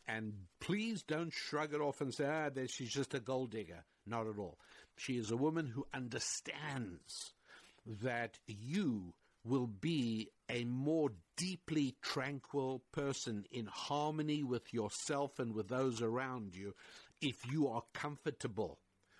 And please don't shrug it off and say, ah, she's just a gold digger. Not at all. She is a woman who understands that you will be a more deeply tranquil person in harmony with yourself and with those around you if you are comfortable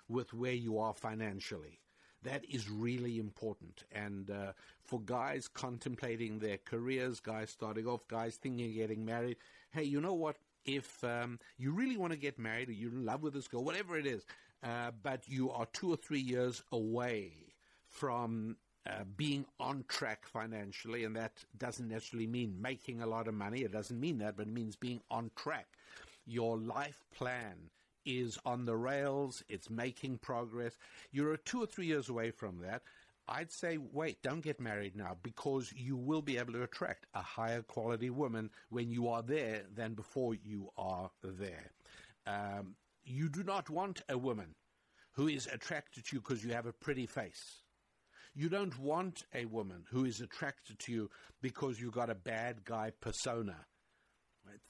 with where you are financially. That is really important. And uh, for guys contemplating their careers, guys starting off, guys thinking of getting married, hey, you know what? If um, you really want to get married or you're in love with this girl, whatever it is, uh, but you are two or three years away from uh, being on track financially, and that doesn't necessarily mean making a lot of money. It doesn't mean that, but it means being on track. Your life plan is on the rails, it's making progress. You're two or three years away from that. I'd say, wait, don't get married now because you will be able to attract a higher quality woman when you are there than before you are there. Um, you do not want a woman who is attracted to you because you have a pretty face. You don't want a woman who is attracted to you because you've got a bad guy persona.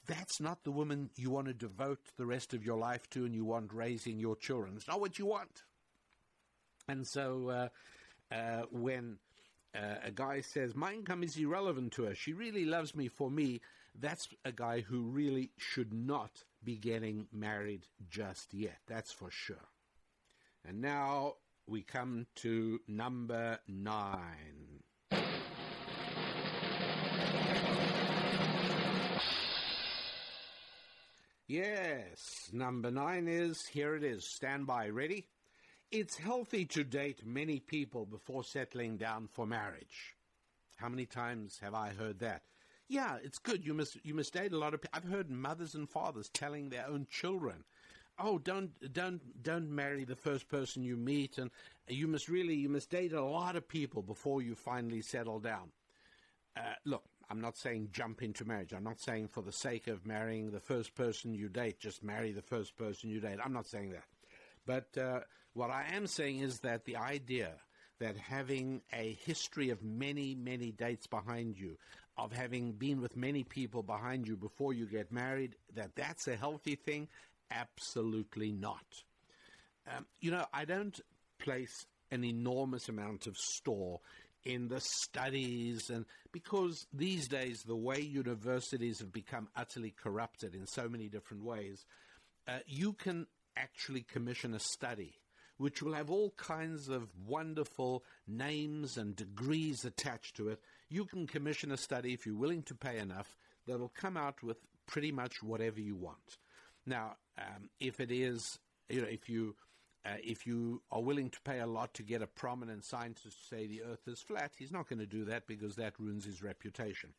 That's not the woman you want to devote the rest of your life to and you want raising your children. It's not what you want. And so uh, uh, when uh, a guy says, My income is irrelevant to her, she really loves me for me, that's a guy who really should not be getting married just yet. That's for sure. And now we come to number nine. Yes, number nine is here it is. Stand by. Ready? It's healthy to date many people before settling down for marriage. How many times have I heard that? Yeah, it's good. You must you must date a lot of. I've heard mothers and fathers telling their own children, "Oh, don't don't don't marry the first person you meet, and you must really you must date a lot of people before you finally settle down." Uh, look, I'm not saying jump into marriage. I'm not saying for the sake of marrying the first person you date, just marry the first person you date. I'm not saying that. But uh, what I am saying is that the idea that having a history of many, many dates behind you, of having been with many people behind you before you get married, that that's a healthy thing? Absolutely not. Um, you know, I don't place an enormous amount of store in the studies and because these days the way universities have become utterly corrupted in so many different ways uh, you can actually commission a study which will have all kinds of wonderful names and degrees attached to it. You can commission a study if you're willing to pay enough that'll come out with pretty much whatever you want. Now, um, if it is, you know, if you uh, if you are willing to pay a lot to get a prominent scientist to say the Earth is flat, he's not going to do that because that ruins his reputation.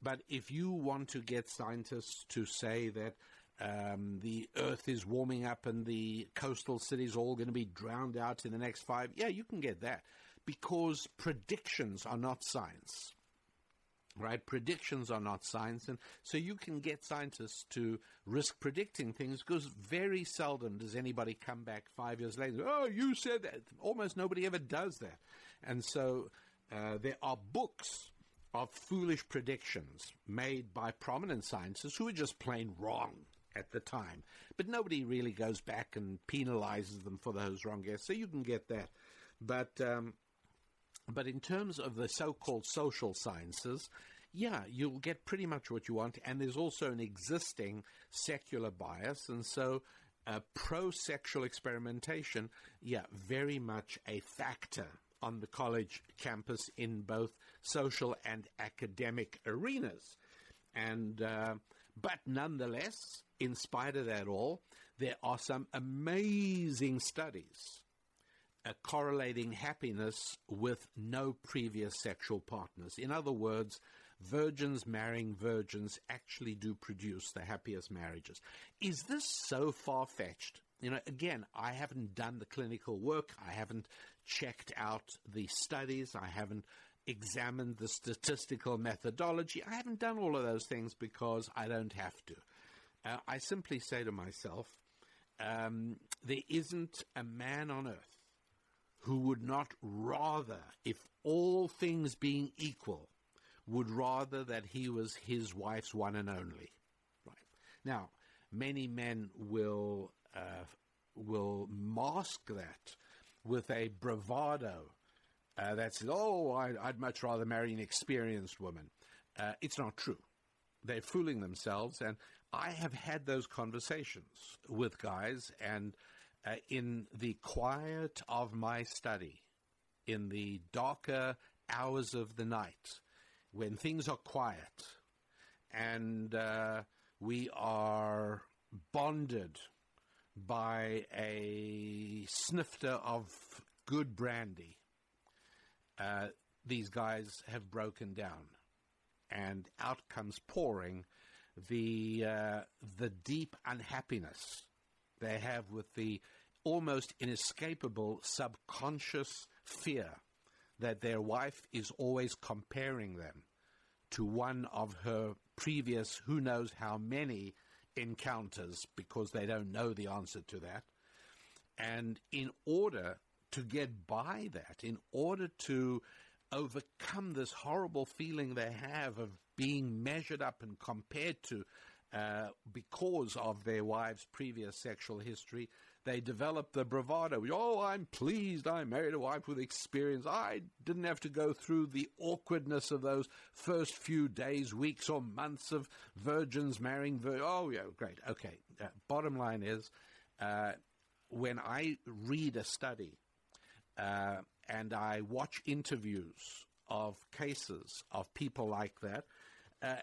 But if you want to get scientists to say that um, the Earth is warming up and the coastal cities are all going to be drowned out in the next five. Yeah, you can get that because predictions are not science. Right? Predictions are not science. And so you can get scientists to risk predicting things because very seldom does anybody come back five years later. Oh, you said that. Almost nobody ever does that. And so uh, there are books of foolish predictions made by prominent scientists who are just plain wrong at the time. But nobody really goes back and penalizes them for those wrong guesses, so you can get that. But um, but in terms of the so-called social sciences, yeah, you'll get pretty much what you want, and there's also an existing secular bias, and so uh, pro-sexual experimentation, yeah, very much a factor on the college campus in both social and academic arenas. And uh, but nonetheless, in spite of that all, there are some amazing studies correlating happiness with no previous sexual partners. In other words, virgins marrying virgins actually do produce the happiest marriages. Is this so far fetched? You know, again, I haven't done the clinical work. I haven't checked out the studies. I haven't examined the statistical methodology. I haven't done all of those things because I don't have to. Uh, I simply say to myself, um, there isn't a man on earth who would not rather, if all things being equal, would rather that he was his wife's one and only. Right now, many men will uh, will mask that with a bravado uh, that says, "Oh, I'd, I'd, much rather marry an experienced woman." Uh, it's not true. They're fooling themselves, and I have had those conversations with guys, and uh, in the quiet of my study, in the darker hours of the night, when things are quiet, and uh, we are bonded by a snifter of good brandy, uh, these guys have broken down, and out comes pouring the uh, the deep unhappiness they have with the almost inescapable subconscious fear that their wife is always comparing them to one of her previous who knows how many encounters because they don't know the answer to that. And in order to get by that, in order to overcome this horrible feeling they have of being measured up and compared to uh, because of their wife's previous sexual history, they develop the bravado. Oh, I'm pleased I married a wife with experience. I didn't have to go through the awkwardness of those first few days, weeks, or months of virgins marrying. Vir- oh, yeah, great. Okay. Uh, bottom line is, uh, when I read a study uh, and I watch interviews of cases of people like that, uh,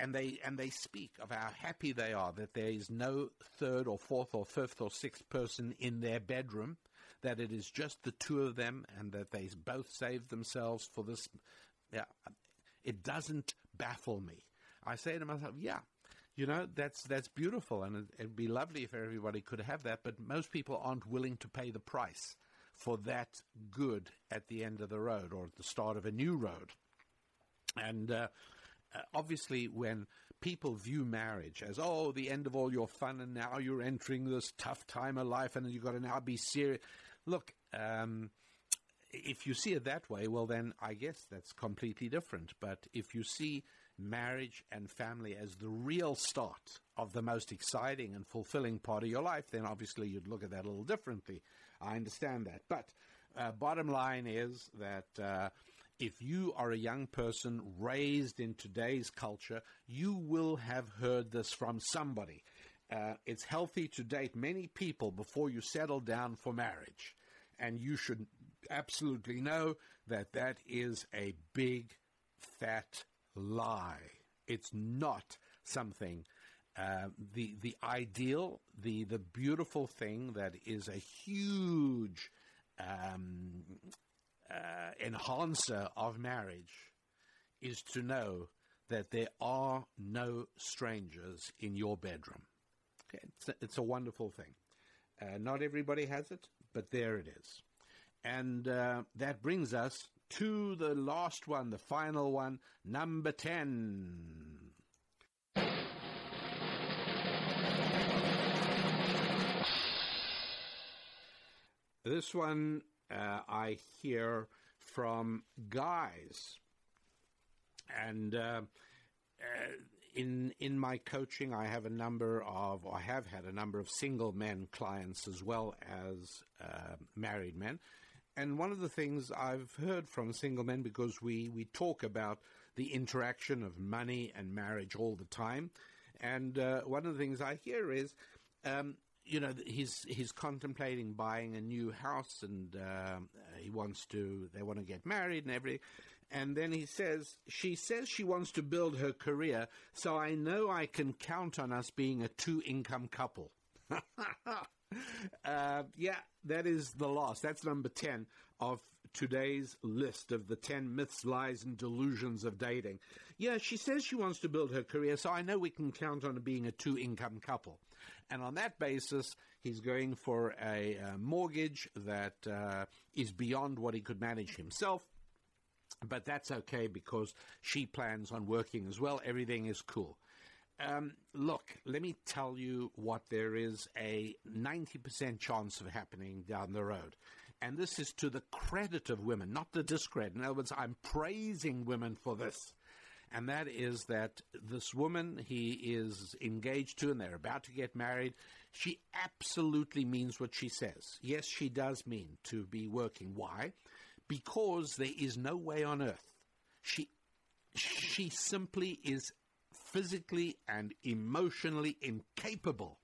and they and they speak of how happy they are that there is no third or fourth or fifth or sixth person in their bedroom, that it is just the two of them, and that they both saved themselves for this. Yeah, it doesn't baffle me. I say to myself, yeah, you know that's that's beautiful, and it'd be lovely if everybody could have that, but most people aren't willing to pay the price for that good at the end of the road or at the start of a new road, and. Uh, uh, obviously, when people view marriage as, oh, the end of all your fun, and now you're entering this tough time of life, and you've got to now be serious. Look, um, if you see it that way, well, then I guess that's completely different. But if you see marriage and family as the real start of the most exciting and fulfilling part of your life, then obviously you'd look at that a little differently. I understand that. But uh, bottom line is that uh, if you are a young person raised in today's culture, you will have heard this from somebody. Uh, it's healthy to date many people before you settle down for marriage. And you should absolutely know that that is a big, fat lie. It's not something. Uh, the the ideal, the the beautiful thing that is a huge um, uh, enhancer of marriage is to know that there are no strangers in your bedroom. Okay, it's, a, it's a wonderful thing. Uh, not everybody has it, but there it is. And uh, that brings us to the last one, the final one, number 10. This one uh, I hear from guys. And uh, uh, in in my coaching, I have a number of, I have had a number of single men clients as well as uh, married men. And one of the things I've heard from single men, because we, we talk about the interaction of money and marriage all the time, and uh, one of the things I hear is um, you know, he's he's contemplating buying a new house, and uh, he wants to. They want to get married and everything. And then he says, she says she wants to build her career, so I know I can count on us being a two income couple. uh, yeah, that is the loss. That's number 10 of today's list of the 10 myths, lies, and delusions of dating. Yeah, she says she wants to build her career, so I know we can count on being a two income couple. And on that basis, he's going for a, a mortgage that uh, is beyond what he could manage himself. But that's okay because she plans on working as well. Everything is cool. Um, look, let me tell you what there is a 90% chance of happening down the road. And this is to the credit of women, not the discredit. In other words, I'm praising women for this and that is that this woman he is engaged to and they're about to get married, she absolutely means what she says. Yes, she does mean to be working. Why? Because there is no way on earth. She she simply is physically and emotionally incapable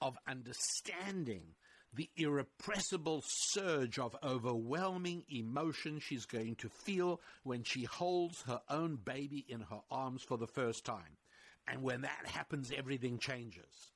of understanding the irrepressible surge of overwhelming emotion she's going to feel when she holds her own baby in her arms for the first time. And when that happens, everything changes.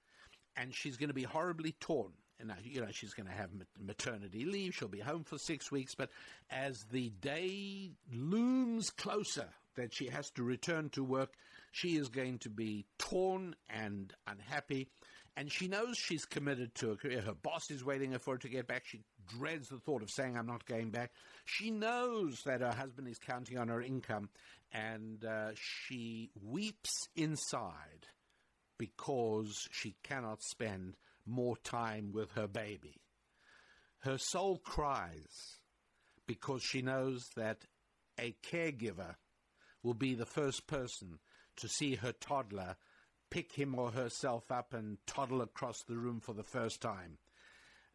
And she's going to be horribly torn. And, uh, you know, she's going to have maternity leave. She'll be home for six weeks. But as the day looms closer that she has to return to work, she is going to be torn and unhappy and she knows she's committed to a career. Her boss is waiting for her to get back. She dreads the thought of saying, I'm not going back. She knows that her husband is counting on her income, and uh, she weeps inside because she cannot spend more time with her baby. Her soul cries because she knows that a caregiver will be the first person to see her toddler pick him or herself up and toddle across the room for the first time.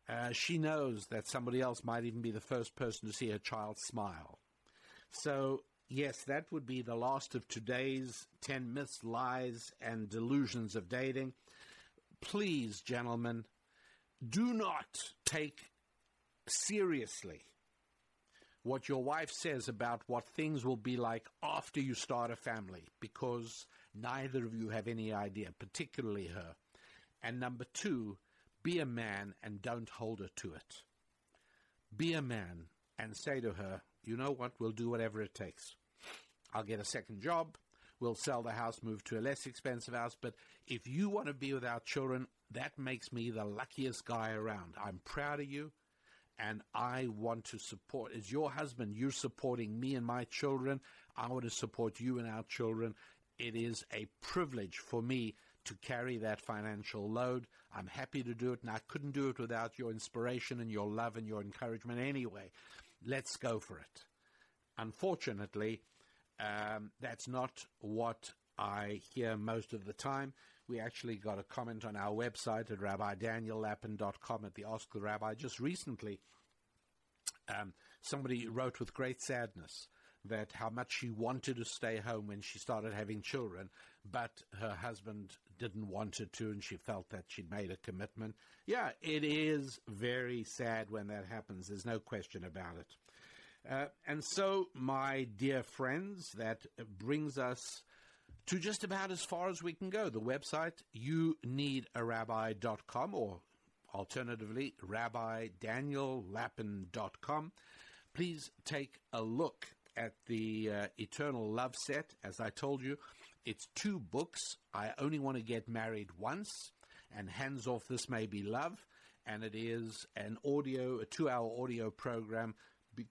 Uh, she knows that somebody else might even be the first person to see her child smile. So, yes, that would be the last of today's 10 myths, lies, and delusions of dating. Please, gentlemen, do not take seriously what your wife says about what things will be like after you start a family because neither of you have any idea, particularly her. And number two, be a man and don't hold her to it. Be a man and say to her, you know what, we'll do whatever it takes. I'll get a second job. We'll sell the house, move to a less expensive house. But if you want to be with our children, that makes me the luckiest guy around. I'm proud of you and I want to support. As your husband, you're supporting me and my children. I want to support you and our children. It is a privilege for me to carry that financial load. I'm happy to do it, and I couldn't do it without your inspiration and your love and your encouragement anyway. Let's go for it. Unfortunately, um, that's not what I hear most of the time. We actually got a comment on our website at rabbidaniellapin.com at the Ask the Rabbi just recently. Um, somebody wrote with great sadness that how much she wanted to stay home when she started having children, but her husband didn't want her to, and she felt that she'd made a commitment. Yeah, it is very sad when that happens. There's no question about it. Uh, and so, my dear friends, that brings us to just about as far as we can go. The website, you need a rabbi.com or alternatively, rabbidaniellapin.com. Please take a look at the uh, Eternal Love set. As I told you, it's two books. I only want to get married once, and hands off this may be love. And it is an audio, a two hour audio program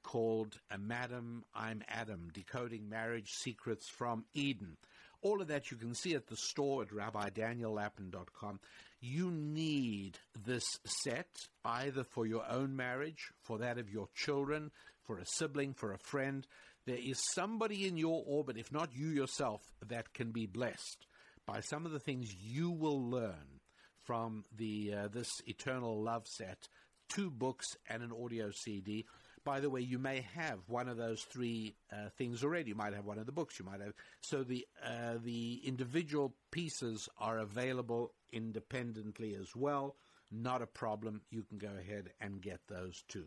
called a Madam, I'm Adam Decoding Marriage Secrets from Eden. All of that you can see at the store at rabbidaniellapin.com. You need this set either for your own marriage, for that of your children, for a sibling, for a friend. There is somebody in your orbit, if not you yourself, that can be blessed by some of the things you will learn from the uh, this eternal love set, two books and an audio CD. By the way, you may have one of those three uh, things already. You might have one of the books. You might have so the uh, the individual pieces are available independently as well. Not a problem. You can go ahead and get those too.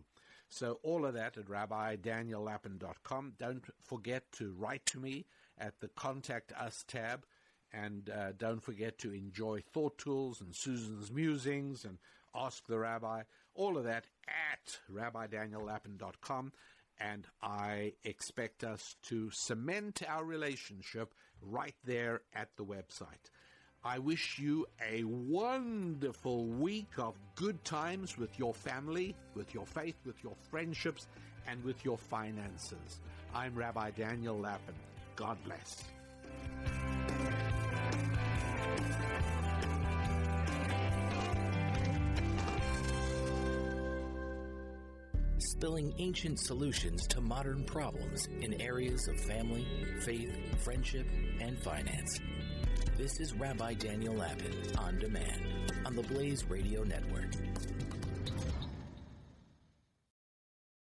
So all of that at rabbidaniellapin.com. Don't forget to write to me at the Contact Us tab. And uh, don't forget to enjoy Thought Tools and Susan's Musings and Ask the Rabbi, all of that at rabbidaniellapin.com. And I expect us to cement our relationship right there at the website. I wish you a wonderful week of good times with your family, with your faith, with your friendships, and with your finances. I'm Rabbi Daniel Lapin. God bless. spilling ancient solutions to modern problems in areas of family, faith, friendship, and finance. This is Rabbi Daniel Lapin on demand on the Blaze Radio Network.